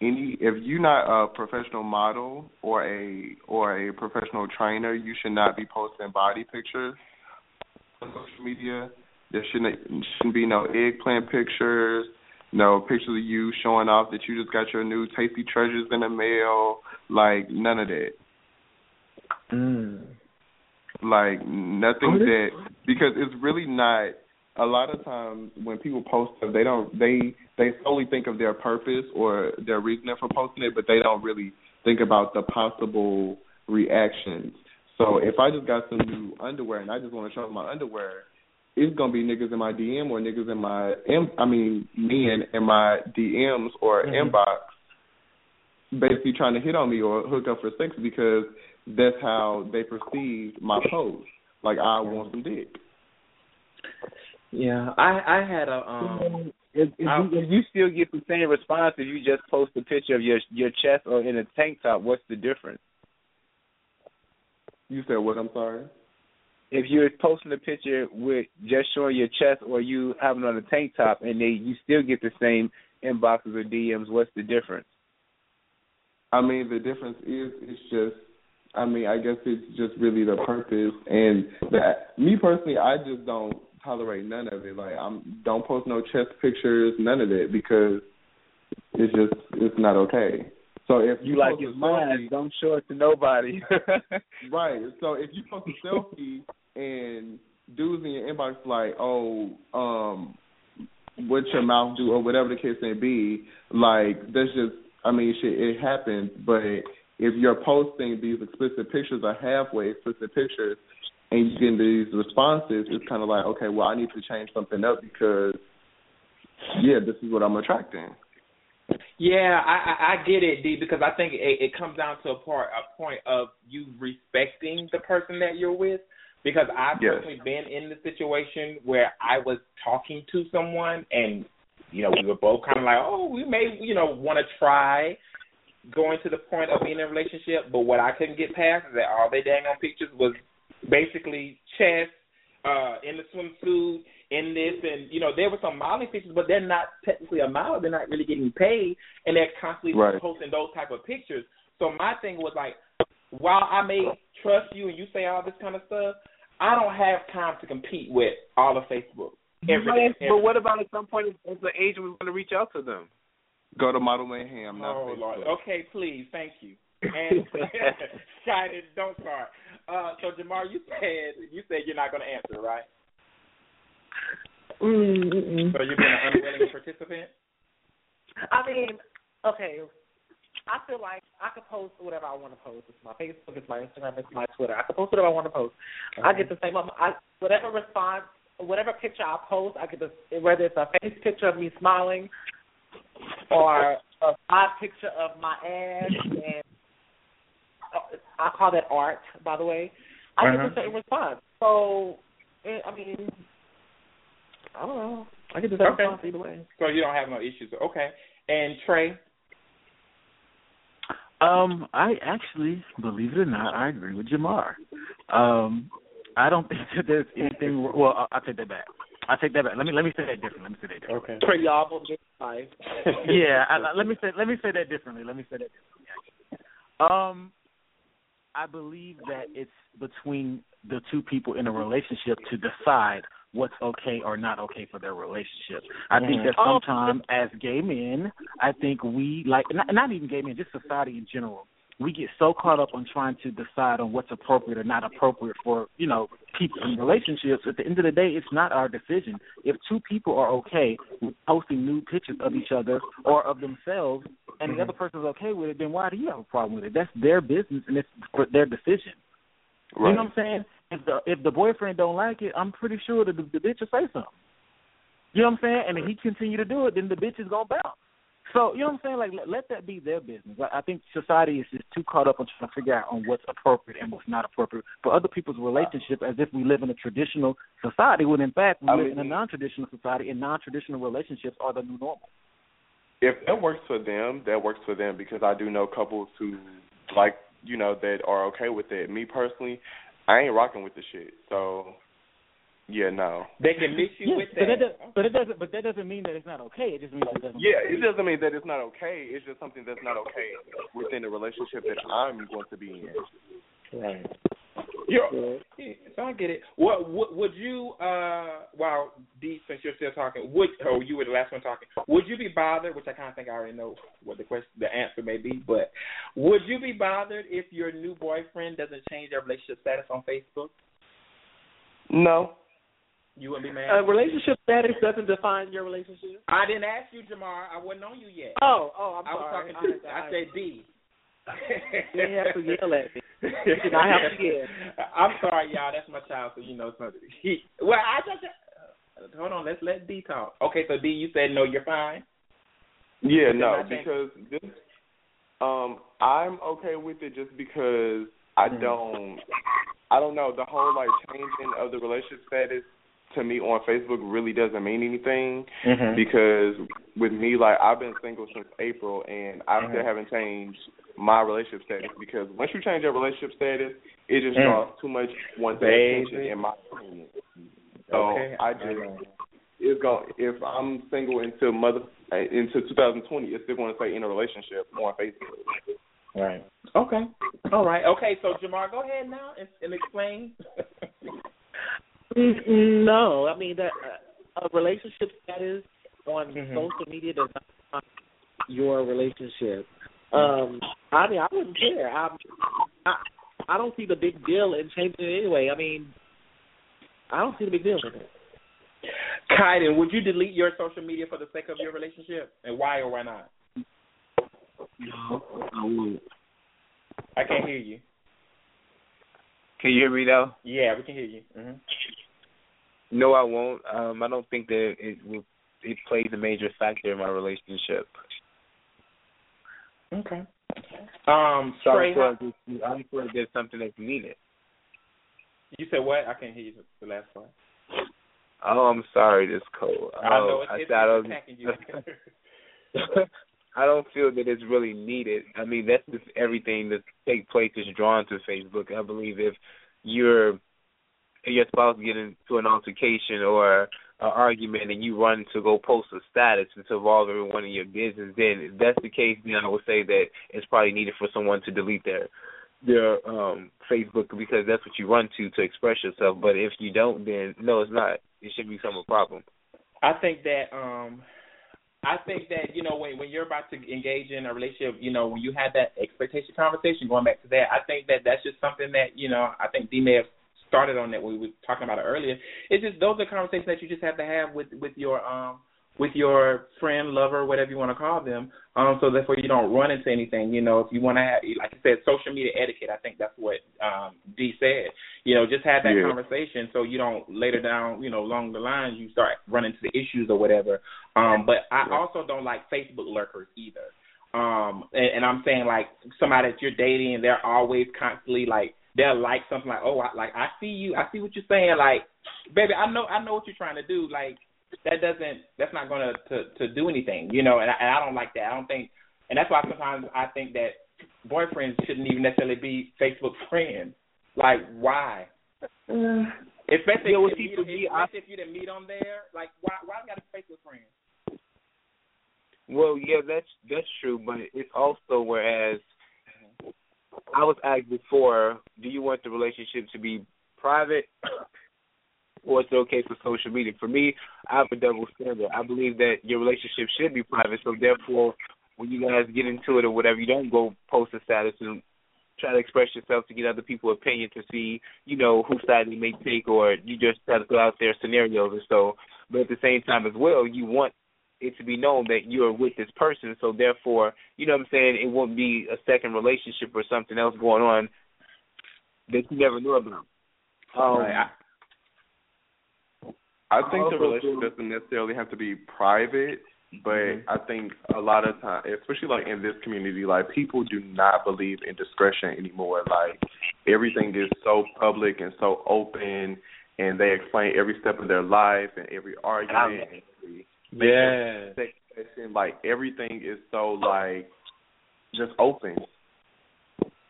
S: any if you're not a professional model or a or a professional trainer, you should not be posting body pictures on social media. There shouldn't shouldn't be no eggplant pictures, no pictures of you showing off that you just got your new tasty treasures in the mail, like none of that.
Q: Mm.
S: Like nothing that because it's really not a lot of times when people post stuff they don't they they solely think of their purpose or their reasoning for posting it but they don't really think about the possible reactions. So if i just got some new underwear and i just want to show my underwear it's gonna be niggas in my dm or niggas in my M, i mean men in my dms or mm-hmm. inbox basically trying to hit on me or hook up for sex because that's how they perceived my post. Like I want some dick.
T: Yeah, I I had a um.
O: If, if,
T: I-
O: you, if you still get the same response if you just post a picture of your your chest or in a tank top, what's the difference?
S: You said what? I'm sorry.
O: If you're posting a picture with just showing your chest or you having on a tank top and they you still get the same inboxes or DMs, what's the difference?
S: I mean, the difference is it's just. I mean, I guess it's just really the purpose and that. Me personally, I just don't tolerate none of it. Like I'm don't post no chest pictures, none of it because it's just it's not okay. So if you,
O: You like your mind, don't show it to nobody.
S: Right. So if you post a selfie and dudes in your inbox like, oh, um, what your mouth do or whatever the case may be, like that's just I mean shit, it happens, but if you're posting these explicit pictures or halfway explicit pictures and you get these responses, it's kinda like, okay, well I need to change something up because yeah, this is what I'm attracting.
B: Yeah, I, I I get it, Dee, because I think it, it comes down to a part a point of you respecting the person that you're with. Because I've
S: Yes.
B: personally been in the situation where I was talking to someone and you know we were both kind of like, oh, we may you know want to try going to the point of being in a relationship, but what I couldn't get past is that all they dang on pictures was basically chest, uh, in the swimsuit, in this, and you know there were some modeling pictures, but they're not technically a model. They're not really getting paid, and they're constantly
S: Right.
B: posting those type of pictures. So my thing was like, while I may trust you and you say all this kind of stuff, I don't have time to compete with all of Facebook. Every day,
O: but what about at some point if the agent was going to reach out to them?
S: Go to Model Mayhem, not
B: Oh Lord. Okay, please, thank you. And Shine, don't start. Uh, so Jamar, you said you said you're not going to answer, right?
Q: Mm-mm.
B: So you've been an unwilling participant.
Q: I mean, okay. I feel like I could post whatever I want to post. It's my Facebook, it's my Instagram, it's my Twitter. I could post whatever I want to post. I get the same. I whatever response, whatever picture I post, I get the whether it's a face picture of me smiling or a side picture of my ass, and uh, I call that art, by the way. I
B: Uh-huh.
Q: get the same response. So, I mean, I don't know. I get the same
B: Okay.
Q: response either way.
B: So you don't have no issues. Okay. And Tre,
R: Um, I actually, believe it or not, I agree with Jamar. Um, I don't think that there's anything. Well, I, I take that back. I take that back. Let me let me say that differently. Let me say that differently.
B: Okay.
Q: Tre, y'all five.
R: yeah, I, I- let me say let me say that differently. Let me say that differently. Um, I believe that it's between the two people in a relationship to decide what's okay or not okay for their relationship. I think
Q: Mhm.
R: that
Q: Oh,
R: sometimes as gay men, I think we like not, not even gay men, just society in general. We get so caught up on trying to decide on what's appropriate or not appropriate for you know people in relationships. At the end of the day, it's not our decision. If two people are okay with posting nude pictures of each other or of themselves, and the mm-hmm. other person's okay with it, then why do you have a problem with it? That's their business and it's for their decision. You know what I'm saying? If the if the boyfriend don't like it, I'm pretty sure that the, the bitch will say something. You know what I'm saying? And if he continue to do it, then the bitch is gonna bounce. So you know what I'm saying? Like let, let that be their business. I, I think society is just too caught up on trying to figure out on what's appropriate and what's not appropriate for other people's relationship, as if we live in a traditional society when in fact we
S: I
R: live
S: mean-
R: in a non-traditional society, and non-traditional relationships are the new normal.
S: if that works for them, that works for them because I do know couples who like, you know, that are okay with it. Me personally, I ain't rocking with the shit. So yeah, no.
B: They can mix you
R: Yeah,
B: with
R: but
B: that.
R: does, but it doesn't. But that doesn't mean that it's not okay. It just means that it doesn't.
S: Yeah, it doesn't mean that it's not okay. It's just something that's not okay within the relationship that I'm going to be in.
B: Right. You're, yeah, so I get it. What, what would you? uh Well, Dee, since you're still talking, would oh you were the last one talking? Would you be bothered? Which I kind of think I already know what the question, the answer may be. But would you be bothered if your new boyfriend doesn't change their relationship status on Facebook?
S: No.
B: You wouldn't be mad.
Q: Uh, relationship status doesn't define your relationship.
B: I didn't ask you, Jamar. I wasn't on you yet.
Q: Oh, oh, I'm
B: I was talking to. I said Dee.
Q: You didn't have to yell at me. You did not have to yell.
B: I'm sorry, y'all. That's my child, so you know something. He, well, I just uh, hold on. Let's let Dee talk. Okay, so Dee, you said no, you're fine.
S: Yeah,
B: Then
S: no, because this um I'm okay with it just because I
B: Mm-hmm.
S: don't I don't know, the whole like changing of the relationship status to me on Facebook really doesn't mean anything
B: Mhm.
S: because with me like I've been single since April and I still
B: Mhm.
S: haven't changed my relationship status because once you change your relationship status, it just
B: Mm.
S: draws too much one's
B: Baby.
S: attention in my opinion. So
B: Okay.
S: I just it's going if I'm single until mother uh, into 2020, it's still going to say in a relationship on Facebook.
B: Right. Okay. All right. Okay. So Jamar, go ahead now and, and explain.
Q: Mm, No, I mean that uh, a relationship status on
B: Mhm.
Q: social media does not define your relationship. Um, I mean, I wouldn't care. I, I, I don't see the big deal in changing it anyway. I mean, I don't see the big deal in it.
B: Kydon, would you delete your social media for the sake of your relationship, and why or why not?
O: No, I won't.
B: I can't hear you.
T: Can you hear me now?
B: Yeah, we can hear you. hmm
T: No, I won't. Um, I don't think that it will. It plays a major factor in my relationship.
B: Okay. Um,
T: So
B: Trey,
T: I'm
B: how-
T: like it's, I feel like there's something that's needed.
B: you said what? I can't hear you the last part.
T: Oh, I'm sorry, this cold.
B: I know
T: Oh,
B: it's,
T: I
B: it's, it's attacking you.
T: I don't feel that it's really needed. I mean, that's just everything that take place is drawn to Facebook. I believe if you're your spouse get into an altercation or an argument and you run to go post a status to involve everyone in your business, then if that's the case, then I would say that it's probably needed for someone to delete their their um Facebook because that's what you run to to express yourself. But if you don't, then no, it's not. It should become a problem.
B: I think that um I think that, you know, when when you're about to engage in a relationship, you know, when you had that expectation conversation, going back to that, I think that that's just something that, you know, I think Dee may have started on that we were talking about it earlier. It's just those are conversations that you just have to have with with your um with your friend, lover, whatever you want to call them, um, so therefore you don't run into anything. You know, if you want to have, like I said, social media etiquette. I think that's what um, Dee said. You know, just have that
S: Yeah.
B: conversation so you don't later down, you know, along the lines you start running into the issues or whatever. Um, but I also don't like Facebook lurkers either. Um, and, and I'm saying like somebody that you're dating and they're always constantly like they'll like something like, oh, I, like I see you, I see what you're saying. Like, baby, I know, I know what you're trying to do. Like, that doesn't, that's not going to to to do anything, you know. And I, and I don't like that. I don't think, and that's why sometimes I think that boyfriends shouldn't even necessarily be Facebook friends. Like, why? Uh, especially
T: Yeah,
B: if, you,
T: be- I-
B: especially if you didn't meet on there. Like, why? Why got a Facebook friend?
T: Well, yeah, that's that's true, but it's also whereas mm-hmm. I was asked before, do you want the relationship to be private
O: or it's okay for social media. For me, I have a double standard. I believe that your relationship should be private, so therefore, when you guys get into it or whatever, you don't go post a status and try to express yourself to get other people's opinion to see, you know, whose side they may take, or you just try to throw out their scenarios or so. But at the same time as well, you want it to be known that you're with this person, so therefore, you know what I'm saying, it won't be a second relationship or something else going on that you never knew about. Um,
S: Right. I think the relationship doesn't necessarily have to be private, but
O: Mm-hmm.
S: I think a lot of time, especially like in this community, like people do not believe in discretion anymore. Like everything is so public and so open, and they explain every step of their life and every argument. and every
B: Yeah.
S: Like everything is so like just open.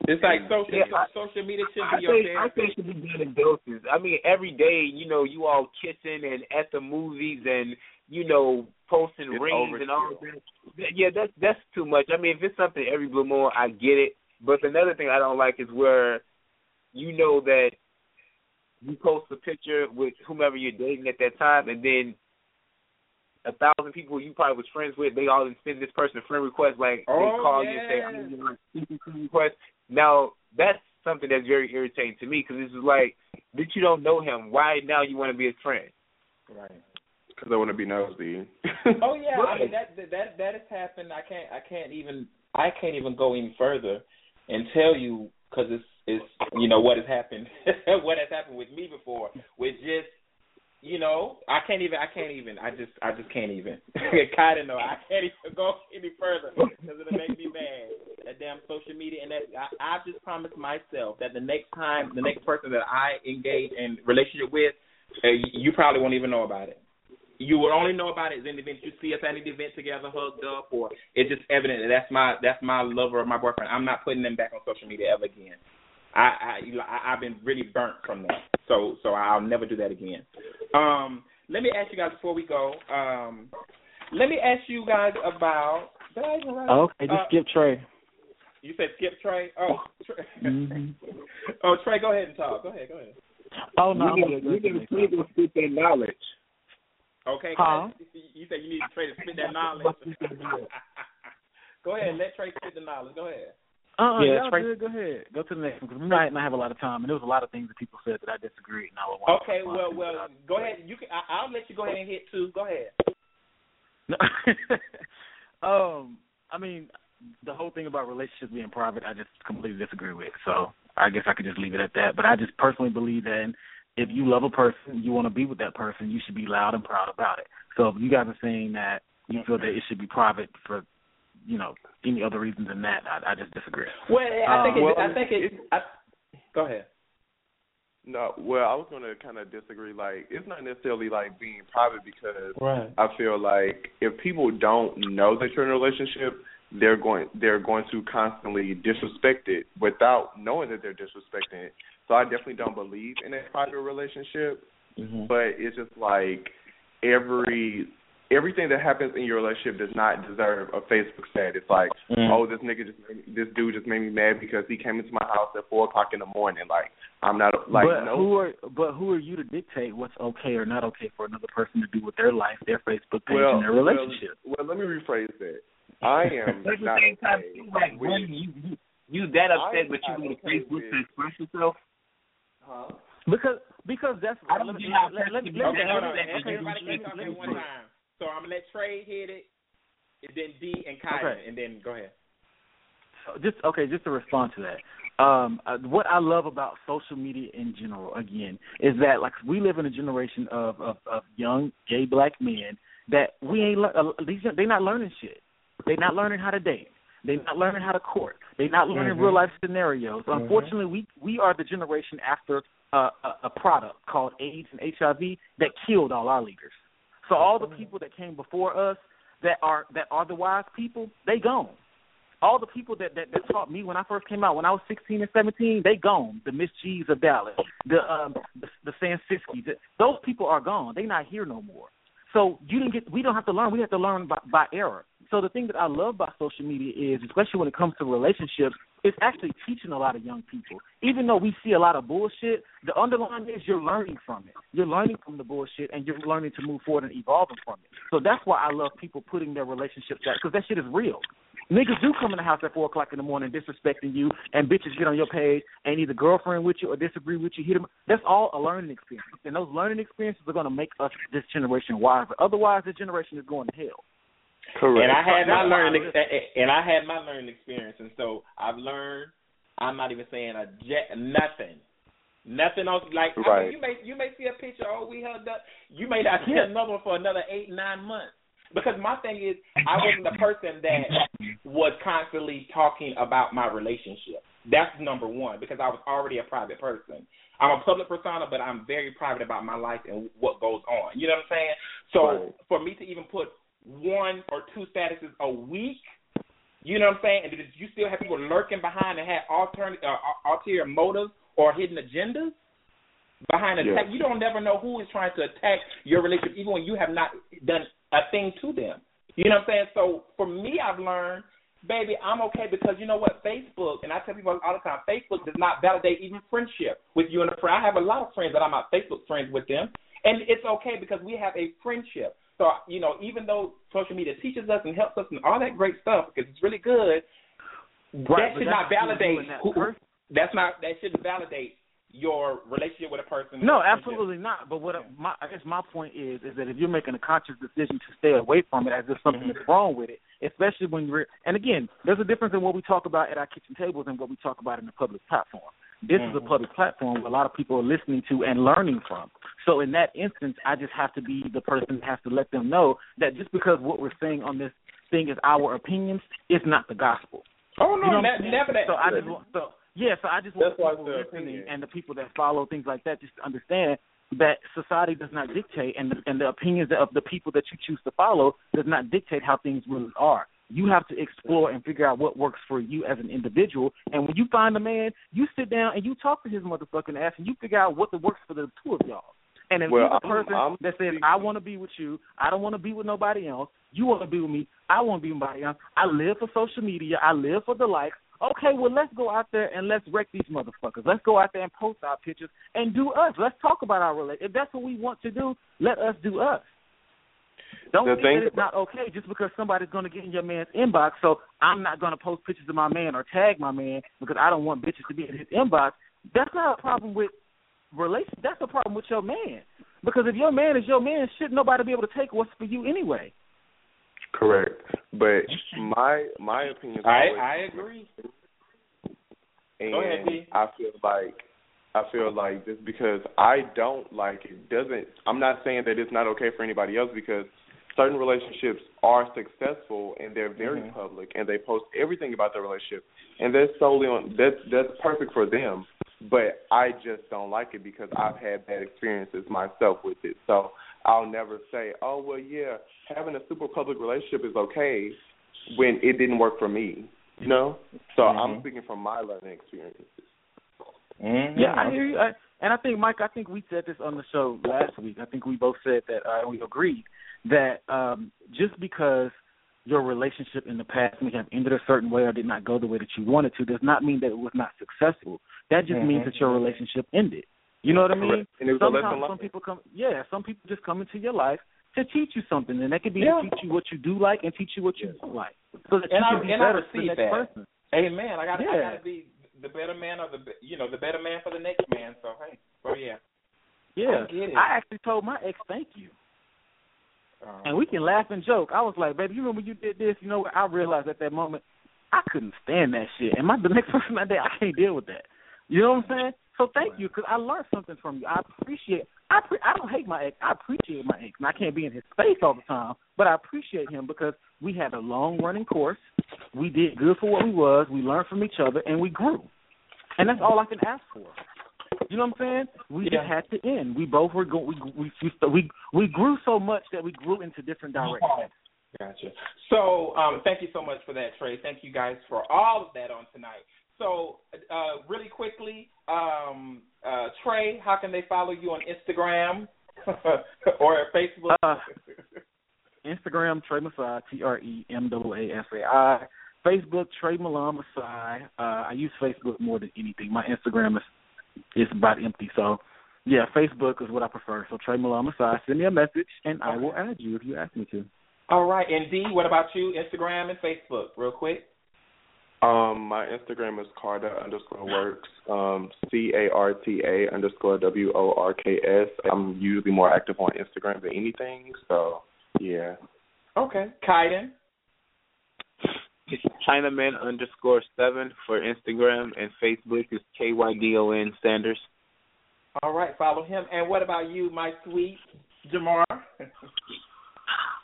B: It's like social
O: Yeah, I-
B: social media should
O: I
B: be your
O: think I think it should be done in doses. I mean, every day, you know, you all kissing and at the movies and you know posting
S: It's
O: rings and all that. That- Yeah, that's that's too much. I mean, if it's something every blue moon, I get it. But another thing I don't like is where you know that you post a picture with whomever you're dating at that time, and then a thousand people you probably was friends with, they all send this person a friend request, like
B: Oh,
O: they call you and say, "I need your friend request." Now that's something that's very irritating to me because this is like that you don't know him. Why now you want to be his friend?
B: Right.
S: Because I want to be nosy.
B: Oh yeah, I mean that that that has happened. I can't I can't even I can't even go any further and tell you because it's it's you know what has happened what has happened with me before with just you know I can't even I can't even I just I just can't even kind of know I can't even go any further because it'll make me mad that damn social media and that I I've just promised myself that the next time the next person that I engage in relationship with uh, you probably won't even know about it you will only know about it in the event you see us at an event together, hugged up, or it's just evident that that's my that's my lover or my boyfriend. I'm not putting them back on social media ever again. I, I I I've been really burnt from that, so so I'll never do that again. Um, let me ask you guys before we go. Um, let me ask you guys about. Did I even write?
R: Okay, just
B: Uh,
R: skip Tre.
B: You said skip Tre. Oh, Tre.
R: Mhm.
B: oh Tre, go ahead and talk. Go ahead, go ahead.
R: Oh no,
O: you
R: good.
O: can, you
R: Go
O: can
R: ahead.
O: please speak that knowledge.
B: Okay.
R: Huh?
B: You said you need Tre to spit that knowledge. go ahead, let Tre spit the knowledge. Go ahead.
R: Uh,
O: Yeah,
R: y'all
O: Tre-
R: good. Go ahead. Go to the next one because we might not have a lot of time, and there was a lot of things that people said that I disagreed, and I would want.
B: Okay, well, well, go ahead. You can. I, I'll let you go ahead and hit two. Go ahead. No.
R: um, I mean, the whole thing about relationships being private, I just completely disagree with. So I guess I could just leave it at that. But I just personally believe that if you love a person, you want to be with that person, you should be loud and proud about it. So if you guys are saying that you feel that it should be private for, you know, any other reason than that, I, I just disagree.
B: Well, I think
R: Um,
B: it.
S: well,
B: I think it. I, go ahead.
S: No, well, I was going to kind of disagree. Like, it's not necessarily like being private because
B: Right.
S: I feel like if people don't know that you're in a relationship, they're going they're going to constantly disrespect it without knowing that they're disrespecting it. So I definitely don't believe in a private relationship.
B: Mm-hmm.
S: But it's just like every everything that happens in your relationship does not deserve a Facebook stat. It's like,
B: Mm.
S: oh, this nigga just made me, this dude just made me mad because he came into my house at four o'clock in the morning. Like I'm not like
R: but
S: no.
R: who are but who are you to dictate what's okay or not okay for another person to do with their life, their Facebook page,
S: well,
R: and their relationship?
S: Well, well, let me rephrase that. I am
O: But at the
S: not
O: same time,
S: okay
O: too, like,
S: with-
O: when you, you you that upset,
S: I'm
O: but you go to Facebook
S: with-
O: to express yourself.
R: Because because that's
O: I don't
R: let me-
O: get how
R: let- let-
O: person
R: let-
B: Okay,
R: let-
B: hold on.
R: let-
B: Okay, everybody
R: let-
B: can talk
R: let-
B: at one time. So I'm gonna let Tre hit it, and then D and Kai,
R: Okay.
B: and then go ahead.
R: So just okay, just to respond to that. Um, uh, what I love about social media in general, again, is that like we live in a generation of of, of young gay black men that we ain't lear- uh, these they not learning shit. They not learning how to date. They not learning how to court. They not learning
B: Mhm.
R: real life scenarios.
B: Mhm.
R: Unfortunately, we we are the generation after uh, a, a product called AIDS and HIV that killed all our leaders. So all the people that came before us that are that are the wise people, they gone all the people that, that that taught me when I first came out, when I was 16 and 17, they gone. The Miss G's of Dallas, the um, the, the Sansiskis, those people are gone. They not here no more. So you didn't get. We don't have to learn. We have to learn by, by error. So the thing that I love about social media is, especially when it comes to relationships, it's actually teaching a lot of young people. Even though we see a lot of bullshit, the underlying is you're learning from it. You're learning from the bullshit, and you're learning to move forward and evolving from it. So that's why I love people putting their relationships out because that shit is real. Niggas do come in the house at four o'clock in the morning disrespecting you, and bitches get on your page and either girlfriend with you or disagree with you. Hit them. That's all a learning experience, and those learning experiences are going to make us this generation wiser. Otherwise, this generation is going to hell.
W: Correct.
B: And I had my
R: That's why I
B: learning, and I had my learning experience, and so I've learned. I'm not even saying a jet, nothing, nothing else. Like I mean, you may you may see a picture. Oh, we held up. You may not see another one for another eight nine months. Because my thing is, I wasn't the person that was constantly talking about my relationship. That's number one because I was already a private person. I'm a public persona, but I'm very private about my life and what goes on. You know what I'm saying? So
S: Right.
B: for me to even put one or two statuses a week, you know what I'm saying, and you still have people lurking behind and have alternate, uh, ulterior motives or hidden agendas behind
S: Yeah.
B: attack. You don't never know who is trying to attack your relationship, even when you have not done a thing to them. You know what I'm saying? So for me, I've learned, baby, I'm okay because you know what? Facebook, and I tell people all the time, Facebook does not validate even friendship with you and a friend. I have a lot of friends that I'm not Facebook friends with them, and it's okay because we have a friendship. So you know, even though social media teaches us and helps us and all that great stuff because it's really good,
R: Right,
B: that should not validate
R: that
B: who. That's not that shouldn't validate your relationship with a person.
R: No, absolutely not. But what my I guess my point is is that if you're making a conscious decision to stay away from it as if something
B: Mm-hmm.
R: is wrong with it, especially when you're and again, there's a difference in what we talk about at our kitchen tables and what we talk about in the public platform. This is a
B: Mhm.
R: public platform where a lot of people are listening to and learning from. So in that instance, I just have to be the person that has to let them know that just because what we're saying on this thing is our opinions, it's not the gospel.
B: Oh no,
R: You know what
B: ne- never that.
R: So I just want so yeah, so I just want
S: That's why
R: people
S: it's
R: listening
S: opinion.
R: and the people that follow things like that just to understand that society does not dictate and the, and the opinions of the people that you choose to follow does not dictate how things really are. You have to explore and figure out what works for you as an individual. And when you find a man, you sit down and you talk to his motherfucking ass and you figure out what works for the two of y'all. And if
S: Well,
R: you're the
S: I'm-
R: person
S: I'm
R: that says, I want to be with you, I don't want to be with nobody else, you want to be with me, I want to be with somebody else, I live for social media, I live for the likes, okay, well, let's go out there and let's wreck these motherfuckers. Let's go out there and post our pictures and do us. Let's talk about our relationship. If that's what we want to do, let us do us. Don't
S: The
R: think that it's not okay just because somebody's going to get in your man's inbox. So I'm not going to post pictures of my man or tag my man because I don't want bitches to be in his inbox. That's not a problem with relation. That's a problem with your man. Because if your man is your man, shouldn't nobody be able to take what's for you anyway?
S: Correct. But my my opinion is
B: I
S: always
B: I agree.
S: and
B: Go ahead, Dee.
S: I feel like I feel like just because I don't like it doesn't I'm not saying that it's not okay for anybody else because certain relationships are successful and they're very
B: Mhm.
S: public and they post everything about their relationship and that's solely on that's that's perfect for them. But I just don't like it because I've had bad experiences myself with it. So I'll never say, Oh well yeah, having a super public relationship is okay when it didn't work for me. You know? So I'm
B: Mhm.
S: speaking from my learning experiences.
B: Mm-hmm.
R: Yeah, I hear you. I, and I think, Mike, I think we said this on the show last week. I think we both said that, uh, we agreed that um, just because your relationship in the past may have ended a certain way or did not go the way that you wanted to, does not mean that it was not successful. That just means
B: Mhm.
R: that your relationship ended. You know what I mean?
S: Correct. And it was a
R: Sometimes some people come, yeah, some people just come into your life to teach you something, and that could be
B: Yeah.
R: to teach you what you do like and teach you what you don't like, so that
B: And
R: you
B: I
R: can be
B: and I
R: better for the
B: receive
R: next
B: that.
R: person.
B: Amen. I got I got to be the better man or the you know the better man for the next man. So hey, oh yeah.
R: Yeah,
B: I.
R: I actually told my ex thank you.
B: Um,
R: And we can laugh and joke. I was like, baby, you remember you did this? You know? I realized at that moment I couldn't stand that shit. And my the next person I date, I can't deal with that. You know what I'm saying? So thank you because I learned something from you. I appreciate. I pre- I don't hate my ex. I appreciate my ex. And I can't be in his face all the time, but I appreciate him because we had a long running course. We did good for what we was. We learned from each other, and we grew. And that's all I can ask for. You know what I'm saying? We
B: Yeah.
R: just had to end. We both were going. we we we we we grew so much that we grew into different directions.
B: Gotcha. So, um, thank you so much for that, Tre. Thank you guys for all of that on tonight. So, uh, really quickly, um, uh, Tre, how can they follow you on Instagram or Facebook?
R: Uh, Instagram Tre Maasai T R E M A A S A I. Facebook, Tre Milan Maasai. Uh, I use Facebook more than anything. My Instagram is is about empty. So, yeah, Facebook is what I prefer. So Tre Milan Maasai, send me a message and I will add you if you ask me to.
X: All right, and D, what about you? Instagram and Facebook, real quick.
S: Um, my Instagram is Carta underscore works. Um, C A R T A underscore W O R K S. I'm usually more active on Instagram than anything, so yeah.
X: Okay, Kydon.
T: It's Chinaman underscore seven for Instagram and Facebook is K Y D O N Sanders.
X: All right, follow him. And what about you, my sweet Jamar?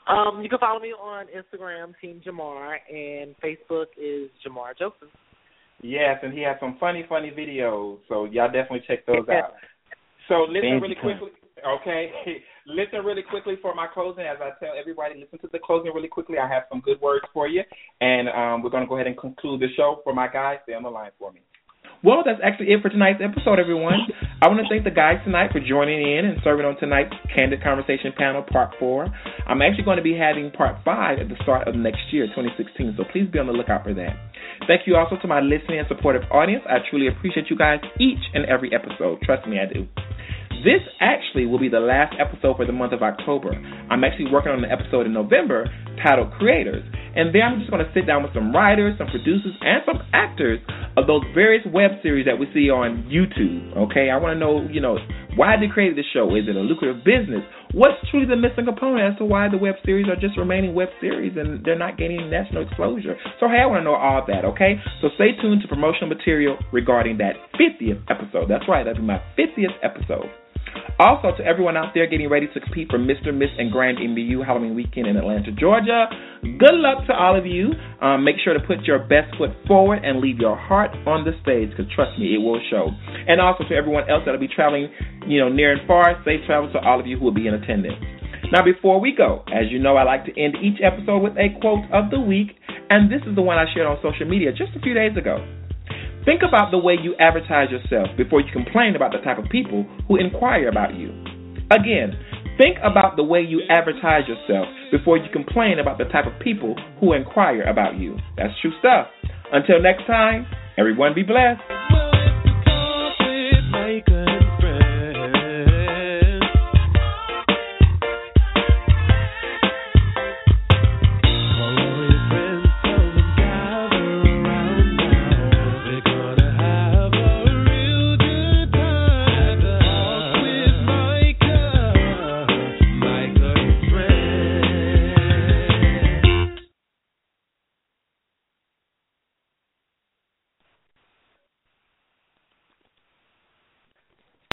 Q: Um, you can follow me on Instagram, Team Jamar, and Facebook is Jamar Joseph.
X: Yes, and he has some funny, funny videos. So y'all definitely check those out. So listen really quickly. Okay, listen really quickly for my closing. As I tell everybody, listen to the closing really quickly. I have some good words for you, and um, we're going to go ahead and conclude the show. For my guys, stay on the line for me.
B: Well, that's actually it for tonight's episode, everyone. I want to thank the guys tonight for joining in and serving on tonight's Candid Conversation panel, part four. I'm actually going to be having part five at the start of next year, 2016, so please be on the lookout for that. Thank you also to my listening and supportive audience. I truly appreciate you guys each and every episode. Trust me, I do. This actually will be the last episode for the month of October. I'm actually working on an episode in November titled Creators. And there I'm just going to sit down with some writers, some producers, and some actors of those various web series that we see on YouTube. Okay, I want to know, you know, why they created the show. Is it a lucrative business? What's truly the missing component as to why the web series are just remaining web series and they're not gaining national exposure? So hey, I want to know all that. Okay, so stay tuned to promotional material regarding that 50th episode. That's right, that'll be my 50th episode. Also, to everyone out there getting ready to compete for Mr., Miss, and Grand MBU Halloween weekend in Atlanta, Georgia, good luck to all of you. Um, make sure to put your best foot forward and leave your heart on the stage because trust me, it will show. And also to everyone else that'll be traveling, you know, near and far, safe travels to all of you who will be in attendance. Now, before we go, as you know, I like to end each episode with a quote of the week, and this is the one I shared on social media just a few days ago. Think about the way you advertise yourself before you complain about the type of people who inquire about you. Again, think about the way you advertise yourself before you complain about the type of people who inquire about you. That's true stuff. Until next time, everyone be blessed.